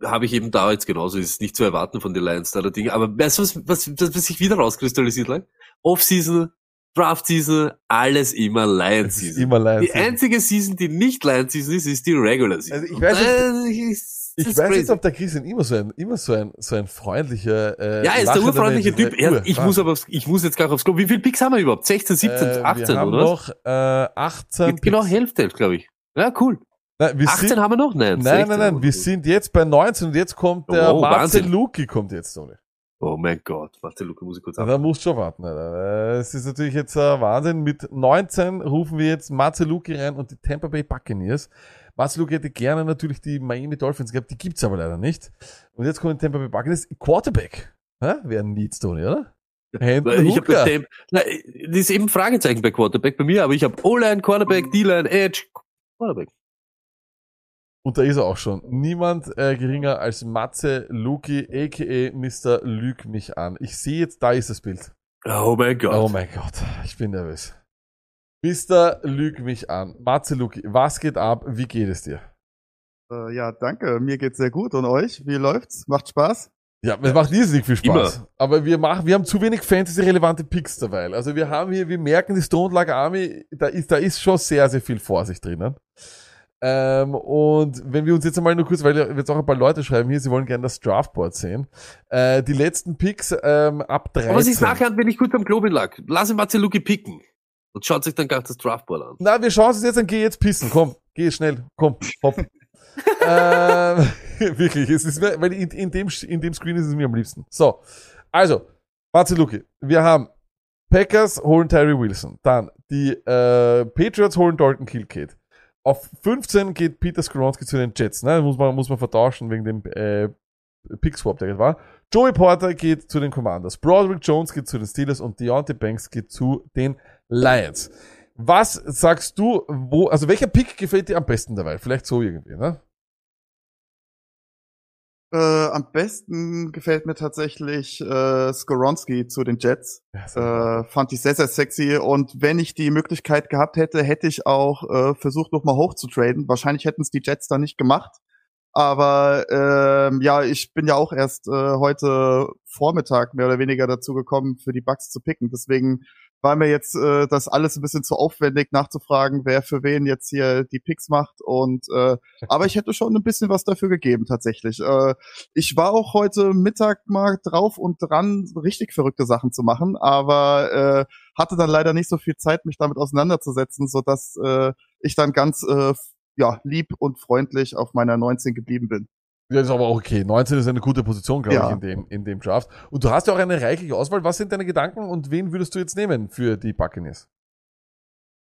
habe ich eben da jetzt genauso, ist nicht zu erwarten von den Lions da der Dinge. Aber weißt du, was, was, was, sich wieder rauskristallisiert hat? Offseason, Draft Season, alles immer Lion Es ist Season. immer die einzige Season, die nicht Lion Season ist, ist die Regular Season. Also ich weiß Und nicht- ist- Ich weiß nicht, ob der Christian immer so ein, immer so ein, so ein freundlicher, äh, Ja, er ist der urfreundliche. Typ. Er, ich muss aber, aufs, ich muss jetzt gar aufs Klo. Wie viele Picks haben wir überhaupt? 16, 17, Äh, 18, wir haben oder? noch äh, 18 Genau. Hälfte, glaube ich. Ja, cool. Nein, wir 18 sind, haben wir noch? Nein, Nein, 16 nein, nein. Wir sind jetzt bei 19 und jetzt kommt der Oh, Marcel. Luki kommt jetzt, Toni. Oh mein Gott. Warte, Luca, muss ich kurz Ja, Da musst du schon warten. Alter. Es ist natürlich jetzt äh, Wahnsinn. Mit 19 rufen wir jetzt Marcel Luki rein und die Tampa Bay Buccaneers. Marcel Luki hätte gerne natürlich die Miami Dolphins gehabt, die gibt's aber leider nicht. Und jetzt kommen die Tampa Bay Buccaneers. Quarterback. Wäre ein Needs, Toni, oder? Ich habe dem, na, das ist eben Fragezeichen bei Quarterback bei mir, aber ich habe O-Line, Quarterback, D-Line, Edge, Quarterback. Und da ist er auch schon. Niemand äh, geringer als Matze Luki, a.k.a. Mr. Lüg mich an. Ich sehe jetzt, da ist das Bild. Oh mein Gott. Oh mein Gott, ich bin nervös. Mr. Lüg mich an. Matze Luki, was geht ab? Wie geht es dir? Äh, ja, danke. Mir geht's sehr gut. Und euch? Wie läuft's? Macht Spaß? Ja, es macht riesig viel Spaß. Immer. Aber wir machen, wir haben zu wenig Fantasy-relevante Picks dabei. Also wir haben hier, wir merken, die Stone Lag Army, da ist, da ist schon sehr, sehr viel Vorsicht drinnen. Ähm, und wenn wir uns jetzt einmal nur kurz, weil jetzt auch ein paar Leute schreiben hier, sie wollen gerne das Draftboard sehen. Äh, die letzten Picks ähm, ab 13. Aber was ist nachher, wenn ich kurz am Klo bin lag? Lass ihn Matzeluki picken. Und schaut sich dann gar das Draftboard an. Na, wir schauen uns jetzt an, geh jetzt pissen. Komm, geh schnell. Komm, hopp. ähm, wirklich, es ist, weil in, in, dem, in dem Screen ist es mir am liebsten. So, also, Matze Luki, wir haben Packers holen Tyree Wilson. Dann die äh, Patriots holen Dalton Kilkate. Auf 15 geht Peter Skoronski zu den Jets. Ne? Muss man, muss man vertauschen wegen dem äh, Pick-Swap, der gerade war. Joey Porter geht zu den Commanders. Broderick Jones geht zu den Steelers und Deontay Banks geht zu den Lions. Was sagst du, wo, also welcher Pick gefällt dir am besten dabei? Vielleicht so irgendwie, ne? Äh, am besten gefällt mir tatsächlich äh, Skoronski zu den Jets. äh, fand ich sehr, sehr sexy. Und wenn ich die Möglichkeit gehabt hätte, hätte ich auch äh, versucht, nochmal hoch zu traden. Wahrscheinlich hätten es die Jets dann nicht gemacht. Aber ähm, ja, ich bin ja auch erst äh, heute Vormittag mehr oder weniger dazu gekommen, für die Bucks zu picken. Deswegen war mir jetzt äh, das alles ein bisschen zu aufwendig nachzufragen, wer für wen jetzt hier die Picks macht. Und äh, aber ich hätte schon ein bisschen was dafür gegeben tatsächlich. Äh, ich war auch heute Mittag mal drauf und dran, richtig verrückte Sachen zu machen, aber äh, hatte dann leider nicht so viel Zeit, mich damit auseinanderzusetzen, so dass äh, ich dann ganz äh, ja lieb und freundlich auf meiner 19 geblieben bin. Ja, ist aber auch okay. 19 ist eine gute Position, glaube Ja. ich, in dem, in dem Draft. Und du hast ja auch eine reichliche Auswahl. Was sind deine Gedanken und wen würdest du jetzt nehmen für die Buccaneers?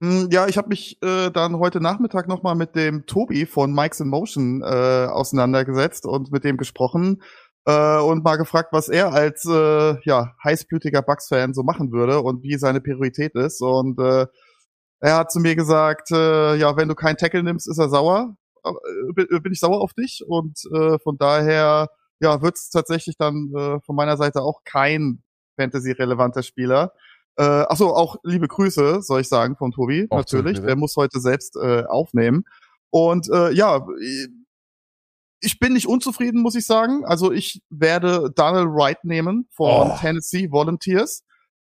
Mm, Ja, ich habe mich äh, dann heute Nachmittag nochmal mit dem Tobi von Mike's in Motion äh, auseinandergesetzt und mit dem gesprochen äh, und mal gefragt, was er als äh, ja, heißblütiger Bucks-Fan so machen würde und wie seine Priorität ist. Und äh, er hat zu mir gesagt, äh, ja, wenn du keinen Tackle nimmst, ist er sauer. Äh, bin bin ich sauer auf dich und äh, von daher ja, wird es tatsächlich dann äh, von meiner Seite auch kein Fantasy-relevanter Spieler. Äh, achso, auch liebe Grüße, soll ich sagen, von Tobi, Auch natürlich. Der muss heute selbst äh, aufnehmen. Und äh, ja, ich bin nicht unzufrieden, muss ich sagen. Also ich werde Donald Wright nehmen von Oh. Tennessee Volunteers.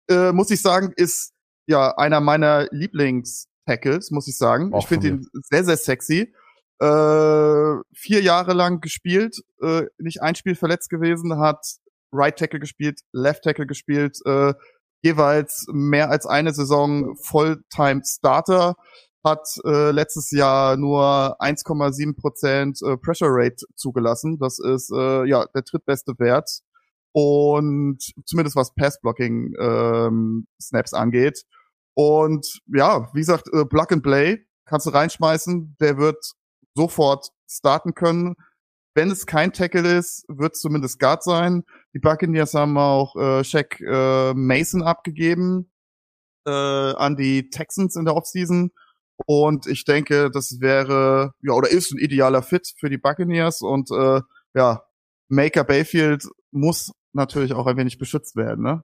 Äh, muss ich sagen, ist ja einer meiner Lieblings-Tackles, muss ich sagen. Auch ich finde ihn sehr, sehr sexy. Äh, vier Jahre lang gespielt, äh, nicht ein Spiel verletzt gewesen, hat Right Tackle gespielt, Left Tackle gespielt, äh, jeweils mehr als eine Saison Fulltime Starter, hat äh, letztes Jahr nur 1,7 Prozent äh, Pressure Rate zugelassen. Das ist äh, ja der drittbeste Wert und zumindest was Pass Blocking ähm, Snaps angeht. Und ja, wie gesagt, äh, Plug and Play kannst du reinschmeißen, der wird sofort starten können. Wenn es kein Tackle ist, wird es zumindest Guard sein. Die Buccaneers haben auch äh, Shaq äh, Mason abgegeben äh, an die Texans in der Offseason. Und ich denke, das wäre, ja, oder ist ein idealer Fit für die Buccaneers. Und äh, ja, Maker Bayfield muss natürlich auch ein wenig beschützt werden, ne?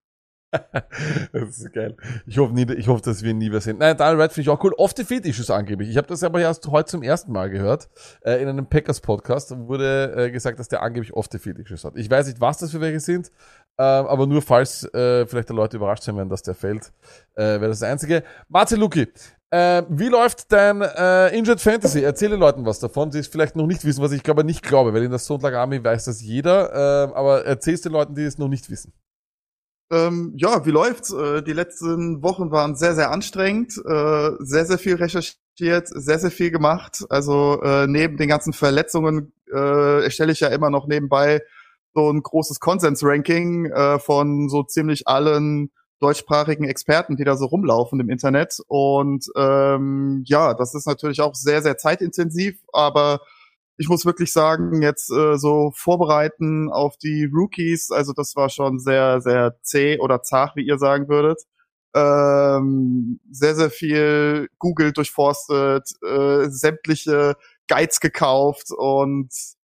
das ist geil. Ich hoffe, nie, ich hoffe, dass wir ihn nie mehr sehen. Nein, Daniel Wright finde ich auch cool. Off the Field Issues angeblich. Ich habe das aber erst heute zum ersten Mal gehört. Äh, in einem Packers Podcast wurde äh, gesagt, dass der angeblich Off the Field Issues hat. Ich weiß nicht, was das für welche sind, Ähm, aber nur falls äh, vielleicht die Leute überrascht sein werden, dass der fällt, äh, wäre das, das Einzige. Marcel Luki, äh, wie läuft dein äh, Injured Fantasy? Erzähl den Leuten was davon, die es vielleicht noch nicht wissen, was ich glaube nicht glaube, weil in der Sonntag Army weiß das jeder. Äh, aber erzähl's den Leuten, die es noch nicht wissen. Ähm, ja, wie läuft's? Äh, die letzten Wochen waren sehr, sehr anstrengend, äh, sehr, sehr viel recherchiert, sehr, sehr viel gemacht. Also äh, neben den ganzen Verletzungen äh, erstelle ich ja immer noch nebenbei so ein großes Konsens-Ranking äh, von so ziemlich allen deutschsprachigen Experten, die da so rumlaufen im Internet. Und ähm, ja, das ist natürlich auch sehr, sehr zeitintensiv, aber ich muss wirklich sagen, jetzt äh, so vorbereiten auf die Rookies, also das war schon sehr, sehr zäh oder zart, wie ihr sagen würdet. Ähm, sehr, sehr viel Google durchforstet, äh, sämtliche Guides gekauft und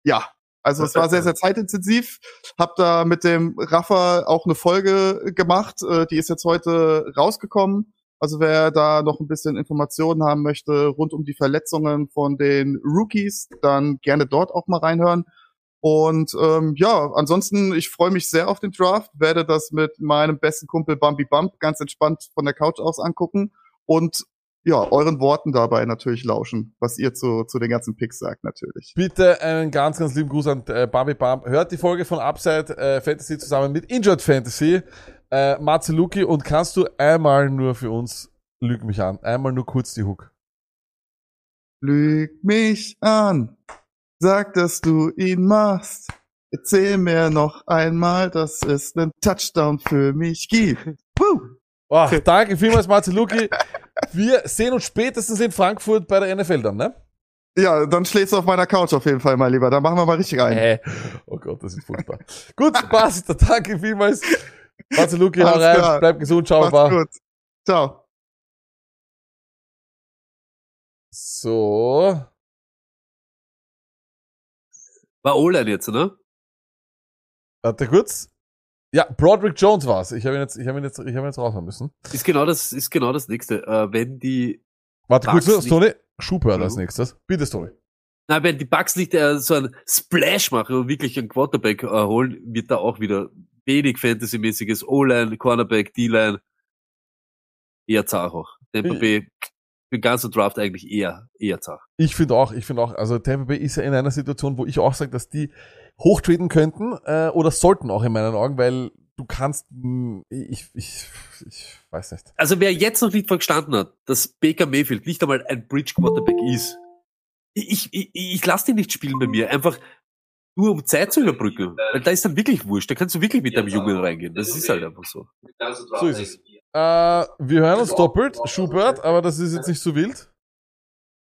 ja, also es war sehr, sehr zeitintensiv. Hab da mit dem Rafa auch eine Folge gemacht, äh, die ist jetzt heute rausgekommen. Also wer da noch ein bisschen Informationen haben möchte rund um die Verletzungen von den Rookies, dann gerne dort auch mal reinhören. Und ähm, ja, ansonsten, ich freue mich sehr auf den Draft, werde das mit meinem besten Kumpel Bambi Bump ganz entspannt von der Couch aus angucken und ja, euren Worten dabei natürlich lauschen, was ihr zu, zu den ganzen Picks sagt natürlich. Bitte einen ganz, ganz lieben Gruß an äh, Bambi Bump. Hört die Folge von Upside äh, Fantasy zusammen mit Injured Fantasy. Äh, Marceluki, und kannst du einmal nur für uns, lüg mich an, einmal nur kurz die Hook. Lüg mich an, sag, dass du ihn machst. Erzähl mir noch einmal, dass es einen Touchdown für mich gibt. Puh. Oh, danke vielmals, Marceluki. Wir sehen uns spätestens in Frankfurt bei der NFL dann, ne? Ja, dann schläfst du auf meiner Couch auf jeden Fall, mein Lieber. Dann machen wir mal richtig rein. Äh. Oh Gott, das ist furchtbar. Gut, passt. Danke vielmals. Marceluki, hau Alles rein. klar. Bleib gesund. Ciao, Macht's Baba. gut. Ciao. So. War O-Line jetzt, oder? Warte kurz. Ja, Broderick Jones war's. Ich habe ihn jetzt, ich habe ihn jetzt, ich habe ihn jetzt raushauen müssen. Ist genau das, ist genau das nächste. Äh, wenn die Warte Bucks kurz, Tony. Schubhört als Mhm. nächstes. Bitte, Tony. Na, wenn die Bucks nicht äh, so einen Splash machen und wirklich einen Quarterback äh, holen, wird da auch wieder wenig Fantasy-mäßiges O-Line, Cornerback, D-Line. Eher zart auch. Bay, den ganzen Draft eigentlich eher, eher zart. Ich finde auch, ich finde auch, also Tampa Bay ist ja in einer Situation, wo ich auch sage, dass die hochtraden könnten äh, oder sollten auch in meinen Augen, weil du kannst, mh, ich, ich, ich weiß nicht. Also wer jetzt noch nicht verstanden hat, dass Baker Mayfield nicht einmal ein Bridge Quarterback ist, ich, ich, ich lasse den nicht spielen bei mir, einfach nur um Zeit zu überbrücken. Weil da ist dann wirklich wurscht, da kannst du wirklich mit deinem Jungen reingehen. Das ist halt einfach so. So ist es. Äh, wir hören uns doppelt, Schubert, aber das ist jetzt nicht so wild.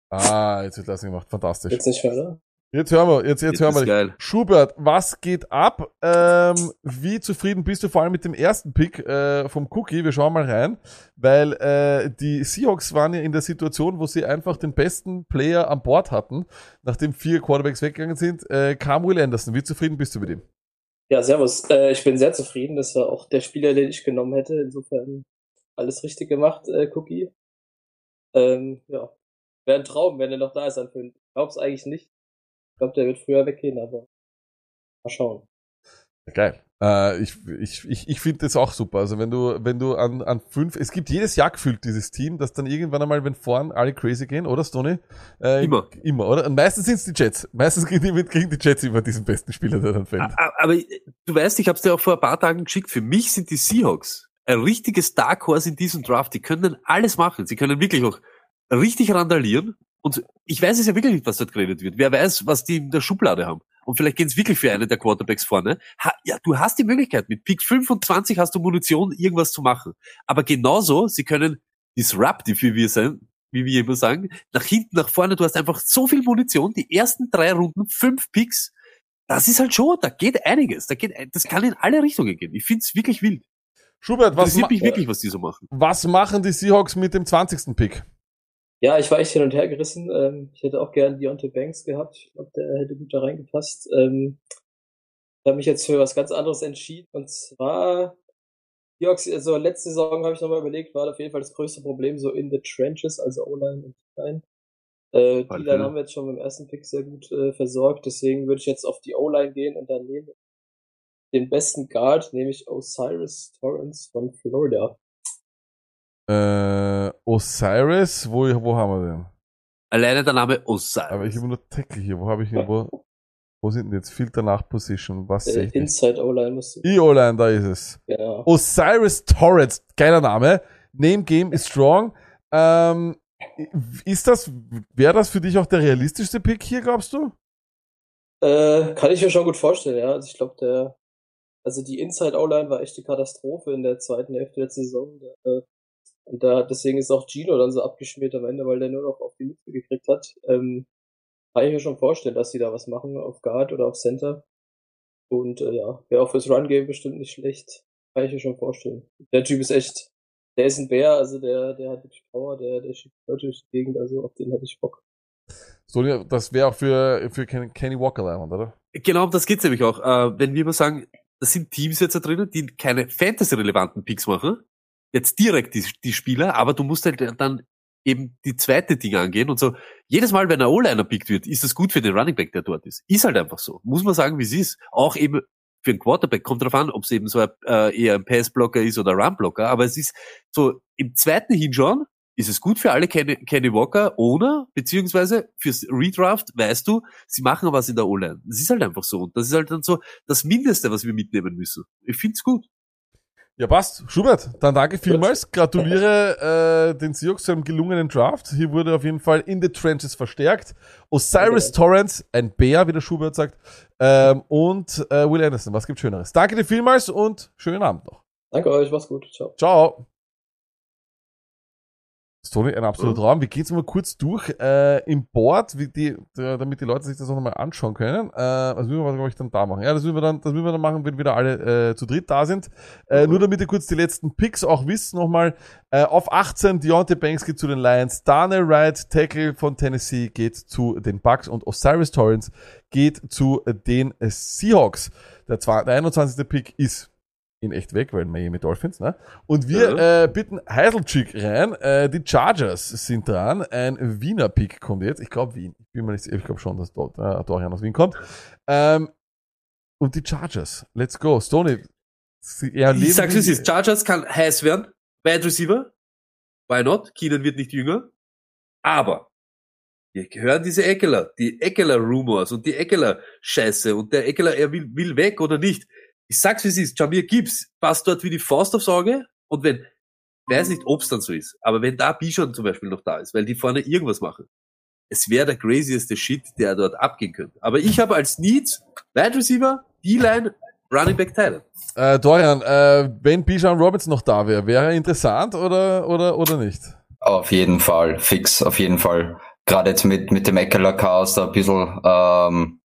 Ah, jetzt wird das gemacht, fantastisch. Jetzt nicht oder? Jetzt hören wir, jetzt, jetzt, Jetzt hören wir geil. Schubert, was geht ab? Ähm, wie zufrieden bist du vor allem mit dem ersten Pick äh, vom Cookie? Wir schauen mal rein, weil äh, die Seahawks waren ja in der Situation, wo sie einfach den besten Player an Bord hatten, nachdem vier Quarterbacks weggegangen sind. Äh, kam Will Anderson. Wie zufrieden bist du mit ihm? Ja, servus. Äh, ich bin sehr zufrieden. Das war auch der Spieler, den ich genommen hätte. Insofern alles richtig gemacht, äh, Cookie. Ähm, ja. Wäre ein Traum, wenn er noch da ist an fünf. Ich glaub's eigentlich nicht. Ich glaube, der wird früher weggehen, aber mal schauen. Geil. Äh, ich ich, ich, ich finde das auch super. Also wenn du, wenn du an, an fünf, es gibt jedes Jahr gefühlt dieses Team, dass dann irgendwann einmal, wenn vorn alle crazy gehen, oder Stoney? Äh, Immer. Immer, oder? Und meistens sind es die Jets. Meistens kriegen die, kriegen die Jets immer diesen besten Spieler, der dann fällt. Aber du weißt, ich habe es dir auch vor ein paar Tagen geschickt. Für mich sind die Seahawks ein richtiges Dark Horse in diesem Draft. Die können alles machen. Sie können wirklich auch richtig randalieren. Und ich weiß es ja wirklich nicht, was dort geredet wird. Wer weiß, was die in der Schublade haben. Und vielleicht gehen es wirklich für einen der Quarterbacks vorne. Ha, ja, du hast die Möglichkeit. Mit Pick 25 hast du Munition, irgendwas zu machen. Aber genauso, sie können disruptive, wie wir sein, wie wir immer sagen, nach hinten, nach vorne. Du hast einfach so viel Munition. Die ersten drei Runden, fünf Picks. Das ist halt schon, da geht einiges. Da geht, das kann in alle Richtungen gehen. Ich find's wirklich wild. Schubert, was, mich wirklich, was die so machen. was machen die Seahawks mit dem 20. Pick? Ja, ich war echt hin und her gerissen. Ähm, ich hätte auch gern Deontay Banks gehabt. Ich glaube, der hätte gut da reingepasst. Ähm, ich habe mich jetzt für was ganz anderes entschieden. Und zwar, Seahawks, also letzte Saison habe ich nochmal überlegt, war auf jeden Fall das größte Problem so in the trenches, also O-Line und Line. Äh, die Line haben wir jetzt schon beim ersten Pick sehr gut äh, versorgt. Deswegen würde ich jetzt auf die O-Line gehen und dann nehmen den besten Guard, nämlich Osiris Torrance von Florida. Äh, Osiris, wo, wo haben wir den? Alleine der Name Osiris. Aber ich habe nur Tackle hier. Wo habe ich ihn? Wo, wo sind denn jetzt Filter nach Position? Was sehe Äh, ich? nicht? Inside O-Line musst du. E-O-Line, da ist es. Genau. Osiris Torrance, geiler Name. Name Game is strong. Ähm, ist das, wäre das für dich auch der realistischste Pick hier, glaubst du? Äh, kann ich mir schon gut vorstellen, ja. Also ich glaube, der, also die Inside O-Line war echt die Katastrophe in der zweiten Hälfte der Saison. Der, äh, und da, deswegen ist auch Gino dann so abgeschmiert am Ende, weil der nur noch auf die Mütze gekriegt hat. Ähm, kann ich mir schon vorstellen, dass die da was machen auf Guard oder auf Center. Und äh, ja, wäre auch fürs Run-Game bestimmt nicht schlecht. Kann ich mir schon vorstellen. Der Typ ist echt, der ist ein Bär, also der, der hat wirklich Power, der, der schiebt Leute durch die Gegend, also auf den hätte ich Bock. So, das wäre auch für, für Ken- Kenny Walker Island, oder? Genau, um das geht's nämlich auch. Äh, wenn wir mal sagen, das sind Teams jetzt da drinnen, die keine Fantasy-relevanten Picks machen, jetzt direkt die, die Spieler, aber du musst halt dann eben die zweite Ding angehen und so. Jedes Mal, wenn ein O-Liner pickt wird, ist das gut für den Running Back, der dort ist. Ist halt einfach so. Muss man sagen, wie es ist. Auch eben für einen Quarterback kommt drauf an, ob es eben so ein, äh, eher ein Passblocker ist oder Runblocker, aber es ist so im zweiten Hinschauen ist es gut für alle Kenny, Kenny Walker oder beziehungsweise fürs Redraft weißt du, sie machen was in der O-Line. Das ist halt einfach so. Und das ist halt dann so das Mindeste, was wir mitnehmen müssen. Ich find's gut. Ja, passt. Schubert, dann danke vielmals. Gratuliere äh, den Seahawks zu einem gelungenen Draft. Hier wurde auf jeden Fall in the trenches verstärkt. Osiris Torrance, ein Bär, wie der Schubert sagt, ähm, und äh, Will Anderson. Was gibt Schöneres? Danke dir vielmals und schönen Abend noch. Danke euch, mach's gut. Ciao. Ciao. Tony, ein absoluter Traum. Wir gehen jetzt mal kurz durch äh, im Board, wie die, damit die Leute sich das auch nochmal anschauen können. Äh, was müssen wir, glaube ich, dann da machen? Ja, das müssen wir dann, das müssen wir dann machen, wenn wieder alle äh, zu dritt da sind. Äh, Nur damit ihr kurz die letzten Picks auch wisst nochmal. Äh, auf 18 Deontay Banks geht zu den Lions, Daniel Wright, Tackle von Tennessee, geht zu den Bucks und Osiris Torrance geht zu den Seahawks. Der, zwei, der 21. Pick ist in echt weg, weil Miami Dolphins, ne? Und wir äh, bitten Heiselchick rein. Äh, die Chargers sind dran. Ein Wiener Pick kommt jetzt. Ich glaube Wien. Ich bin mir nicht sicher. Ich glaube schon, dass dort äh, Dorian aus Wien kommt. Ähm, und die Chargers. Let's go. Stoney. Ich sag's, wie es ist. Chargers kann heiß werden. Wide Receiver. Why not? Keenan wird nicht jünger. Aber wir hören diese Eckler, die Eckler-Rumors und die Eckler-Scheiße und der Eckler, er will, will weg oder nicht. Ich sag's, wie es ist. Jamir Gibbs passt dort wie die Faust aufs Auge und wenn, weiß nicht, ob's dann so ist, aber wenn da Bichon zum Beispiel noch da ist, weil die vorne irgendwas machen, es wäre der crazieste Shit, der dort abgehen könnte. Aber ich habe als Needs Wide Receiver, D-Line, Running Back Teil. Äh, Dorian, äh, wenn Bijan Roberts noch da wäre, wäre er interessant oder, oder, oder nicht? Auf jeden Fall, fix, auf jeden Fall. Gerade jetzt mit, mit dem Eckler Chaos da ein bisschen, ähm,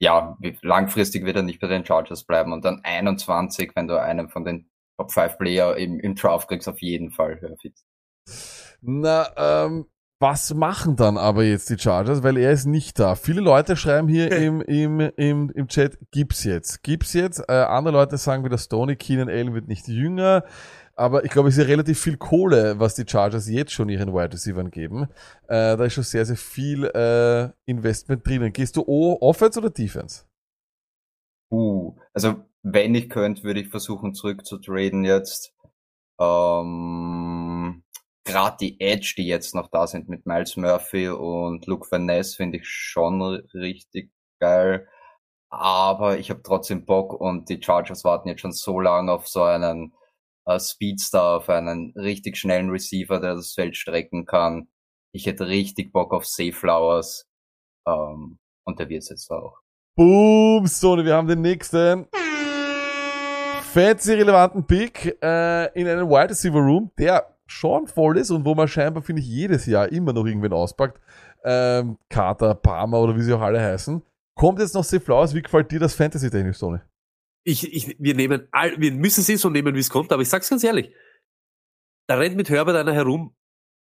ja, langfristig wird er nicht bei den Chargers bleiben und dann 21, wenn du einen von den Top 5 Player im, im Draft kriegst, auf jeden Fall, ja, fix. Na, ähm, was machen dann aber jetzt die Chargers? Weil er ist nicht da. Viele Leute schreiben hier im, im, im, im Chat, gibt's jetzt. Gibt's jetzt. Äh, andere Leute sagen wieder, Stoney Keenan Allen wird nicht jünger. Aber ich glaube, es ist ja relativ viel Kohle, was die Chargers jetzt schon ihren Wide Receivers geben. Äh, da ist schon sehr, sehr viel äh, Investment drinnen. Gehst du O Offense oder Defense? Uh, also wenn ich könnte, würde ich versuchen zurückzutraden jetzt. Ähm, Gerade die Edge, die jetzt noch da sind mit Miles Murphy und Luke Van Ness, finde ich schon richtig geil. Aber ich habe trotzdem Bock und die Chargers warten jetzt schon so lange auf so einen Speedstar, auf einen richtig schnellen Receiver, der das Feld strecken kann. Ich hätte richtig Bock auf Safe Flowers. Ähm, und der wird es jetzt auch. Boom, Stoney, wir haben den nächsten fancy-relevanten Pick äh, in einem Wide Receiver Room, der schon voll ist und wo man scheinbar, finde ich, jedes Jahr immer noch irgendwen auspackt. Ähm, Carter, Palmer oder wie sie auch alle heißen. Kommt jetzt noch Safe Flowers, wie gefällt dir das Fantasy-technisch, Stoney? Ich, ich, wir nehmen all, wir müssen sie so nehmen, wie es kommt, aber ich sag's ganz ehrlich. Da rennt mit Herbert einer herum,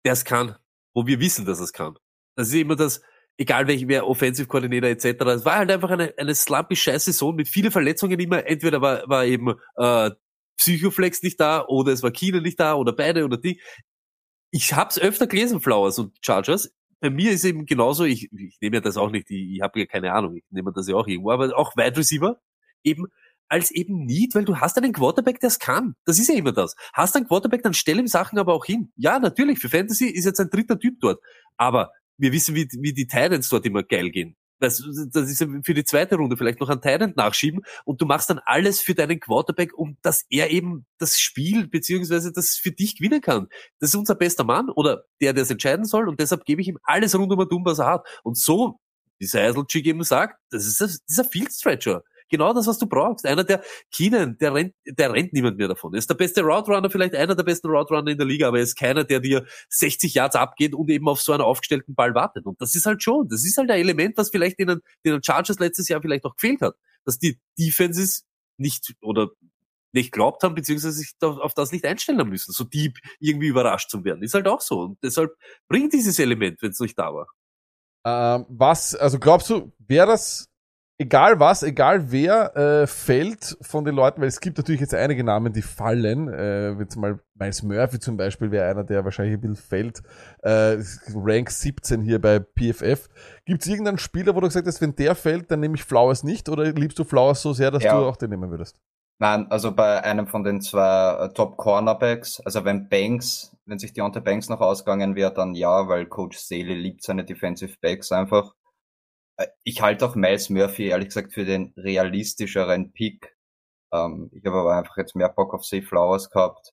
der es kann, wo wir wissen, dass es kann. Das ist immer das, egal welcher, wer Offensive Coordinator etc. Es war halt einfach eine, eine slumpy scheiß Saison mit vielen Verletzungen immer. Entweder war, war eben äh, Psychoflex nicht da oder es war Keenan nicht da oder beide oder die. Ich hab's öfter gelesen, Flowers und Chargers. Bei mir ist eben genauso, ich, ich nehme ja das auch nicht, ich, ich habe ja keine Ahnung, ich nehme das ja auch irgendwo, aber auch Wide Receiver, eben als eben Need, weil du hast einen Quarterback, der es kann. Das ist ja immer das. Hast einen Quarterback, dann stell ihm Sachen aber auch hin. Ja, natürlich, für Fantasy ist jetzt ein dritter Typ dort. Aber wir wissen, wie, wie die Titans dort immer geil gehen. Das, das ist für die zweite Runde vielleicht noch ein Tyrant nachschieben und du machst dann alles für deinen Quarterback, um dass er eben das Spiel beziehungsweise das für dich gewinnen kann. Das ist unser bester Mann oder der, der es entscheiden soll und deshalb gebe ich ihm alles rund um dumm, was er hat. Und so, wie Seiselchik eben sagt, das ist ein, dieser Field Stretcher. Genau das, was du brauchst. Einer, der Keenan, der rennt, der rennt niemand mehr davon. Er ist der beste Route Runner, vielleicht einer der besten Route Runner in der Liga, aber er ist keiner, der dir 60 Yards abgeht und eben auf so einen aufgestellten Ball wartet. Und das ist halt schon, das ist halt ein Element, was vielleicht den, den Chargers letztes Jahr vielleicht auch gefehlt hat. Dass die Defenses nicht oder nicht glaubt haben, beziehungsweise sich auf das nicht einstellen müssen, so deep irgendwie überrascht zu werden. Ist halt auch so. Und deshalb bringt dieses Element, wenn es nicht da war. Ähm, was, also glaubst du, wäre das egal was, egal wer äh, fällt von den Leuten, weil es gibt natürlich jetzt einige Namen, die fallen, äh, wie zum Beispiel Miles Murphy zum Beispiel wäre einer, der wahrscheinlich ein bisschen fällt, äh, Rank 17 hier bei PFF. Gibt es irgendeinen Spieler, wo du gesagt hast, wenn der fällt, dann nehme ich Flowers nicht oder liebst du Flowers so sehr, dass Ja. du auch den nehmen würdest? Nein, also bei einem von den zwei äh, Top Cornerbacks, also wenn Banks, wenn sich Deontay Banks noch ausgegangen wäre, dann ja, weil Coach Staley liebt seine Defensive Backs einfach. Äh, Ich halte auch Miles Murphy ehrlich gesagt für den realistischeren Pick. Ähm, ich habe aber einfach jetzt mehr Bock auf Safe Flowers gehabt.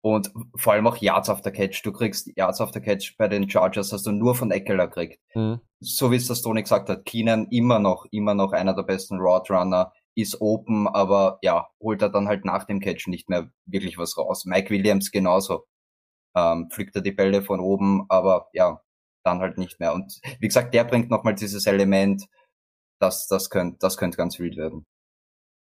Und vor allem auch Yards after Catch. Du kriegst Yards after Catch bei den Chargers, hast du nur von Eckler gekriegt. Mhm. So wie es das Tony gesagt hat, Keenan immer noch, immer noch einer der besten Route Runner, ist open, aber ja, holt er dann halt nach dem Catch nicht mehr wirklich was raus. Mike Williams genauso. Ähm, pflückt er die Bälle von oben, aber ja, dann halt nicht mehr. Und wie gesagt, der bringt nochmal dieses Element, das, das könnte, das könnte ganz wild werden.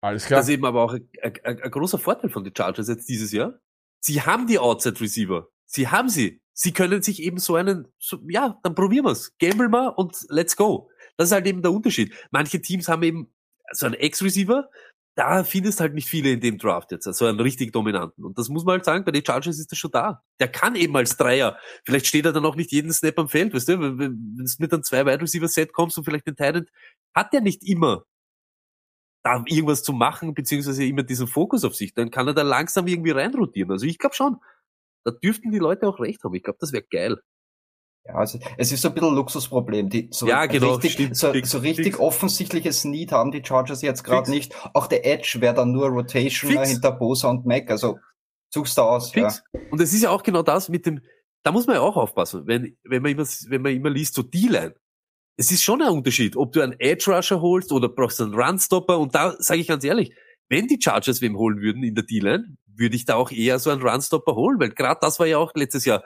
Alles Das ist eben aber auch ein, ein, ein großer Vorteil von den Chargers jetzt dieses Jahr. Sie haben die Outside Receiver. Sie haben sie. Sie können sich eben so einen, so, ja, dann probieren wir's. Gamble mal und let's go. Das ist halt eben der Unterschied. Manche Teams haben eben so einen Ex-Receiver, da findest halt nicht viele in dem Draft jetzt, also einen richtig dominanten. Und das muss man halt sagen, bei den Chargers ist das schon da. Der kann eben als Dreier. Vielleicht steht er dann auch nicht jeden Snap am Feld, weißt du, wenn wenn- wenn mit einem zwei Wide Receiver Set kommst und vielleicht den Titan, hat der nicht immer da irgendwas zu machen, beziehungsweise immer diesen Fokus auf sich, dann kann er da langsam irgendwie reinrotieren. Also ich glaube schon, da dürften die Leute auch recht haben. Ich glaube, das wäre geil. Ja, also es ist so ein bisschen ein Luxusproblem. Die so Ja, genau, richtig, stimmt. so, Fix, so richtig fix. offensichtliches Need haben die Chargers jetzt gerade nicht. Auch der Edge wäre dann nur Rotation hinter Bosa und Mac. Also suchst du aus. Ja. Fix. Und es ist ja auch genau das mit dem, da muss man ja auch aufpassen, wenn, wenn man immer, wenn man immer liest, so D-Line. Es ist schon ein Unterschied, ob du einen Edge Rusher holst oder brauchst einen Runstopper. Und da sage ich ganz ehrlich, wenn die Chargers wem holen würden in der D-Line, würde ich da auch eher so einen Runstopper holen, weil gerade das war ja auch letztes Jahr,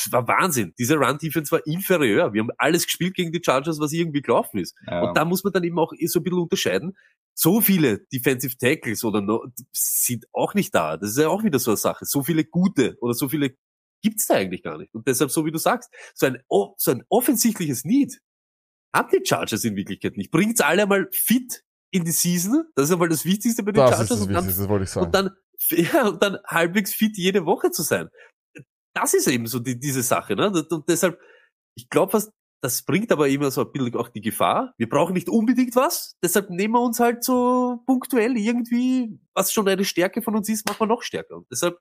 pff, war Wahnsinn. Diese Run-Defense war inferior. Wir haben alles gespielt gegen die Chargers, was irgendwie gelaufen ist. Ja. Und da muss man dann eben auch so ein bisschen unterscheiden. So viele Defensive Tackles oder no, sind auch nicht da. Das ist ja auch wieder so eine Sache. So viele gute oder so viele gibt's da eigentlich gar nicht. Und deshalb, so wie du sagst, so ein, so ein offensichtliches Need haben die Chargers in Wirklichkeit nicht. Bringt's alle einmal fit in die Season. Das ist einmal das Wichtigste bei den Das Chargers. ist das und dann das wollte ich sagen. und dann, ja, und dann halbwegs fit jede Woche zu sein. Das ist eben so die, diese Sache, ne? Und deshalb, ich glaube, das bringt aber immer so ein bisschen auch die Gefahr. Wir brauchen nicht unbedingt was, deshalb nehmen wir uns halt so punktuell irgendwie, was schon eine Stärke von uns ist, machen wir noch stärker. Und deshalb,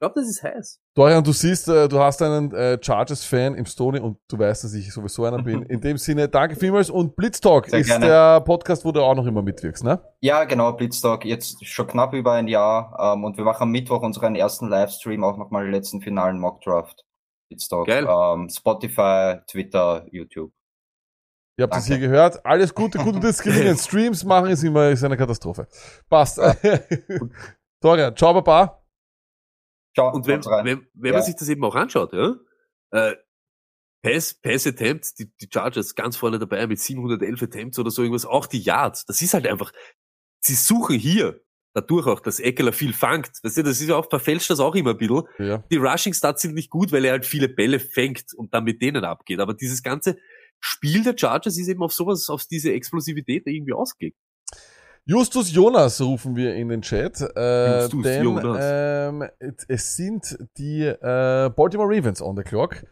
ich glaube, das ist heiß. Dorian, du siehst, äh, du hast einen äh, Chargers-Fan im Stony und du weißt, dass ich sowieso einer bin. In dem Sinne, danke vielmals und Blitztalk Sehr ist gerne. der Podcast, wo du auch noch immer mitwirkst, ne? Ja, genau, Blitztalk, jetzt schon knapp über ein Jahr. Ähm, und wir machen am Mittwoch unseren ersten Livestream, auch nochmal den letzten finalen Mockdraft. Blitztalk. Geil. Ähm, Spotify, Twitter, YouTube. Ihr habt es hier gehört. Alles Gute, gute gelingen. Streams machen ist immer ist eine Katastrophe. Passt. Dorian, ciao, Baba. Ciao. Und wenn, wenn, wenn Ja. man sich das eben auch anschaut, ja, äh, Pass, Pass Attempts, die, die Chargers ganz vorne dabei mit 711 Attempts oder so irgendwas, auch die Yards, das ist halt einfach, sie suchen hier dadurch auch, dass Eckler viel fangt. Weißt du, das ist ja auch, verfälscht das auch immer ein bisschen. Ja. Die Rushing Stats sind nicht gut, weil er halt viele Bälle fängt und dann mit denen abgeht. Aber dieses ganze Spiel der Chargers ist eben auf sowas, auf diese Explosivität irgendwie ausgelegt. Justus Jonas rufen wir in den Chat. Äh, Justus denn Jonas. Ähm, es- sind die äh, Baltimore Ravens on the clock.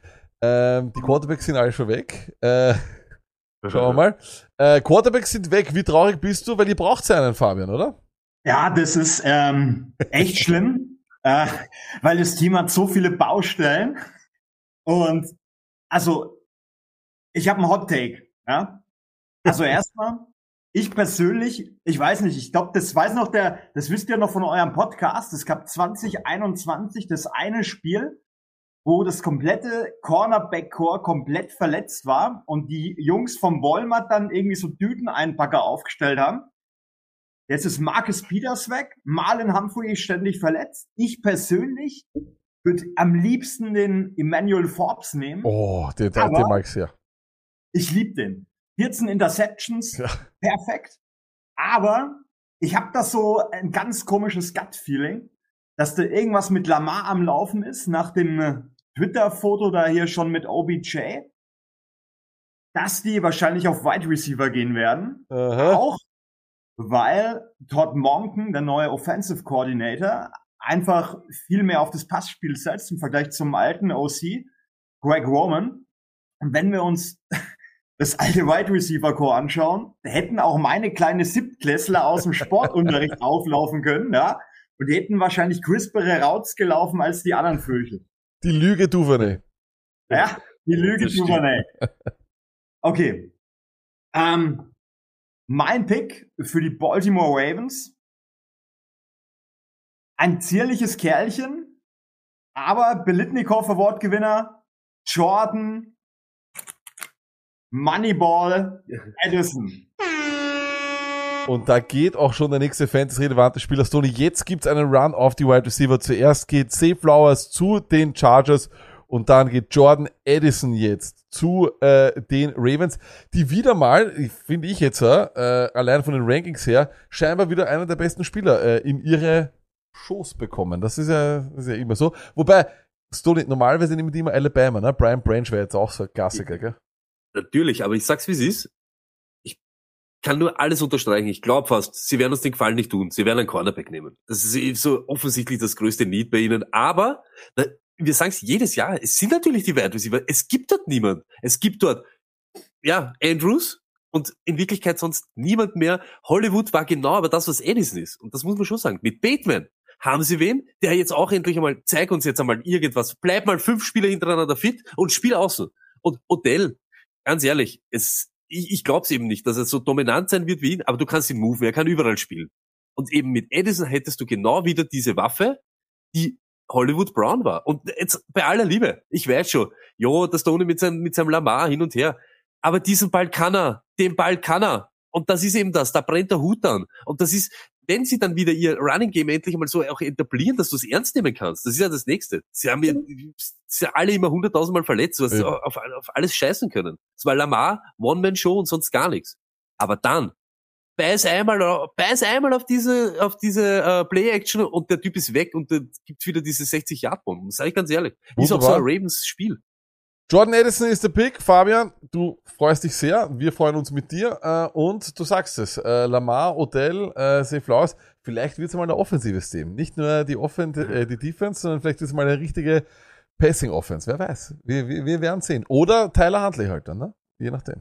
Ähm, die Quarterbacks sind alle schon weg. Äh, Schauen wir mal. Äh, Quarterbacks sind weg. Wie traurig bist du? Weil ihr braucht ja einen, Fabian, oder? Ja, das ist ähm, echt schlimm, äh, weil das Team hat so viele Baustellen. Und also, ich habe einen Hot Take. Ja? Also erstmal, ich persönlich, ich weiß nicht, ich glaube, das weiß noch der, das wisst ihr noch von eurem Podcast. Es gab 2021 das eine Spiel, wo das komplette Cornerback-Core komplett verletzt war und die Jungs vom Walmart dann irgendwie so Düteneinpacker aufgestellt haben. Jetzt ist Marcus Peters weg, Marlon Humphrey ist ständig verletzt. Ich persönlich würde am liebsten den Emmanuel Forbes nehmen. Oh, der, der, Aber der mag ich sehr. Ich liebe den. 14 Interceptions, perfekt. Aber ich habe da so ein ganz komisches Gut-Feeling, dass da irgendwas mit Lamar am Laufen ist, nach dem äh, Twitter-Foto da hier schon mit OBJ, dass die wahrscheinlich auf Wide Receiver gehen werden. Auch weil Todd Monken, der neue Offensive Coordinator, einfach viel mehr auf das Passspiel setzt im Vergleich zum alten OC, Greg Roman. Und wenn wir uns das alte Wide Receiver Core anschauen, hätten auch meine kleine Siebtklässler aus dem Sportunterricht auflaufen können, ja. Und die hätten wahrscheinlich crispere Routes gelaufen als die anderen Vögel. Die Lüge Duvernay. Ja, die Lüge. Duvernay. Okay. Ähm, mein Pick für die Baltimore Ravens. Ein zierliches Kerlchen, aber Belitnikov Award-Gewinner Jordan Moneyball Edison. Und da geht auch schon der nächste Fantasy-relevante Spieler Stoney. Jetzt gibt's einen Run auf die Wide Receiver. Zuerst geht Zay Flowers zu den Chargers und dann geht Jordan Edison jetzt zu äh, den Ravens, die wieder mal, finde ich jetzt, äh, allein von den Rankings her, scheinbar wieder einer der besten Spieler äh, in ihre Shows bekommen. Das ist ja, ist ja immer so. Wobei, Stoney, normalerweise nehmen die immer Alabama, ne? Brian Branch wäre jetzt auch so ein Klassiker, gell? Natürlich, aber ich sag's wie es ist. Ich kann nur alles unterstreichen. Ich glaube fast, sie werden uns den Gefallen nicht tun. Sie werden einen Cornerback nehmen. Das ist eh so offensichtlich das größte Need bei ihnen. Aber na, wir sagen es jedes Jahr. Es sind natürlich die Wide Receiver. Es gibt dort niemand. Es gibt dort ja Andrews und in Wirklichkeit sonst niemand mehr. Hollywood war genau aber das, was Edison ist. Und das muss man schon sagen. Mit Bateman haben sie wen, der jetzt auch endlich einmal, zeig uns jetzt einmal irgendwas. Bleib mal fünf Spieler hintereinander fit und spiel außen. Und Odell, ganz ehrlich, es, ich, ich glaube es eben nicht, dass er so dominant sein wird wie ihn, aber du kannst ihn moven, er kann überall spielen. Und eben mit Edison hättest du genau wieder diese Waffe, die Hollywood Brown war. Und jetzt bei aller Liebe, ich weiß schon, jo, das Tony mit seinem, mit seinem Lamar hin und her. Aber diesen Ball kann er, den Ball kann er. Und das ist eben das, da brennt der Hut an. Und das ist, wenn sie dann wieder ihr Running Game endlich mal so auch etablieren, dass du es ernst nehmen kannst, das ist ja das Nächste. Sie haben ja, sie sind alle immer hunderttausendmal verletzt, was Ja. auf, auf alles scheißen können. Es war Lamar, One-Man-Show und sonst gar nichts. Aber dann, beiß einmal, beiß einmal auf diese, auf diese äh, Play-Action und der Typ ist weg und dann gibt's wieder diese 60-Yard-Bomben. Sag ich ganz ehrlich. Ist auch so ein Wunderbar. Ravens-Spiel. Jordan Edison ist der Pick. Fabian, du freust dich sehr. Wir freuen uns mit dir. Äh, und du sagst es. Äh, Lamar, Odell, äh, Flowers. Vielleicht wird es mal ein offensives Team. Nicht nur die, Offen äh, die Defense, sondern vielleicht wird es mal eine richtige Passing Offense. Wer weiß. Wir, wir, wir werden sehen. Oder Tyler Huntley halt dann, ne? Je nachdem.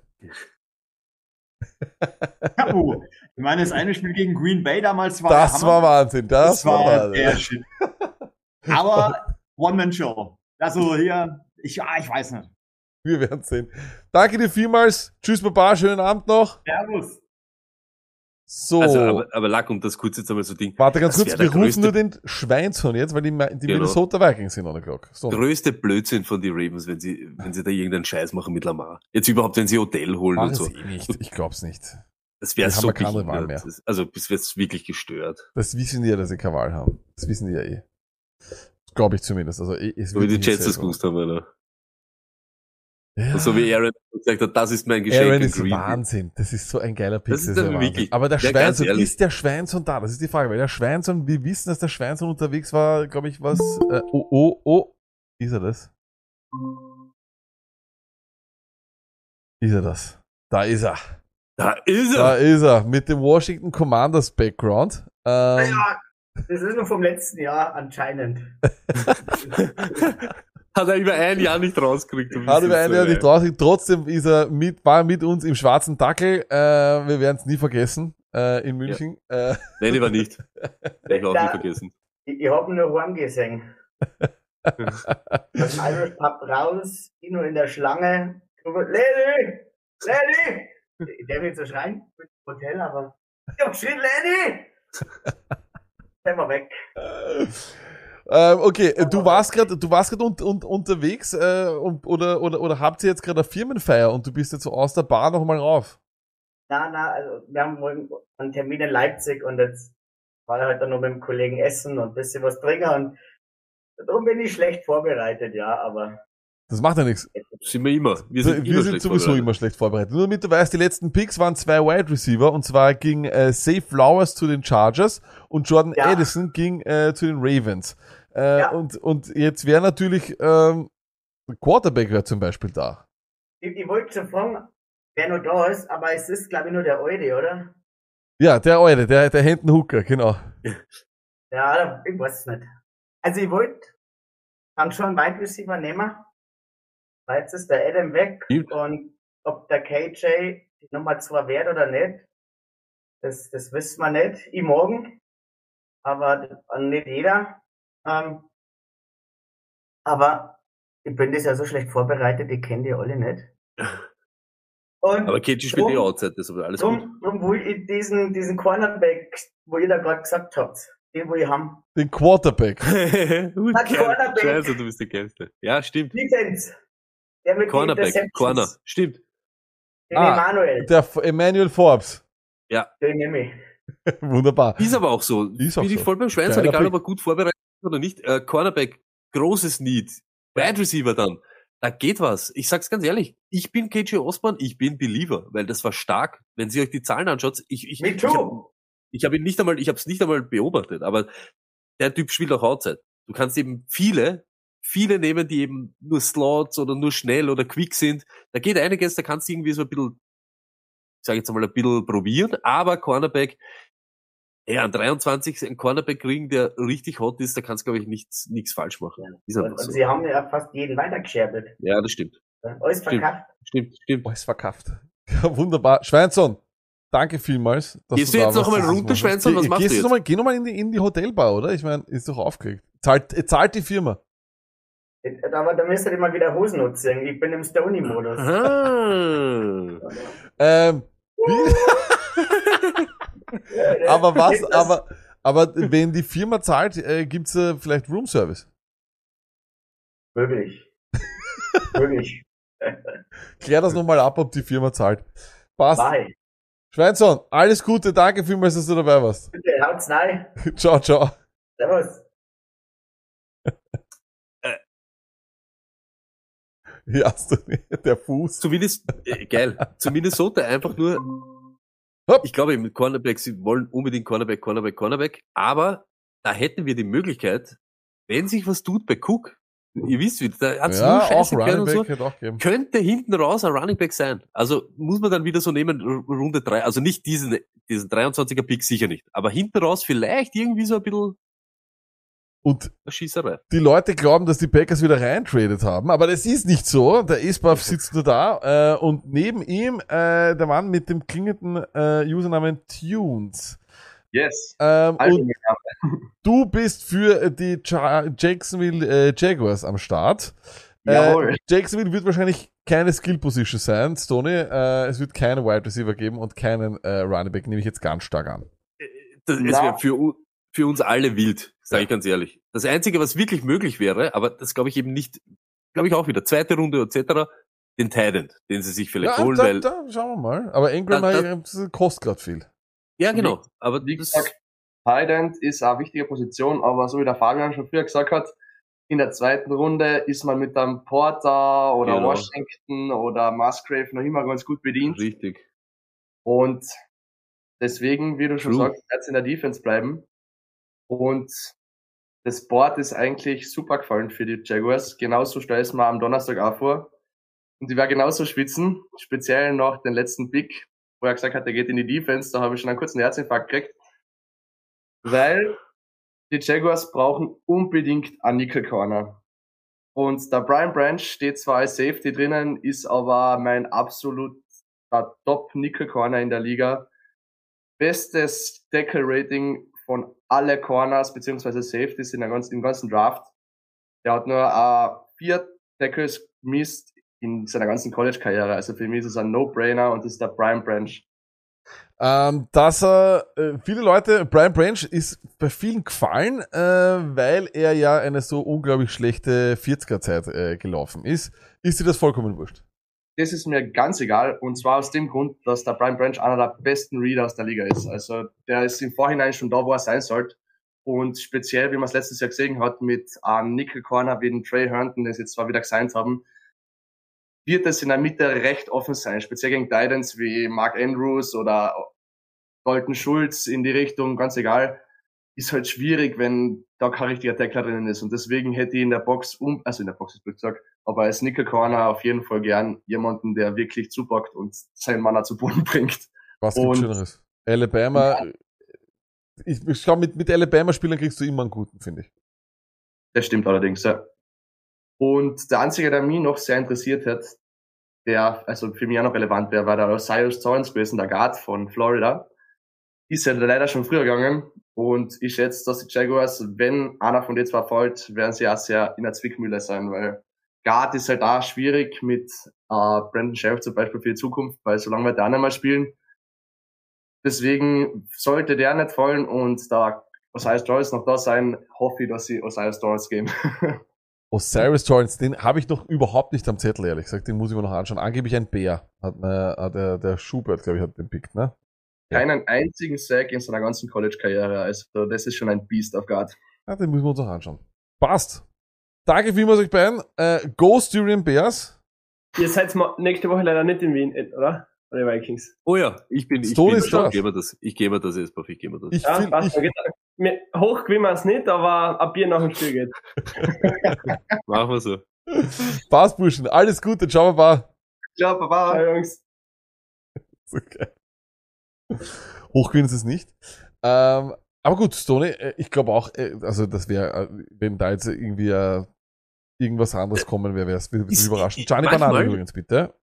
Kapu. Ich meine, das eine Spiel gegen Green Bay damals war Das Hammer. war Wahnsinn. Das, war, Wahnsinn. der Shit. Aber One-Man-Show. Also hier, ich, ah, ich weiß nicht. Wir werden sehen. Danke dir vielmals. Tschüss, Baba. Schönen Abend noch. Servus. So. Also, aber, aber Lack, um das kurz jetzt einmal so Ding. Warte ganz das kurz. Wir der rufen nur den Schweinshorn jetzt, weil die, die Genau. Minnesota Vikings sind on the clock. So. größte Blödsinn von die Ravens, wenn sie, wenn sie da irgendeinen Scheiß machen mit Lamar. Jetzt überhaupt, wenn sie Odell holen Machen und so. sie eh nicht. Ich glaub's nicht. Das wäre so ja keine Wahl mehr. Also, das wird wirklich gestört. Das wissen die ja, dass sie keine Wahl haben. Das wissen die ja eh. Glaube ich zumindest. Also, es So wie die Jets das gewusst haben, oder? Ja. Und so wie Aaron gesagt hat, das ist mein Geschenk Aaron ist Green. Wahnsinn. Das ist so ein geiler Pick. Das ist dann Wahnsinn. wirklich- Aber der Ja, ehrlich. ist der Schweinsohn da? Das ist die Frage, weil der Schweinsohn, wir wissen, dass der Schweinsohn unterwegs war, glaube ich, was, äh, oh, oh, oh, ist er das? Ist er das? Da ist er. Da ist Da ist er, mit dem Washington Commanders Background. Ähm, Ja, das ist nur vom letzten Jahr anscheinend. Hat er über ein Jahr nicht rausgekriegt. du Hat über ein Jahr nicht rausgekriegt. Trotzdem ist er mit, war er mit uns im schwarzen Dackel. Äh, wir werden es nie vergessen äh, in München. Äh, Nein, war nicht. Ich war auch nie vergessen. Ich, ich hab ihn nur heim gesehen. Aus dem Irish Pub raus, nur in der Schlange. Lady! Lady! Ich darf nicht so schreien, ich bin im Hotel, aber ich hab geschrien, Lady! Wir weg. ähm, okay, äh, du warst gerade, du warst gerade un, un, unterwegs äh, und, oder, oder, oder habt ihr jetzt gerade eine Firmenfeier und du bist jetzt so aus der Bar nochmal rauf? Na, na, also wir haben morgen einen Termin in Leipzig und jetzt war ich halt dann noch mit dem Kollegen essen und ein bisschen was trinken und darum bin ich schlecht vorbereitet, ja, aber Das macht ja nichts. Sind wir immer. Wir Wir sind, sind, immer sind schlecht sowieso vorbereitet. immer schlecht vorbereitet. Nur damit du weißt, die letzten Picks waren zwei Wide Receiver und zwar ging äh, Safe Flowers zu den Chargers und Jordan Ja. Addison ging äh, zu den Ravens. Äh, und, und jetzt wäre natürlich ähm, Quarterback wäre zum Beispiel da. ich, ich wollte schon fragen, wer noch da ist, aber es ist glaube ich nur der Alte, oder? Ja, der Alte, der, der Händen Hooker, genau. Ja, ich weiß es nicht. Also ich wollte dann schon einen Wide Receiver nehmen. Weil Jetzt ist der Adam weg und ob der KJ die Nummer 2 wird oder nicht, das, das wissen wir nicht. Ich morgen, aber nicht jeder. Ähm, aber ich bin das ja so schlecht vorbereitet, ich kenne die alle nicht. Und Aber KG spielt drum- eh Outside, das ist alles gut. Drum, drum will ich diesen, diesen Cornerback, wo ihr da gerade gesagt habt, den will ich haben. Den Quarterback. Cornerback. Scheiße, du bist der Geilste. Ja, stimmt. Defense. Der mit Cornerback. Corner, stimmt. Den Emanuel. Der Emmanuel Forbes. Ja. Den nehme ich. Wunderbar. Ist aber auch so. Ist auch Bin ich so. voll beim Geiler egal Pick. ob er gut vorbereitet ist oder nicht. Äh, Cornerback, großes Need. Wide Receiver dann. Da geht was. Ich sag's ganz ehrlich. Ich bin KJ Osborne, ich bin Believer, weil das war stark. Wenn Sie euch die Zahlen anschaut, ich, ich, ich habe ich hab ihn nicht einmal, ich habe es nicht einmal beobachtet, aber der Typ spielt auch Outside. Du kannst eben viele, viele nehmen, die eben nur Slots oder nur schnell oder quick sind. Da geht einiges, da kannst du irgendwie so ein bisschen, ich sage jetzt mal ein bisschen probieren, aber Cornerback, ja, an 23 einen Cornerback kriegen, der richtig hot ist, da kannst du, glaube ich, nichts, nichts falsch machen. Ist Und, so. sie haben ja fast jeden weitergescherbelt. Ja, das stimmt. Alles verkauft. Stimmt, stimmt. Alles verkauft. Ja, wunderbar. Schweinson, danke vielmals. dass Gehst du da jetzt noch warst einmal dieses runter. Schweinson? Was Geh- machst gehst du jetzt? Noch mal, geh nochmal in die, in die Hotelbar, oder? Ich meine, ist doch aufgeregt. Zahlt, äh, zahlt die Firma. Aber da müsst ihr mal wieder Hosen nutzen. Ich bin im Stony-Modus. Ähm, wie? aber was, aber, aber wenn die Firma zahlt, äh, gibt's äh, vielleicht Roomservice. Möglich. Möglich. Klär das nochmal ab, ob die Firma zahlt. Passt. Bye. Schweinson, alles Gute, danke vielmals, dass du dabei warst. Bitte, haut's rein. ciao, ciao. Servus. Ja, der Fuß. Zumindest, äh, geil. Zu Minnesota einfach nur, ich glaube, mit Cornerback, sie wollen unbedingt Cornerback, Cornerback, Cornerback, aber da hätten wir die Möglichkeit, wenn sich was tut bei Cook, ihr wisst wie, da hat's Ja, nur Scheiße und so, könnte hinten raus ein Running Back sein. Also muss man dann wieder so nehmen, Runde drei, also nicht diesen, diesen 23er Pick sicher nicht, aber hinten raus vielleicht irgendwie so ein bisschen Und die Leute glauben, dass die Packers wieder reintradet haben, aber das ist nicht so. Der Isbuff sitzt nur da äh, und neben ihm äh, der Mann mit dem klingenden äh, Usernamen Tunes. Yes. Ähm, und du bist für die Ja- Jacksonville äh, Jaguars am Start. Jawohl. Äh, Jacksonville wird wahrscheinlich keine Skill Position sein, Stoney. Äh, es wird keinen Wide Receiver geben und keinen äh, Running Back, nehme ich jetzt ganz stark an. Das, es wäre für, für uns alle wild, sage ich ganz ehrlich. Das Einzige, was wirklich möglich wäre, aber das glaube ich eben nicht, glaube ich auch wieder, zweite Runde etc., den Tident, den sie sich vielleicht Ja, holen, da, weil, da, schauen wir mal. Aber Ingram Da- äh, das kostet gerade viel. ja genau, aber Wie gesagt, Tight End ist eine wichtige Position, aber so wie der Fabian schon früher gesagt hat, in der zweiten Runde ist man mit einem Porter oder Genau. Washington oder Musgrave noch immer ganz gut bedient. Richtig. Und deswegen, wie du schon True. sagst, jetzt in der Defense bleiben. Und das Board ist eigentlich super gefallen für die Jaguars. Genauso stelle ich es mir am Donnerstag auch vor. Und ich werde genauso schwitzen, speziell nach den letzten Pick, wo er gesagt hat, er geht in die Defense. Da habe ich schon einen kurzen Herzinfarkt gekriegt. Weil die Jaguars brauchen unbedingt einen Nickel Corner. Und der Brian Branch steht zwar als Safety drinnen, ist aber mein absoluter Top Nickel Corner in der Liga. Bestes Tackle Rating von alle Corners beziehungsweise Safeties in der ganzen, im ganzen Draft. Der hat nur äh, vier Tackles gemisst in seiner ganzen College-Karriere. Also für mich ist es ein No-Brainer und das ist der Brian Branch. Ähm, dass er, äh, viele Leute, Brian Branch ist bei vielen gefallen, äh, weil er ja eine so unglaublich schlechte 40er-Zeit äh, gelaufen ist. Ist dir das vollkommen wurscht? Das ist mir ganz egal und zwar aus dem Grund, dass der Brian Branch einer der besten Reader aus der Liga ist. Also der ist im Vorhinein schon da, wo er sein sollte. Und speziell, wie man es letztes Jahr gesehen hat, mit einem Nickel Corner wie den Trey Herndon, den sie jetzt zwar wieder gesigned haben, wird es in der Mitte recht offen sein, speziell gegen Titans wie Mark Andrews oder Dalton Schulz in die Richtung, ganz egal. Ist halt schwierig, wenn da kein richtiger Tackler drinnen ist. Und deswegen hätte ich in der Box, um, also in der Box ist blöd gesagt, aber als Nickel Corner auf jeden Fall gern jemanden, der wirklich zupackt und seinen Mann zu Boden bringt. Was gibt Und- Schöneres? Alabama, ich, ich glaube, mit, mit Alabama-Spielern kriegst du immer einen guten, finde ich. Das stimmt allerdings, ja. Und der einzige, der mich noch sehr interessiert hat, der also für mich auch noch relevant wäre, war der Osiris Torrance gewesen, der Guard von Florida. Ist ja leider schon früher gegangen und ich schätze, dass die Jaguars, wenn einer von den zwei fällt, werden sie auch sehr in der Zwickmühle sein, weil Guard ist halt auch schwierig mit äh, Brandon Sheriff zum Beispiel für die Zukunft, weil solange wir da nicht mehr spielen, deswegen sollte der nicht fallen und da Osiris Torrance noch da sein, hoffe ich, dass sie Osiris Torrance geben. Osiris Torrance, den habe ich noch überhaupt nicht am Zettel, ehrlich gesagt. Den muss ich mir noch anschauen. Angeblich ein Bär. Hat, hat der, der Schubert, glaube ich, hat den pickt, ne? Keinen einzigen Sack in seiner ganzen College-Karriere. Also das ist schon ein Beast auf Guard. Ja, den müssen wir uns noch anschauen. Passt. Danke vielmals euch beiden. Äh, Go Styrian Bears. Ihr seid nächste Woche leider nicht in Wien, äh, oder? Bei den Vikings. Oh ja, ich bin, ich Stone bin, ist ich da. gebe das, ich gebe das jetzt, Puff, ich gebe das. Ich Ja, find- passt. ich- Hoch gewinnen wir es nicht, aber ein Bier nach dem Spiel geht. Machen wir so. Passt, Burschen. Alles Gute. Ciao, Baba. Ciao, Baba. Ciao, Jungs. Geil. Hochgewinnen ist es nicht. Ähm, aber gut, Stoney, äh, ich glaube auch, äh, also das wäre, äh, wenn da jetzt irgendwie äh, irgendwas anderes kommen wäre, wäre es überraschend. Gianni Banane übrigens, bitte.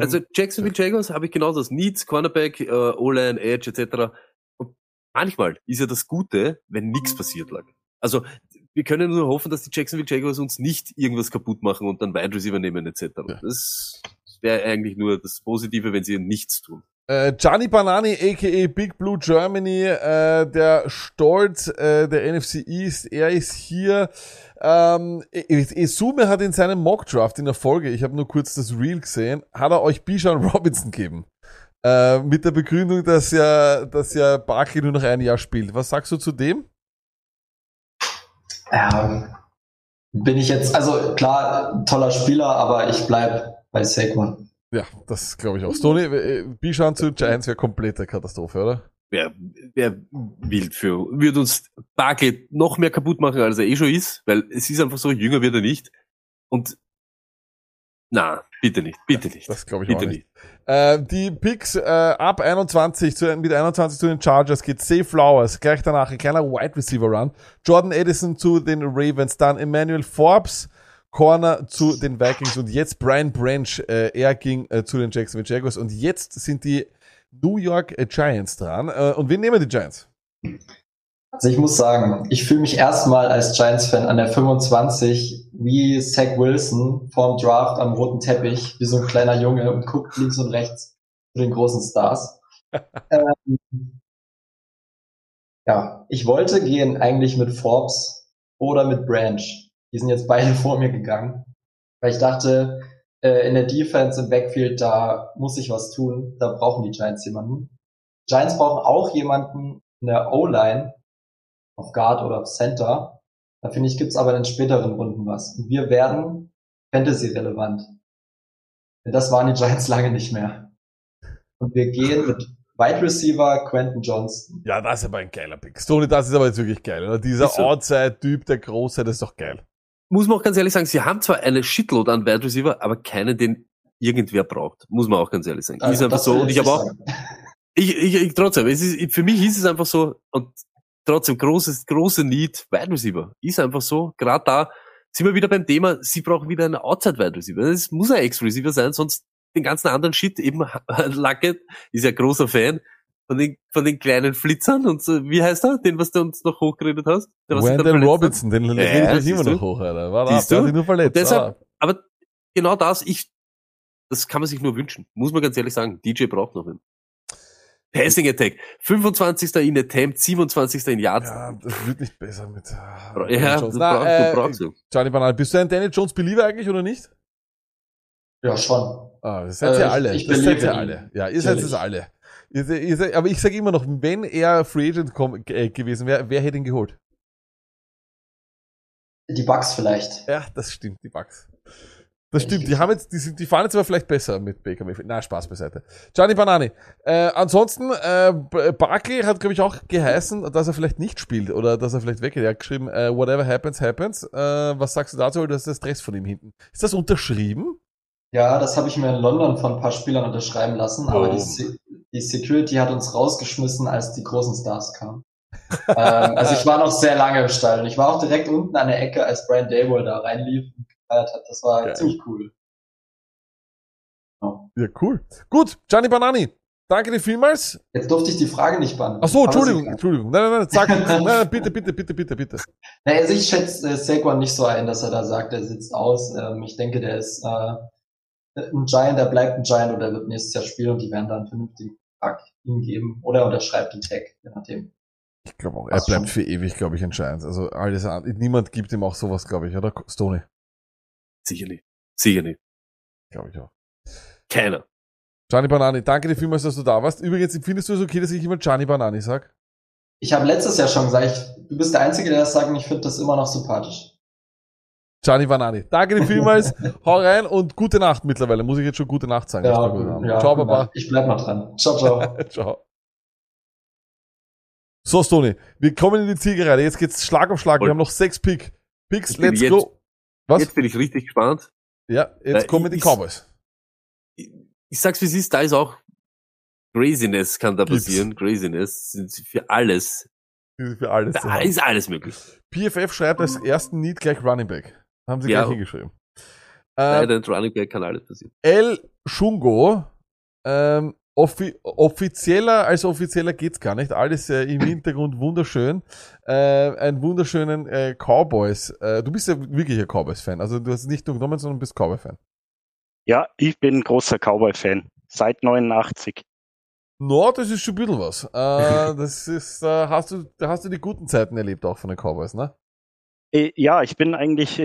Also Jacksonville Jaguars habe ich genau das. Needs, Cornerback, äh, O-Line, Edge etc. Und manchmal ist ja das Gute, wenn nichts passiert lag. Also wir können nur hoffen, dass die Jacksonville Jaguars uns nicht irgendwas kaputt machen und dann Wide Receiver nehmen etc. Das wäre eigentlich nur das Positive, wenn sie nichts tun. Äh, Gianni Banani, a.k.a. Big Blue Germany, äh, der Stolz äh, der NFC East, er ist hier. Ähm, Esume hat in seinem Mockdraft in der Folge, ich habe nur kurz das Reel gesehen, hat er euch Bijan Robinson gegeben. Äh, mit der Begründung, dass ja, dass ja Barkley nur noch ein Jahr spielt. Was sagst du zu dem? Ähm, bin ich jetzt, also klar, toller Spieler, aber ich bleib bei Saquon. Ja, das glaube ich auch. Stoney, äh, Bijan zu Giants wäre komplette Katastrophe, oder? Wer, wer wild für, würde uns Barkley noch mehr kaputt machen, als er eh schon ist, weil es ist einfach so, jünger wird er nicht. Und na, bitte nicht, bitte nicht. Das glaube ich bitte auch nicht. Äh, die Picks äh, ab 21 zu, mit 21 zu den Chargers geht Zay Flowers, gleich danach ein kleiner Wide Receiver Run. Jordan Edison zu den Ravens, dann Emmanuel Forbes, Corner zu den Vikings und jetzt Brian Branch, äh, er ging äh, zu den Jacksonville Jaguars und jetzt sind die New York äh, Giants dran. Äh, und wen nehmen die Giants? Also ich muss sagen, ich fühle mich erstmal als Giants-Fan an der 25 wie Zach Wilson vorm Draft am roten Teppich, wie so ein kleiner Junge und guckt links und rechts zu den großen Stars. ähm, ja, ich wollte gehen eigentlich mit Forbes oder mit Branch. Die sind jetzt beide vor mir gegangen, weil ich dachte, äh, in der Defense im Backfield, da muss ich was tun. Da brauchen die Giants jemanden. Giants brauchen auch jemanden in der O-Line, auf Guard oder auf Center. Da finde ich, gibt's aber in den späteren Runden was. Und wir werden Fantasy-relevant. Denn das waren die Giants lange nicht mehr. Und wir gehen mit Wide Receiver Quentin Johnson. Ja, das ist aber ein geiler Pick. Stoney, das ist aber jetzt wirklich geil. Oder? Dieser so. Outside-Typ, der Große, das ist doch geil. Muss man auch ganz ehrlich sagen, sie haben zwar eine Shitload an Wide Receiver, aber keinen, den irgendwer braucht. Muss man auch ganz ehrlich sagen. Also, ist einfach so. Und ich habe auch, ich, ich, ich, trotzdem, es ist, für mich ist es einfach so, und trotzdem großes, große Need, Wide Receiver. Ist einfach so, gerade da, sind wir wieder beim Thema, sie brauchen wieder einen Outside-Wide Receiver. Das muss ein Ex-Receiver sein, sonst den ganzen anderen Shit, eben Luckett ist ja großer Fan von den, von den kleinen Flitzern und so, wie heißt er, den, was du uns noch hochgeredet hast? Der, was hat? Robinson, den Ja, rede ich immer du? noch hoch, Alter. War der hat du? sich nur verletzt. Deshalb, Ah. aber genau das, ich, das kann man sich nur wünschen. Muss man ganz ehrlich sagen. DJ braucht noch einen. Passing Attack. 25. in Attempt, 27. in Yards. Ja, das wird nicht besser mit. ah, Ja, Daniel du Jones. brauchst- Na, du brauchst äh, ihn. Johnny Banal, bist du ein Daniel Jones Believer eigentlich oder nicht? Ja, schon. Ah, das seid Äh, ihr ich- alle. ich das seid believe ihr alle. Ja, ihr seid es alle. Aber ich sage immer noch, wenn er Free Agent äh, gewesen wäre, wer hätte ihn geholt? Die Bugs vielleicht. Ja, das stimmt, die Bugs. Das stimmt, die haben jetzt, die, sind, die fahren jetzt aber vielleicht besser mit Baker Mayfield. Na, Spaß beiseite. Gianni Banani. Äh, ansonsten, äh, Barkley hat, glaube ich, auch geheißen, dass er vielleicht nicht spielt oder dass er vielleicht weggeht. Er hat geschrieben, äh, whatever happens, happens. Äh, was sagst du dazu? Das ist der Stress von ihm hinten. Ist das unterschrieben? Ja, das habe ich mir in London von ein paar Spielern unterschreiben lassen, aber Oh. die, Se die Security hat uns rausgeschmissen, als die großen Stars kamen. ähm, also ich war noch sehr lange im Stall und ich war auch direkt unten an der Ecke, als Brian Dayball da reinlief und gefeiert hat. Das war Geil. ziemlich cool. Ja, cool. Gut, Gianni Banani. Danke dir vielmals. Jetzt durfte ich die Frage nicht beantworten. Ach so, Aber Entschuldigung. Entschuldigung. Nein, nein, nein, sag, nein, nein, bitte, bitte, bitte, bitte, bitte. Naja, also ich schätze äh, Saquon nicht so ein, dass er da sagt, er sitzt aus. Ähm, ich denke, der ist äh, ein Giant, der bleibt ein Giant oder wird nächstes Jahr spielen und die werden dann vernünftigen Vertrag ihm geben. Oder er unterschreibt den Tag, je nachdem. Ich glaube auch, er bleibt schon. für ewig, glaube ich, entscheidend. Also alles an, niemand gibt ihm auch sowas, glaube ich, oder? Stoney, Sicher nicht. Sicher nicht. glaube ich auch. Keiner. Gianni Banani, danke dir vielmals, dass du da warst. Übrigens, findest du es okay, dass ich immer Gianni Banani sag? Ich habe letztes Jahr schon gesagt, ich, du bist der Einzige, der das sagt und ich finde das immer noch sympathisch. Gianni Banani. Danke dir vielmals. Hau rein und gute Nacht mittlerweile. Muss ich jetzt schon gute Nacht sagen. Ja, ja, ciao, Baba. Nacht. Ich bleib noch dran. Ciao, ciao. ciao. So, Stoney, wir kommen in die Zielgerade. Jetzt geht's Schlag auf Schlag. Wir Und- haben noch sechs Pick. Picks, Ich let's jetzt- go. Was? Jetzt bin ich richtig gespannt. Ja, jetzt Äh, kommen die ich- Cowboys. Ich sag's wie es ist, da ist auch Craziness kann da Gibt's. passieren. Craziness sind sie für alles. Für alles. Da ist alles möglich. PFF schreibt als ersten Need gleich Running Back. Haben sie Ja. gleich hingeschrieben. Ähm, Leider Running Back kann alles passieren. El Shungo, ähm, offi offizieller als offizieller geht's gar nicht. Alles äh, im Hintergrund wunderschön. Äh, einen wunderschönen äh, Cowboys. Äh, du bist ja wirklich ein Cowboys-Fan. Also du hast es nicht nur genommen, sondern bist Cowboy-Fan. Ja, ich bin ein großer Cowboy-Fan. Seit 89. No, das ist schon ein bisschen was. Äh, das ist, äh, hast du, da hast du die guten Zeiten erlebt auch von den Cowboys, ne? Äh, Ja, ich bin eigentlich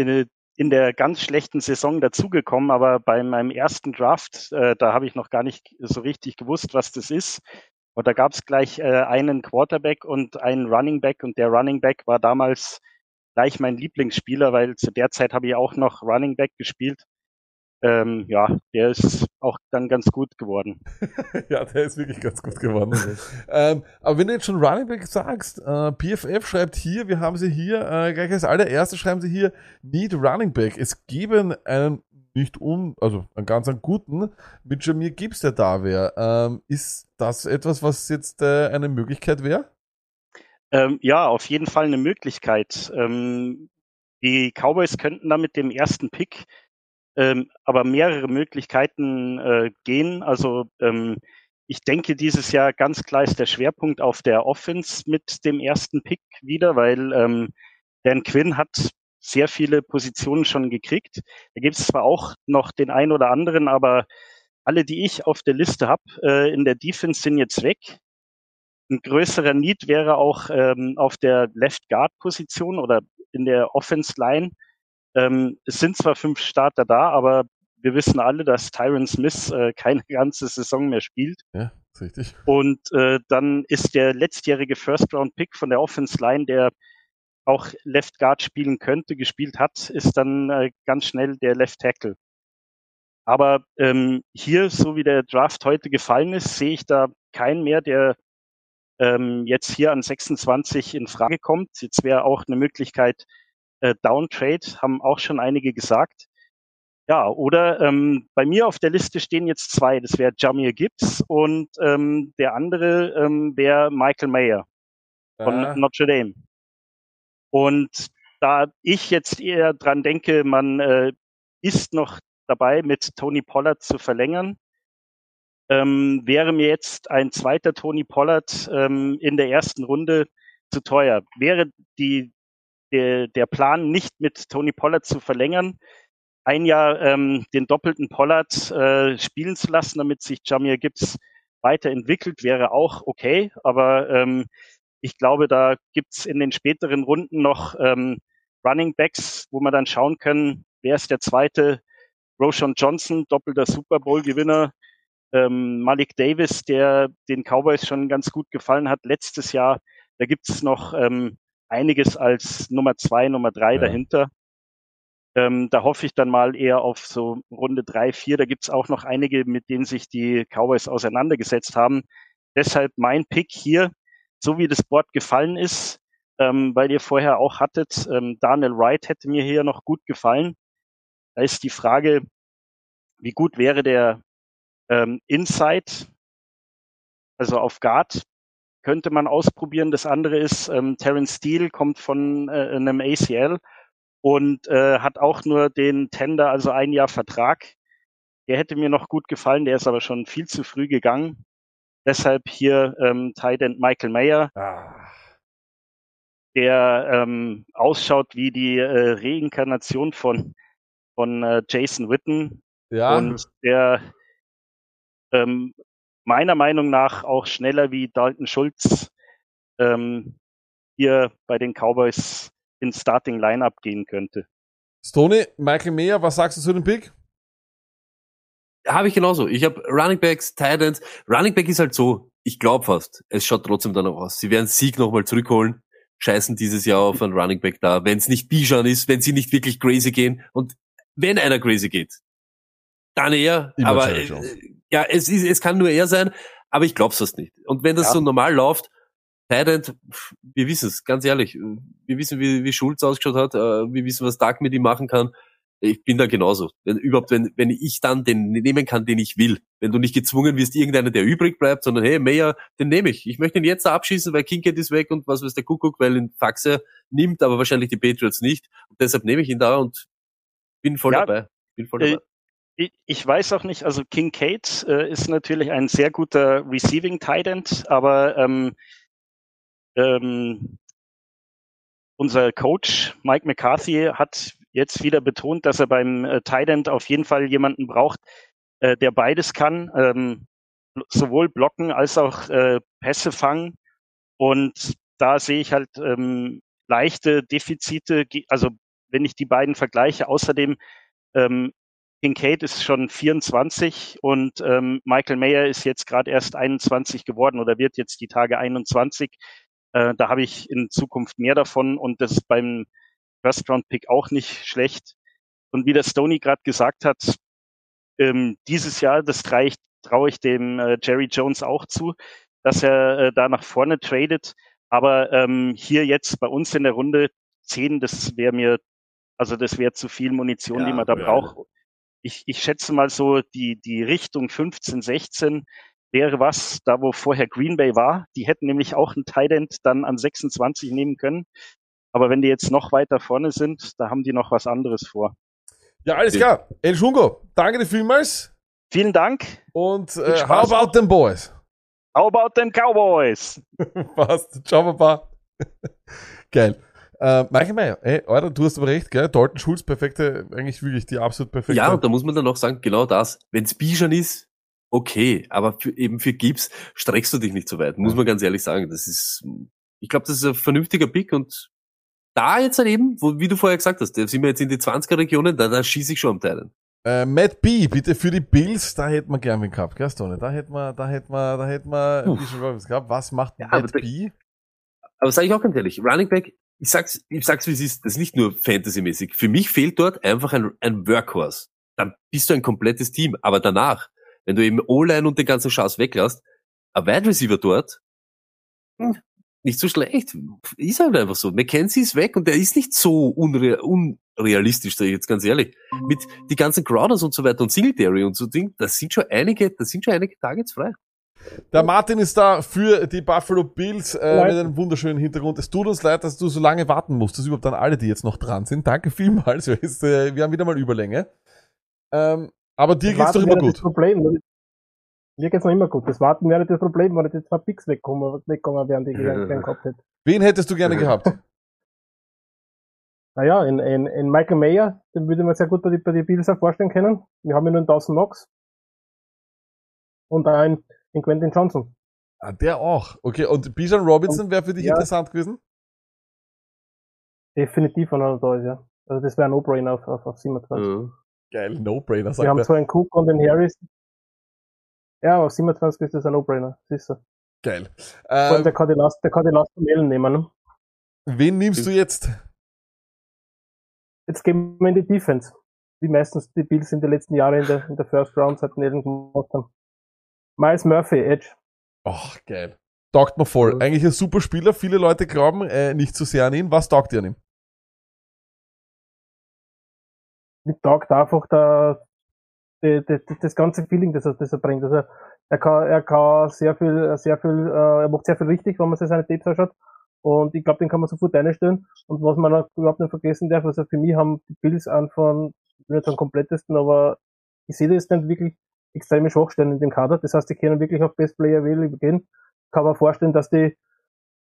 in, der ganz schlechten Saison dazugekommen, aber bei meinem ersten Draft, äh, da habe ich noch gar nicht so richtig gewusst, was das ist. Und da gab es gleich äh, einen Quarterback und einen Running Back und der Running Back war damals gleich mein Lieblingsspieler, weil zu der Zeit habe ich auch noch Running Back gespielt. Ähm, ja, der ist auch dann ganz gut geworden. ja, der ist wirklich ganz gut geworden. ähm, aber wenn du jetzt schon Running Back sagst, äh, PFF schreibt hier, wir haben sie hier, äh, gleich als allererste schreiben sie hier, Need Running Back. Es geben einen nicht un, also einen ganz einen guten, mit Jamir Gibbs, der da wäre. Ähm, ist das etwas, was jetzt äh, eine Möglichkeit wäre? Ähm, ja, auf jeden Fall eine Möglichkeit. Ähm, die Cowboys könnten da mit dem ersten Pick ähm, aber mehrere Möglichkeiten äh, gehen. Also ähm, ich denke, dieses Jahr ganz klar ist der Schwerpunkt auf der Offense mit dem ersten Pick wieder, weil ähm, Dan Quinn hat sehr viele Positionen schon gekriegt. Da gibt es zwar auch noch den einen oder anderen, aber alle, die ich auf der Liste habe, äh, in der Defense sind jetzt weg. Ein größerer Need wäre auch ähm, auf der Left Guard Position oder in der Offense Line. Ähm, es sind zwar fünf Starter da, aber wir wissen alle, dass Tyron Smith äh, keine ganze Saison mehr spielt. Ja, ist richtig. Und äh, dann ist der letztjährige First-Round-Pick von der Offense Line, der auch Left Guard spielen könnte, gespielt hat, ist dann äh, ganz schnell der Left Tackle. Aber ähm, hier, so wie der Draft heute gefallen ist, sehe ich da keinen mehr, der ähm, jetzt hier an 26 in Frage kommt. Jetzt wäre auch eine Möglichkeit, äh, Downtrade, haben auch schon einige gesagt. Ja, oder ähm, bei mir auf der Liste stehen jetzt zwei. Das wäre Jamir Gibbs und ähm, der andere ähm, wäre Michael Mayer von Ah. Notre Dame. Und da ich jetzt eher dran denke, man äh, ist noch dabei, mit Tony Pollard zu verlängern, ähm, wäre mir jetzt ein zweiter Tony Pollard ähm, in der ersten Runde zu teuer. Wäre die, der, Plan nicht mit Tony Pollard zu verlängern, ein Jahr ähm, den doppelten Pollard äh, spielen zu lassen, damit sich Jamir Gibbs weiterentwickelt, wäre auch okay. Aber ähm, ich glaube, da gibt's in den späteren Runden noch ähm, Running Backs, wo man dann schauen können, wer ist der zweite Roshan Johnson, doppelter Super Bowl-Gewinner, ähm, Malik Davis, der den Cowboys schon ganz gut gefallen hat letztes Jahr. Da gibt's noch ähm, einiges als Nummer zwei, Nummer drei ja. dahinter. Ähm, da hoffe ich dann mal eher auf so Runde drei, vier. Da gibt's auch noch einige, mit denen sich die Cowboys auseinandergesetzt haben. Deshalb mein Pick hier, so wie das Board gefallen ist, ähm, weil ihr vorher auch hattet, ähm, Daniel Wright hätte mir hier noch gut gefallen. Da ist die Frage, wie gut wäre der ähm, Inside, also auf Guard, könnte man ausprobieren. Das andere ist, ähm, Terence Steele kommt von äh, einem ACL und äh, hat auch nur den Tender, also ein Jahr Vertrag. Der hätte mir noch gut gefallen, der ist aber schon viel zu früh gegangen. Deshalb hier ähm, Tight End Michael Mayer, ah. der ähm, ausschaut wie die äh, Reinkarnation von von äh, Jason Witten ja. und der ähm, meiner Meinung nach auch schneller wie Dalton Schulz ähm, hier bei den Cowboys ins Starting Lineup gehen könnte. Stoney, Michael Mayer, was sagst du zu dem Pick? Habe ich genauso. Ich habe Running Backs, Titans. Running Back ist halt so, ich glaube fast, es schaut trotzdem danach aus. Sie werden Sieg nochmal zurückholen, scheißen dieses Jahr auf einen Running Back da, wenn es nicht Bijan ist, wenn sie nicht wirklich crazy gehen. Und wenn einer crazy geht, dann er. Immer aber äh, ja, es, ist, es kann nur er sein, aber ich glaub's fast nicht. Und wenn das ja. so normal läuft, Tident, wir wissen es, ganz ehrlich. Wir wissen, wie, wie Schulz ausgeschaut hat, äh, wir wissen, was Dark mit ihm machen kann. Ich bin da genauso. Wenn, überhaupt, wenn, wenn ich dann den nehmen kann, den ich will. Wenn du nicht gezwungen wirst, irgendeiner, der übrig bleibt, sondern hey, Meyer, den nehme ich. Ich möchte ihn jetzt abschießen, weil Kincaid ist weg und was weiß der Kuckuck, weil ihn Faxe nimmt, aber wahrscheinlich die Patriots nicht. Und deshalb nehme ich ihn da und bin voll ja, dabei. Bin voll dabei. Ich, weiß auch nicht, also Kincaid äh, ist natürlich ein sehr guter Receiving Tight aber ähm, ähm, unser Coach Mike McCarthy hat jetzt wieder betont, dass er beim äh, Tight auf jeden Fall jemanden braucht, äh, der beides kann, ähm, sowohl blocken als auch äh, Pässe fangen. Und da sehe ich halt ähm, leichte Defizite, also wenn ich die beiden vergleiche. Außerdem, ähm, Kincaid ist schon 24 und ähm, Michael Mayer ist jetzt gerade erst 21 geworden oder wird jetzt die Tage 21. Äh, da habe ich in Zukunft mehr davon und das ist beim First Round Pick auch nicht schlecht. Und wie der Stoney gerade gesagt hat, ähm, dieses Jahr, das traue ich, dem äh, Jerry Jones auch zu, dass er äh, da nach vorne tradet. Aber ähm, hier jetzt bei uns in der Runde 10, das wäre mir also das wäre zu viel Munition, ja, die man da braucht. Ich, ich schätze mal so, die, die Richtung 15, 16 wäre was, da wo vorher Green Bay war. Die hätten nämlich auch einen Tident dann an 26 nehmen können. Aber wenn die jetzt noch weiter vorne sind, da haben die noch was anderes vor. Ja, alles klar. El Schungo, danke dir vielmals. Vielen Dank. Und äh, how about them boys? How about them Cowboys? Passt. Ciao, Papa. Geil. Äh, Michael Meyer, ey, Alter, du hast aber recht, gell? Dalton Schulz, perfekte, eigentlich wirklich die absolut perfekte. Ja, und da muss man dann noch sagen, genau das. Wenn's Bijan ist, okay, aber für, eben für Gibbs streckst du dich nicht so weit, muss man ganz ehrlich sagen. Das ist, ich glaube, das ist ein vernünftiger Pick und da jetzt halt eben, wo, wie du vorher gesagt hast, da sind wir jetzt in die 20er-Regionen, da, da schieße ich schon am Teilen. Äh, Matt B, bitte für die Bills, da hätten wir gern wen gehabt, gell, Stone? Da hätten wir, da hätten wir, da hätten wir Uff. gehabt. Was macht ja, Matt B? Aber sage ich auch ganz ehrlich, Running Back ich sag's, ich sag's wie es ist, das ist nicht nur Fantasy-mäßig. Für mich fehlt dort einfach ein, ein Workhorse. Dann bist du ein komplettes Team. Aber danach, wenn du eben O-Line und den ganzen Schatz weglässt, ein Wide Receiver dort, hm, nicht so schlecht. Ist halt einfach so. McKenzie ist weg und der ist nicht so unre unrealistisch, sage ich jetzt ganz ehrlich. Mit die ganzen Crowders und so weiter und Singletary und so Ding, das sind schon einige, das sind schon einige Targets frei. Der Martin ist da für die Buffalo Bills äh, mit einem wunderschönen Hintergrund. Es tut uns leid, dass du so lange warten musst. Das ist überhaupt an alle, die jetzt noch dran sind. Danke vielmals. Wir, ist, äh, wir haben wieder mal Überlänge. Ähm, aber dir Das geht's doch immer gut. Das Problem. Mir geht's noch immer gut. Das Warten wäre nicht das Problem, wenn jetzt zwei Picks wegkommen, weggekommen wären, die ich gerne gern gehabt hätte. Wen hättest du gerne gehabt? Naja, in, in, in Michael Mayer, den würde man sehr gut bei die Bills auch vorstellen können. Wir haben ja nur einen Dawson Knox. Und einen in Quentin Johnson. Ah, der auch. Okay, und Bijan Robinson wäre für dich Ja. interessant gewesen? Definitiv, wenn er da ist, ja. Also das wäre ein No-Brainer auf, auf, auf 27. Geil, No-Brainer, Wir sagt haben er. zwar einen Cook und den Harris. Ja, auf 27 ist das ein No-Brainer. Siehst du. Geil. Vor allem, Ähm, der kann die Last, der kann die Last von Allen nehmen, ne? wen nimmst du jetzt? Jetzt gehen wir in die Defense. Wie meistens die Bills in den letzten Jahren in der, in der First Round seit Allen gemacht haben. Miles Murphy, Edge. Ach, geil. Taugt mir voll. Eigentlich ein super Spieler. Viele Leute glauben äh, nicht so sehr an ihn. Was taugt dir an ihm? Mir taugt einfach der, die, die, das ganze Feeling, das er, das er bringt. Also er kann, er kann sehr viel, sehr viel, äh, er macht sehr viel richtig, wenn man sich seine Tapes anschaut. Und ich glaube, den kann man sofort einstellen. Und was man auch überhaupt nicht vergessen darf, also für mich haben die Bills einen von, nicht sagen komplettesten, aber ich sehe das nicht wirklich extreme Schwachstellen in dem Kader. Das heißt, die können wirklich auf Best Player Available gehen. Kann man vorstellen, dass die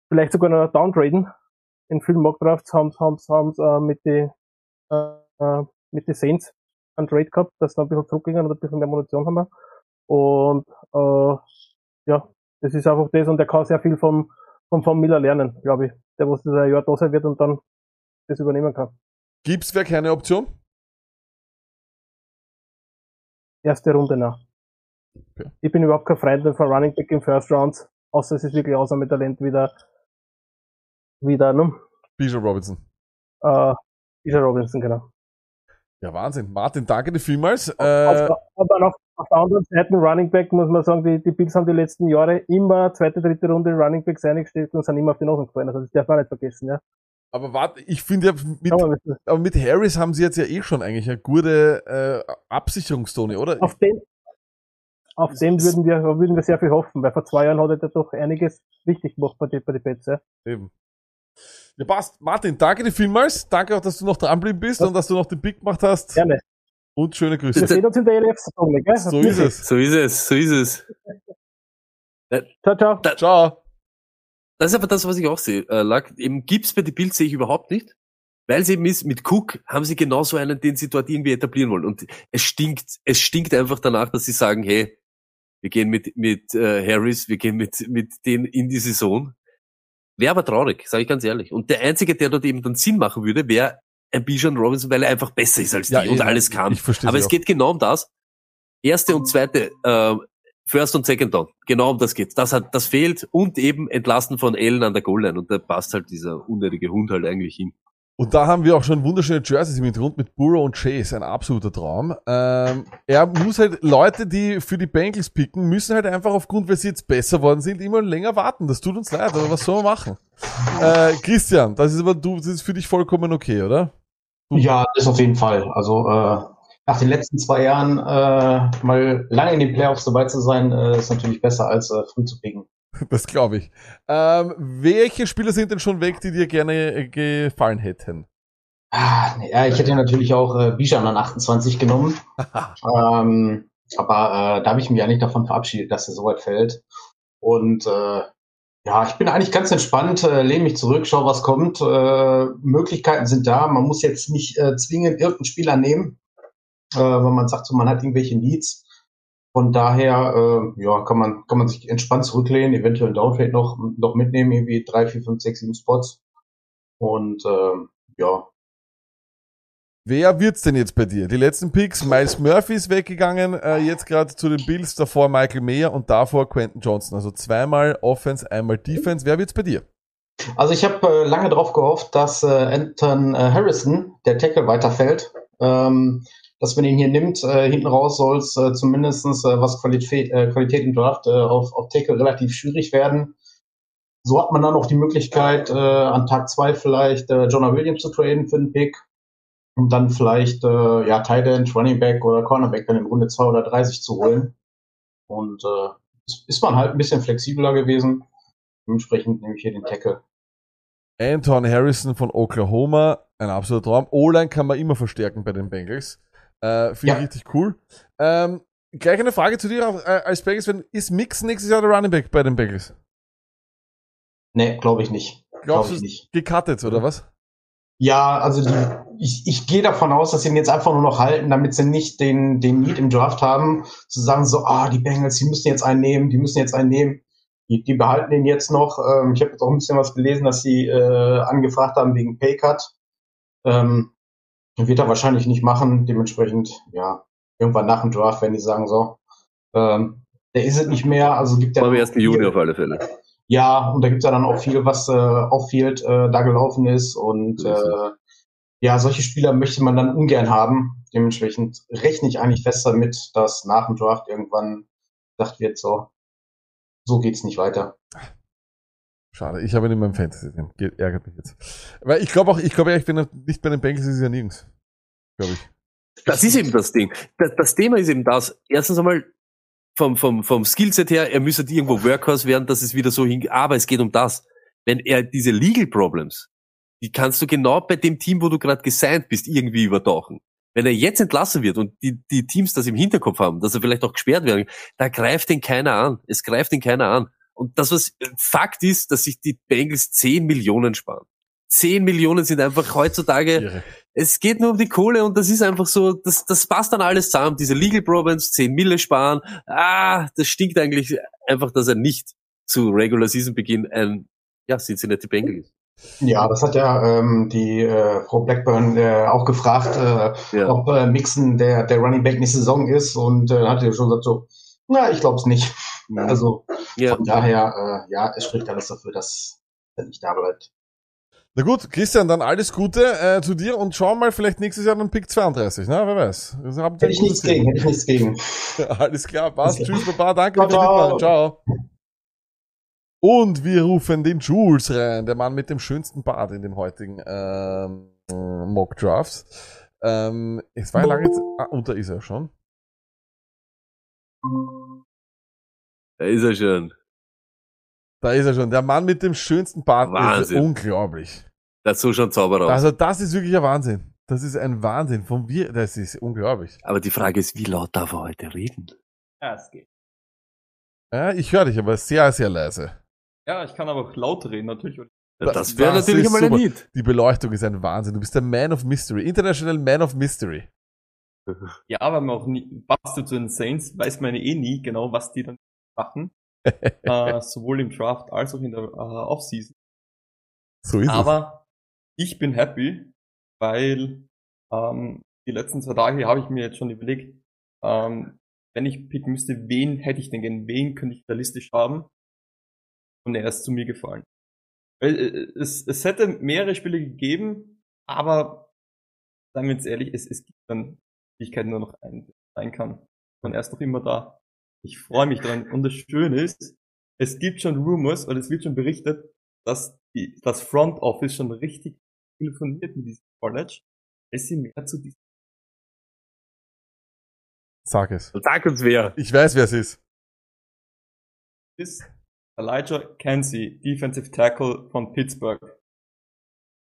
vielleicht sogar noch downtraden. In vielen Mockdrafts haben haben äh, mit die äh, mit den Saints einen Trade gehabt, dass sie ein bisschen zurückgingen und ein bisschen mehr Munition haben. Und äh, ja, das ist einfach das und er kann sehr viel vom vom Von Miller lernen, glaube ich. Der, was das ein Jahr da sein wird und dann das übernehmen kann. Gibt's wer keine Option? Erste Runde nach. Ich bin überhaupt kein Freund von Running Back im First Round, außer es ist wirklich Ausnahmetalent wieder, wieder, ne? Bijan Robinson. Äh, Bijan Robinson, genau. Ja, Wahnsinn. Martin, danke dir vielmals. Auf Äh, der, aber noch auf der anderen Seite Running Back muss man sagen, die, die Bills haben die letzten Jahre immer zweite, dritte Runde Running Backs eingestellt und sind immer auf die Nase gefallen. Also das darf man nicht vergessen, ja. Aber warte, ich finde ja, mit, aber mit Harris haben sie jetzt ja eh schon eigentlich eine gute äh, Absicherungszone, oder? Auf den, auf dem würden wir, würden wir sehr viel hoffen, weil vor zwei Jahren hat er doch einiges richtig gemacht bei den, bei den Pets, ja. Eben. Ja, passt. Martin, danke dir vielmals. Danke auch, dass du noch dranbleiben bist und dass du noch den Pick gemacht hast. Gerne. Und schöne Grüße. Wir sehen uns in der ELF-Saison, gell? So ist es. So ist es, so ist es. Ciao, ciao. ciao. Das ist aber das, was ich auch sehe. Äh, Lack, eben Gibbs bei die Bild sehe ich überhaupt nicht. Weil es eben ist, mit Cook haben sie genauso einen, den sie dort irgendwie etablieren wollen. Und es stinkt, es stinkt einfach danach, dass sie sagen, hey, wir gehen mit, mit äh, Harris, wir gehen mit, mit denen in die Saison. Wäre aber traurig, sage ich ganz ehrlich. Und der Einzige, der dort eben dann Sinn machen würde, wäre ein Bijan Robinson, weil er einfach besser ist als die Ja, und eh, alles kann. ich verstehe aber es auch. geht genau um das. Erste und zweite, äh, First und Second Down. Genau um das geht's. Das hat, das fehlt und eben entlasten von Allen an der Goal-Line. Und da passt halt dieser unnötige Hund halt eigentlich hin. Und da haben wir auch schon wunderschöne Jerseys im Hintergrund mit Burrow und Chase, ein absoluter Traum. Ähm, er muss halt, Leute, die für die Bengals picken, müssen halt einfach aufgrund, weil sie jetzt besser worden sind, immer länger warten. Das tut uns leid, aber was soll man machen? Äh, Christian, das ist aber du, das ist für dich vollkommen okay, oder? Ja, das auf jeden Fall. Also äh, nach den letzten zwei Jahren äh, mal lange in den Playoffs dabei zu sein, äh, ist natürlich besser als äh, früh zu picken. Das glaube ich. Ähm, welche Spieler sind denn schon weg, die dir gerne äh, gefallen hätten? Ah, ja, ich hätte natürlich auch äh, Bijan an 28 genommen. ähm, aber äh, da habe ich mich eigentlich davon verabschiedet, dass er so weit fällt. Und äh, ja, ich bin eigentlich ganz entspannt, äh, lehne mich zurück, schau, was kommt. Äh, Möglichkeiten sind da. Man muss jetzt nicht äh, zwingend irgendeinen Spieler nehmen, äh, wenn man sagt, so, man hat irgendwelche Needs. Von daher, äh, ja, kann man, kann man sich entspannt zurücklehnen, eventuell einen Downtrade noch, noch mitnehmen, irgendwie drei, vier, fünf, sechs, sieben Spots. Und äh, ja, Wer wird's denn jetzt bei dir? Die letzten Picks, Miles Murphy ist weggegangen, äh, jetzt gerade zu den Bills, davor Michael Mayer und davor Quentin Johnson. Also zweimal Offense, einmal Defense. Wer wird's bei dir? Also ich habe äh, lange darauf gehofft, dass äh, Anton äh, Harrison, der Tackle, weiterfällt. Ähm, dass man ihn hier nimmt. Äh, hinten raus soll es äh, zumindest äh, was Qualität, äh, Qualität im Draft äh, auf, auf Tackle relativ schwierig werden. So hat man dann auch die Möglichkeit, äh, an Tag zwei vielleicht äh, Jonah Williams zu traden für den Pick. Und dann vielleicht äh, ja, Tight End, Running Back oder Cornerback dann in Runde zwei oder 30 zu holen. Und äh, ist man halt ein bisschen flexibler gewesen. Dementsprechend nehme ich hier den Tackle. Anton Harrison von Oklahoma, ein absoluter Traum. O-Line kann man immer verstärken bei den Bengals. Äh, Finde ich richtig cool. Ähm, gleich eine Frage zu dir äh, als Bengals-Fan. Ist Mix nächstes Jahr der Running Back bei den Bengals? Nee, glaube ich nicht. Glaubst Glaub du, nicht. gecuttet, oder was? Ja, also die, ich, ich gehe davon aus, dass sie ihn jetzt einfach nur noch halten, damit sie nicht den, den Need im Draft haben, zu sagen so, ah, die Bengals, die müssen jetzt einen nehmen, die müssen jetzt einen nehmen. Die, die behalten den jetzt noch. Ähm, ich habe jetzt auch ein bisschen was gelesen, dass sie äh, angefragt haben wegen Paycut. Ähm, wird er wahrscheinlich nicht machen. Dementsprechend, ja, irgendwann nach dem Draft, wenn die sagen so, ähm, der ist es nicht mehr, also gibt er Am 1. Juni auf alle Fälle. ja, und da gibt's ja dann auch viel, was äh, auf Field äh, da gelaufen ist. Und äh, ja, solche Spieler möchte man dann ungern haben. Dementsprechend rechne ich eigentlich fest damit, dass nach dem Draft irgendwann gesagt wird, so, so geht's nicht weiter. Schade, ich habe ihn in meinem Fantasy-Team. Ärgert mich jetzt. Weil ich glaube auch, ich glaube ehrlich, wenn er nicht bei den Bengals ist, er nirgends. Glaube ich. Das ist eben das Ding. Das, das Thema ist eben das. Erstens einmal vom, vom, vom Skillset her, er müsste irgendwo Workhorse werden, dass es wieder so hingeht. Aber es geht um das. Wenn er diese Legal Problems, die kannst du genau bei dem Team, wo du gerade gesigned bist, irgendwie übertauchen. Wenn er jetzt entlassen wird und die, die Teams das im Hinterkopf haben, dass er vielleicht auch gesperrt werden, da greift ihn keiner an. Es greift ihn keiner an. Und das, was äh, Fakt ist, dass sich die Bengals 10 Millionen sparen. 10 Millionen sind einfach heutzutage, es geht nur um die Kohle und das ist einfach so, das, das passt dann alles zusammen. Diese Legal Problems, 10 Mille sparen, ah, das stinkt eigentlich einfach, dass er nicht zu Regular Season Beginn ein, ja, Cincinnati Bengal ist. Ja, das hat ja ähm, die äh, Frau Blackburn äh, auch gefragt, äh, ob äh, Mixon der, der Running Back nächste Saison ist und äh, hat ja schon gesagt so, na, ich glaube es nicht. Also von daher, äh, ja, es spricht alles dafür, dass er nicht da bleibt. Na gut, Christian, dann alles Gute äh, zu dir und schau mal vielleicht nächstes Jahr dann Pick 32, ne? Wer weiß. Das habt ihr Hätte ich nichts gegen, hätte ich nichts gegen. Alles klar, passt. Okay. Tschüss, Baba, danke Ciao, fürs Mitmachen. ciao. Ciao. Und wir rufen den Jules rein, der Mann mit dem schönsten Bart in den heutigen ähm, Mock Drafts. Ähm, es war ja lange Zeit. Ah, und da ist er schon. Da ist er schon. Da ist er schon. Der Mann mit dem schönsten Bart ist Wahnsinn. unglaublich. Das so schon Zauber aus. Also das ist wirklich ein Wahnsinn. Das ist ein Wahnsinn. Von wir, das ist unglaublich. Aber die Frage ist, wie laut darf er heute reden? Ja, es geht. Ja, ich höre dich aber sehr, sehr leise. Ja, ich kann aber auch laut reden, natürlich. ist super. Die Beleuchtung ist ein Wahnsinn. Du bist der Man of Mystery. International Man of Mystery. Ja, aber man auch nie, passt du zu den Saints, weiß man eh nie genau, was die dann machen. äh, sowohl im Draft als auch in der äh, Offseason. So ist aber ich bin happy, weil ähm, die letzten zwei Tage habe ich mir jetzt schon überlegt, ähm, wenn ich picken müsste, wen hätte ich denn gern, wen könnte ich realistisch haben? Und er ist zu mir gefallen. Äh, Es, es hätte mehrere Spiele gegeben, aber sagen wir jetzt ehrlich, es, es gibt dann Fähigkeiten nur noch einen sein kann. Und er ist noch immer da. Ich freue mich dran. Und das Schöne ist, es gibt schon Rumors, oder es wird schon berichtet, dass die, das Front Office schon richtig telefoniert mit diesem College, es sie mehr zu diesem Sag es. Sag uns wer. Ich weiß, wer es ist. ist Elijah Kenzie, Defensive Tackle von Pittsburgh.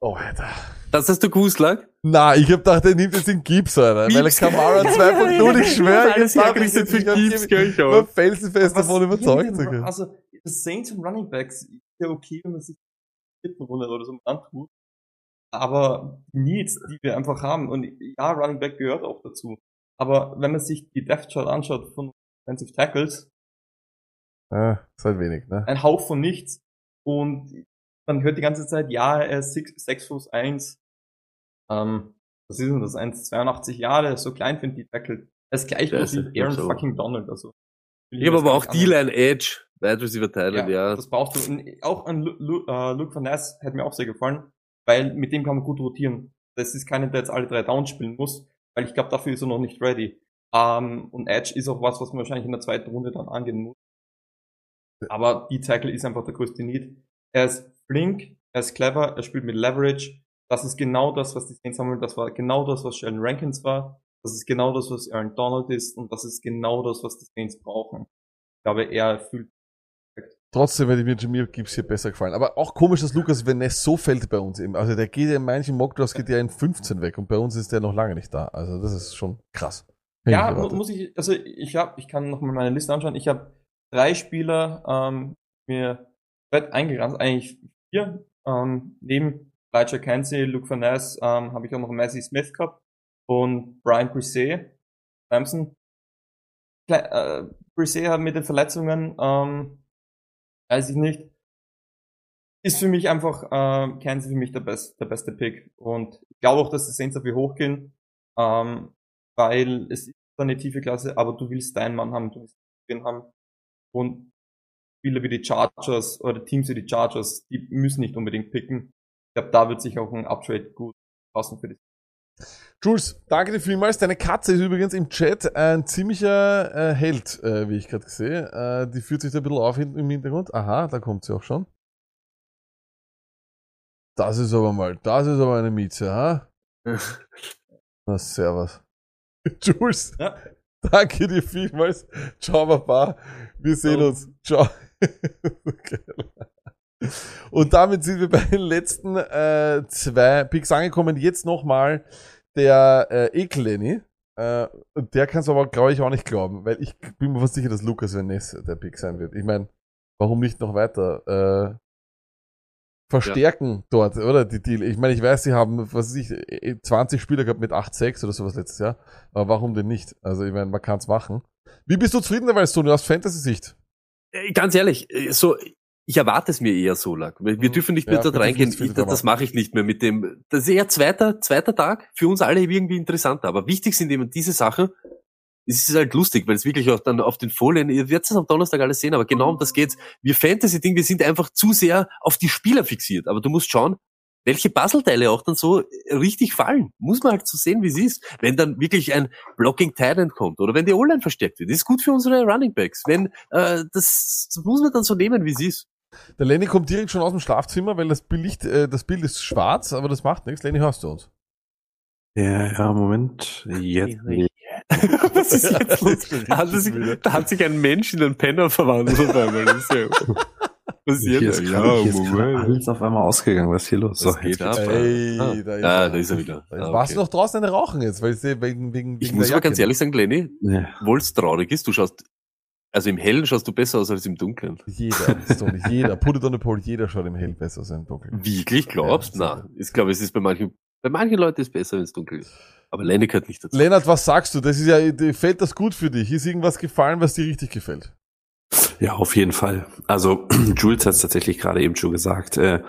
Oh, Alter. Das hast du gewusst, lag? Na, ich hab gedacht, er nimmt jetzt den Gips, Alter. Weil er Gibbs. Kamara 2.0, ich schwöre, jetzt hergerichtet für Gibbs, gell, ich Ich auch. felsenfest davon überzeugt sogar. Also, das Saints und Running Backs ist ja okay, wenn man sich die vierten Runde oder so antut. Aber die Needs, die wir einfach haben, und ja, Running Back gehört auch dazu. Aber wenn man sich die Depth Chart anschaut von Offensive Tackles, Ah, ist halt wenig, ne? ein Hauch von nichts. Und man hört die ganze Zeit, ja, er ist 6 Fuß 1. Ähm, was ist denn das? 1,82 Jahre, so klein für die Tackle. Er ist gleich Der groß ist wie Aaron so. fucking Donald, also. Ich habe aber auch die D-Line Edge, Wide Receiver Thailand, ja. Das brauchst du. Und auch an Lu, Lu, äh, Luke Van Ness hat mir auch sehr gefallen, weil mit dem kann man gut rotieren. Das ist keiner, der jetzt alle drei Downs spielen muss, weil ich glaube, dafür ist er noch nicht ready. Ähm, und Edge ist auch was, was man wahrscheinlich in der zweiten Runde dann angehen muss. Aber die Tackle ist einfach der größte Need. Er ist flink, er ist clever, er spielt mit Leverage. Das ist genau das, was die Saints sammeln. Das war genau das, was Sheldon Rankins war. Das ist genau das, was Aaron Donald ist. Und das ist genau das, was die Saints brauchen. Ich glaube, er fühlt Trotzdem hätte mir Jameer Gibbs hier besser gefallen. Aber auch komisch, dass Lukas Veness so fällt bei uns eben. Also der geht ja in manchen Mockdrafts geht ja in 15 weg und bei uns ist der noch lange nicht da. Also das ist schon krass. Ja, muss ich, also ich habe, ich kann noch mal meine Liste anschauen. Ich habe drei Spieler ähm, mir fett eingerannt, eigentlich vier. Ähm, neben Elijah Cansey, Luke Van Ness ähm, habe ich auch noch Messi Smith gehabt und Brian Brisset. Kle äh, Brisset hat mit den Verletzungen, ähm, weiß ich nicht, ist für mich einfach, äh, Cansey für mich der, best, der beste Pick. Und ich glaube auch, dass die Saints dafür hochgehen, ähm, weil es ist eine tiefe Klasse, aber du willst deinen Mann haben, du willst den haben. Und Spieler wie die Chargers oder Teams wie die Chargers, die müssen nicht unbedingt picken. Ich glaube, da wird sich auch ein Uptrade gut passen für die. Jules, danke dir vielmals. Deine Katze ist übrigens im Chat ein ziemlicher äh, Held, äh, wie ich gerade sehe. Äh, die führt sich da ein bisschen auf im Hintergrund. Aha, da kommt sie auch schon. Das ist aber mal, das ist aber eine Mieze, ha? Na, servus. Jules, danke dir vielmals. Ciao, Papa. Wir sehen uns. Ciao. Und damit sind wir bei den letzten äh, zwei Picks angekommen. Jetzt nochmal der äh, Ekel-Lenny. Äh, der kann es aber, glaube ich, auch nicht glauben, weil ich bin mir fast sicher, dass Lukas Vaness der Pick sein wird. Ich meine, warum nicht noch weiter äh, verstärken dort, oder? Die Deal. Ich meine, ich weiß, sie haben, was weiß ich, eh, 20 Spieler gehabt mit 8-6 oder sowas letztes Jahr. Aber warum denn nicht? Also, ich meine, man kann es machen. Wie bist du zufrieden dabei, Tony, aus Fantasy-Sicht? Äh, Ganz ehrlich, äh, so, ich erwarte es mir eher so lang. Wir wir dürfen nicht Mhm. Ja, mehr dort reingehen. Ich, das das mache ich nicht mehr mit dem. Das ist eher zweiter, zweiter Tag. Für uns alle irgendwie interessanter. Aber wichtig sind eben diese Sachen. Es ist halt lustig, weil es wirklich auch dann auf den Folien, ihr werdet es am Donnerstag alles sehen, aber genau um das geht's. Wir Fantasy-Ding, wir sind einfach zu sehr auf die Spieler fixiert. Aber du musst schauen, welche Puzzleteile auch dann so richtig fallen. Muss man halt so sehen, wie es ist. Wenn dann wirklich ein Blocking Titan kommt oder wenn die O-Line verstärkt wird, das ist gut für unsere Running Backs. Wenn, äh, das, das muss man dann so nehmen, wie es ist. Der Lenny kommt direkt schon aus dem Schlafzimmer, weil das Bild, äh, das Bild ist schwarz, aber das macht nichts. Lenny, hörst du uns? Ja, ja, Moment. Jetzt. Was ist jetzt los? Da hat, sich, da hat sich ein Mensch in einen Penner verwandelt auf einmal. Das ist ja, was ist Hier jetzt? ist, gerade, hier ist gerade alles auf einmal ausgegangen. Was ist hier los? Was So, geht jetzt ab? Ey, Ah. da ist Ah, er. da ist er wieder. Ah, Warst okay. du noch draußen eine Rauchen jetzt? Weil sie wegen, wegen, Ich wegen muss der aber ganz ehrlich sagen, Lenny, Ja. obwohl es traurig ist, du schaust, also im Hellen schaust du besser aus als im Dunkeln. Jeder, Tony, jeder. Put it on the pole, jeder schaut im Hell besser aus als im Dunkeln. Wirklich glaubst? Ja, Na, ich glaube, es ist bei manchen, bei manchen Leuten ist es besser, wenn es dunkel ist. Aber Lenny gehört nicht dazu. Lennart, was sagst du? Das ist ja, fällt das gut für dich? Ist irgendwas gefallen, was dir richtig gefällt? Ja, auf jeden Fall. Also Jules hat es tatsächlich gerade eben schon gesagt. Äh,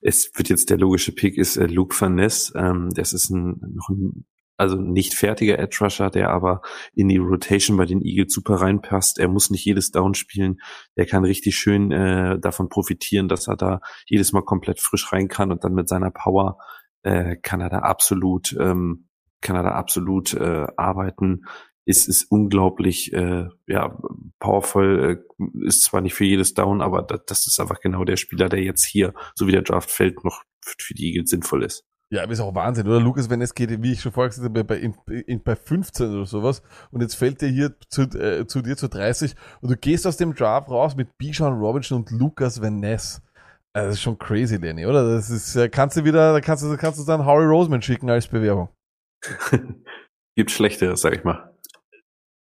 es wird jetzt der logische Pick ist äh, Luke Van Ness. Ähm, das ist ein, noch ein also nicht fertiger Edge Rusher, der aber in die Rotation bei den Eagles super reinpasst. Er muss nicht jedes Down spielen. Er kann richtig schön äh, davon profitieren, dass er da jedes Mal komplett frisch rein kann und dann mit seiner Power äh, kann er da absolut ähm, kann er da absolut äh, arbeiten. Ist ist unglaublich äh, ja powerful. Äh, ist zwar nicht für jedes Down, aber das, das ist einfach genau der Spieler, der jetzt hier, so wie der Draft fällt, noch für für die Eagles sinnvoll ist. Ja, aber ist auch Wahnsinn, oder? Lukas, wenn es geht, wie ich schon vorher gesagt habe, bei, in, in, bei 15 oder sowas und jetzt fällt der hier zu, äh, zu dir zu 30 und du gehst aus dem Draft raus mit Bijan Robinson und Lukas Van Ness. Also das ist schon crazy, Lenny, oder? Das ist, äh, kannst du wieder, da kannst du, kannst du dann Howie Roseman schicken als Bewerbung. Gibt Schlechteres, sag ich mal.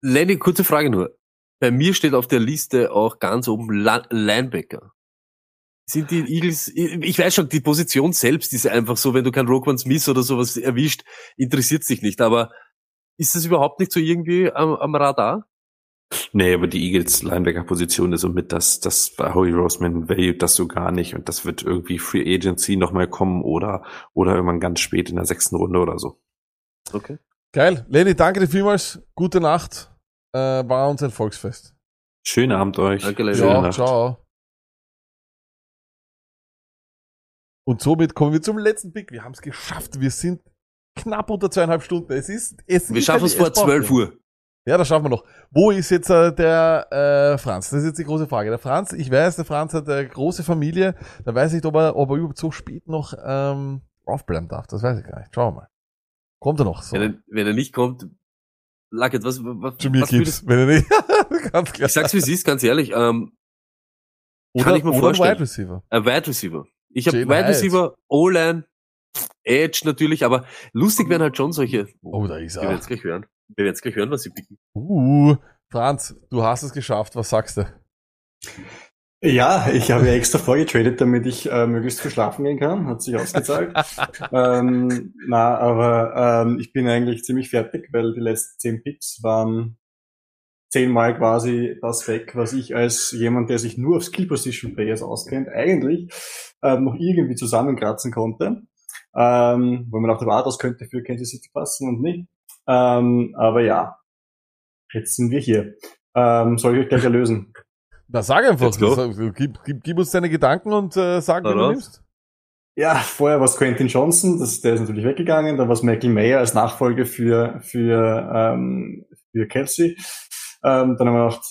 Lenny, kurze Frage nur. Bei mir steht auf der Liste auch ganz oben Linebacker. Sind die Eagles, ich weiß schon, die Position selbst ist einfach so, wenn du keinen Roquan Smith oder sowas erwischt, interessiert sich nicht, aber ist das überhaupt nicht so irgendwie am, am Radar? Nee, aber die Eagles Linebacker-Position ist somit das, das bei Howie Roseman valued das so gar nicht und das wird irgendwie Free Agency nochmal kommen oder, oder irgendwann ganz spät in der sechsten Runde oder so. Okay. Geil. Lenny, danke dir vielmals. Gute Nacht. Äh, war uns ein Volksfest. Schönen Abend euch. Danke, Lenny. Ja, ciao. Und somit kommen wir zum letzten Pick. Wir haben es geschafft. Wir sind knapp unter zweieinhalb Stunden. Es ist, es Wir schaffen es vor braucht 12 ja. Uhr. Ja, das schaffen wir noch. Wo ist jetzt äh, der äh, Franz? Das ist jetzt die große Frage. Der Franz, ich weiß, der Franz hat eine große Familie. Da weiß ich nicht, ob er, ob er überhaupt so spät noch ähm, aufbleiben darf. Das weiß ich gar nicht. Schauen wir mal. Kommt er noch? So. Wenn er, wenn er nicht kommt, Luckett, was, was, Jameer was Gibbs, würdest- wenn er nicht. ganz klar. Ich sag's wie es ist, ganz ehrlich. Ähm, Oder- kann ich mir oder ein vorstellen. Wide Receiver. Ein Wide Receiver. Ich habe Wide. Receiver, O-Line, Edge natürlich, aber lustig wären halt schon solche. Oh, da ist Wir werden er. jetzt gleich hören. Wir werden jetzt gleich hören, was sie picken. Uh, Franz, du hast es geschafft. Was sagst du? Ja, ich habe ja extra vorgetradet, damit ich äh, möglichst viel schlafen gehen kann. Hat sich ausgezahlt. ähm, na, aber ähm, ich bin eigentlich ziemlich fertig, weil die letzten zehn Picks waren zehnmal quasi das weg, was ich als jemand, der sich nur auf Skill Position Players auskennt, eigentlich ähm, noch irgendwie zusammenkratzen konnte. Ähm, wo man dachte, war das könnte für Kansas City passen und nicht. Ähm, aber ja, jetzt sind wir hier. Ähm, soll ich euch gleich erlösen? Na, sag einfach. Sag- Gib, gib, gib uns deine Gedanken und äh, sag, wen du nimmst. Ja, vorher war es Quentin Johnson, das, der ist natürlich weggegangen. Dann war es Michael Mayer als Nachfolger für, für, ähm, für Kelsey. Ähm, dann haben wir noch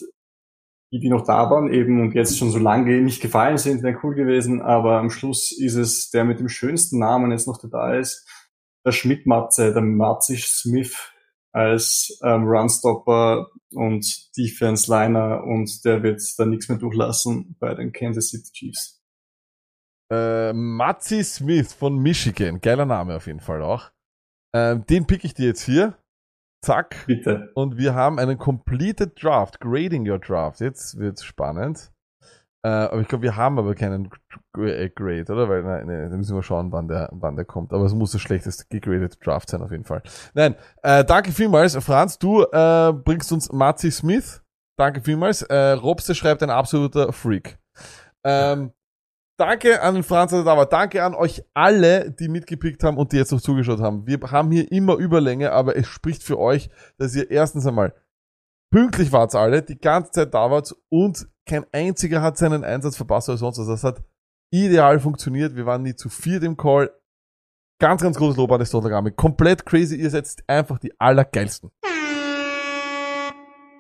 die, die noch da waren eben und jetzt schon so lange nicht gefallen sind, wären cool gewesen. Aber am Schluss ist es der mit dem schönsten Namen jetzt noch der da ist, der Schmidt-Matze, der Matze Smith als ähm, Runstopper und Defense-Liner und der wird da nichts mehr durchlassen bei den Kansas City Chiefs. Äh, Matzi Smith von Michigan. Geiler Name auf jeden Fall auch. Ähm, den pick ich dir jetzt hier. Zack. Bitte. Und wir haben einen completed Draft. Grading your Draft. Jetzt wird's spannend. Äh, aber ich glaube, wir haben aber keinen äh, Grade, oder? Weil, nein, nee, da müssen wir schauen, wann der, wann der kommt. Aber es muss das schlechteste gegradete Draft sein, auf jeden Fall. Nein, äh, danke vielmals. Franz, du äh, bringst uns Matzi Smith. Danke vielmals. Äh, Robste schreibt ein absoluter Freak. Ähm, danke an den Franz, dass er da war. Danke an euch alle, die mitgepickt haben und die jetzt noch zugeschaut haben. Wir haben hier immer Überlänge, aber es spricht für euch, dass ihr erstens einmal pünktlich wart alle, die ganze Zeit da wart und kein einziger hat seinen Einsatz verpasst oder sonst was. Das hat ideal funktioniert. Wir waren nie zu viert im Call. Ganz, ganz großes Lob an das Totalgramme. Komplett crazy. Ihr seid einfach die allergeilsten.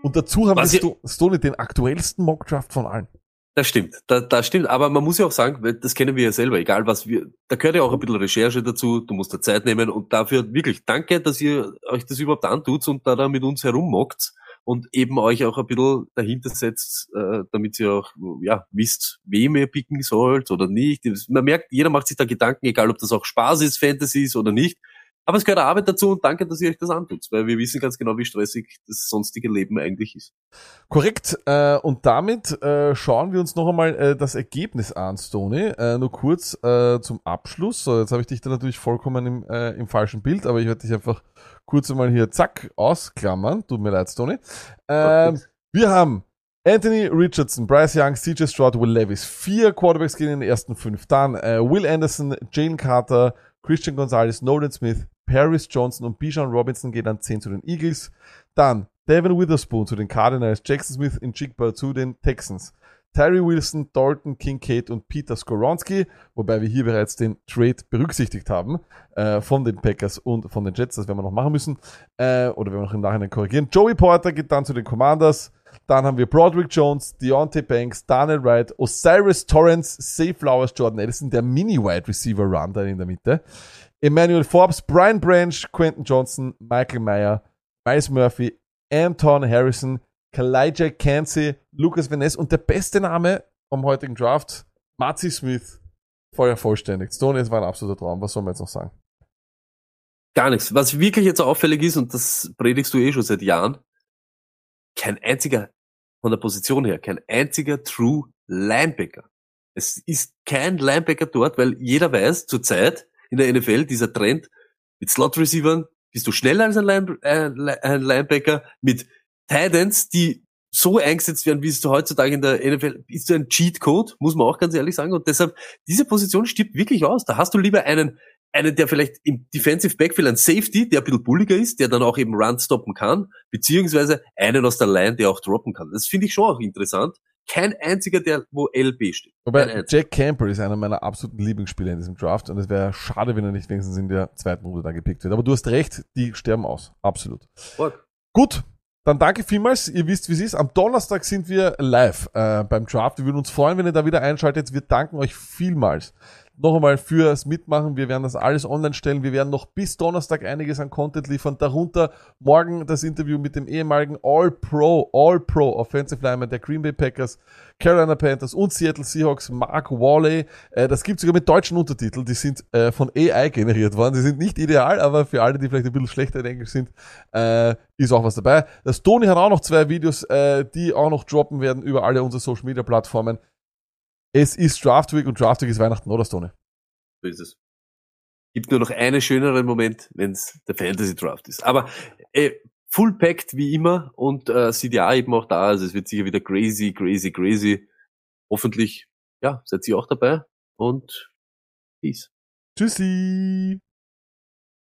Und dazu haben Was wir ihr- Sto- Stony den aktuellsten Mockdraft von allen. Das stimmt, da, das stimmt. Aber man muss ja auch sagen, das kennen wir ja selber, egal was wir, da gehört ja auch ein bisschen Recherche dazu, du musst da Zeit nehmen und dafür wirklich danke, dass ihr euch das überhaupt antut und da, da mit uns herummockt und eben euch auch ein bisschen dahinter setzt, äh, damit ihr auch, ja, wisst, wem ihr picken sollt oder nicht. Man merkt, jeder macht sich da Gedanken, egal ob das auch Spaß ist, Fantasy ist oder nicht. Aber es gehört Arbeit dazu und danke, dass ihr euch das antut, weil wir wissen ganz genau, wie stressig das sonstige Leben eigentlich ist. Korrekt. Äh, und damit äh, schauen wir uns noch einmal äh, das Ergebnis an, Stony. Äh, nur kurz äh, zum Abschluss. So, jetzt habe ich dich da natürlich vollkommen im, äh, im falschen Bild, aber ich werde dich einfach kurz einmal hier zack ausklammern. Tut mir leid, Stony. Ähm, wir haben Anthony Richardson, Bryce Young, CJ Stroud, Will Levis. Vier Quarterbacks gehen in den ersten fünf. Dann äh, Will Anderson, Jane Carter, Christian Gonzalez, Nolan Smith, Paris Johnson und Bijan Robinson gehen dann 10 zu den Eagles. Dann Devin Witherspoon zu den Cardinals, Jackson Smith in Jigba zu den Texans. Tyree Wilson, Dalton Kincaid und Peter Skoronski, wobei wir hier bereits den Trade berücksichtigt haben äh, von den Packers und von den Jets, das werden wir noch machen müssen, äh, oder werden wir noch im Nachhinein korrigieren. Joey Porter geht dann zu den Commanders, dann haben wir Broderick Jones, Deontay Banks, Daniel Wright, Osiris Torrance, Safe Flowers, Jordan Edison, der Mini-Wide Receiver Run da in der Mitte, Emmanuel Forbes, Brian Branch, Quentin Johnson, Michael Meyer, Miles Murphy, Anton Harrison, Kalijah Cansey, Lucas Vaness und der beste Name vom heutigen Draft, Matzi Smith, vorher vollständig. Stone, es war ein absoluter Traum. Was soll man jetzt noch sagen? Gar nichts. Was wirklich jetzt auffällig ist, und das predigst du eh schon seit Jahren, kein einziger von der Position her, kein einziger True Linebacker. Es ist kein Linebacker dort, weil jeder weiß zurzeit in der NFL dieser Trend mit Slot Receivern bist du schneller als ein, Line, äh, ein Linebacker mit Titans, die so eingesetzt werden, wie es heutzutage in der NFL ist du ein Cheat-Code, muss man auch ganz ehrlich sagen. Und deshalb, diese Position stirbt wirklich aus. Da hast du lieber einen, einen, der vielleicht im Defensive Backfield ein Safety, der ein bisschen bulliger ist, der dann auch eben Run stoppen kann, beziehungsweise einen aus der Line, der auch droppen kann. Das finde ich schon auch interessant. Kein einziger, der wo LB steht. Wobei. Jack Campbell ist einer meiner absoluten Lieblingsspieler in diesem Draft und es wäre schade, wenn er nicht wenigstens in der zweiten Runde da gepickt wird. Aber du hast recht, die sterben aus. Absolut. Org. Gut, dann danke vielmals. Ihr wisst, wie es ist. Am Donnerstag sind wir live äh, beim Draft. Wir würden uns freuen, wenn ihr da wieder einschaltet. Wir danken euch vielmals. Noch einmal fürs Mitmachen. Wir werden das alles online stellen. Wir werden noch bis Donnerstag einiges an Content liefern. Darunter morgen das Interview mit dem ehemaligen All-Pro, All-Pro Offensive Lineman der Green Bay Packers, Carolina Panthers und Seattle Seahawks, Mark Wally. Äh, das gibt sogar mit deutschen Untertiteln. Die sind äh, von AI generiert worden. Sie sind nicht ideal, aber für alle, die vielleicht ein bisschen schlechter in Englisch sind, äh, ist auch was dabei. Das Tony hat auch noch zwei Videos, die auch noch droppen werden über alle unsere Social Media Plattformen. Es ist Draft Week und Draft Week ist Weihnachten, oder Stone? So ist es. Gibt nur noch einen schöneren Moment, wenn es der Fantasy Draft ist. Aber äh, full packed wie immer und äh, CDA eben auch da. Also es wird sicher wieder crazy, crazy, crazy. Hoffentlich, ja, seid ihr auch dabei und peace. Tschüssi.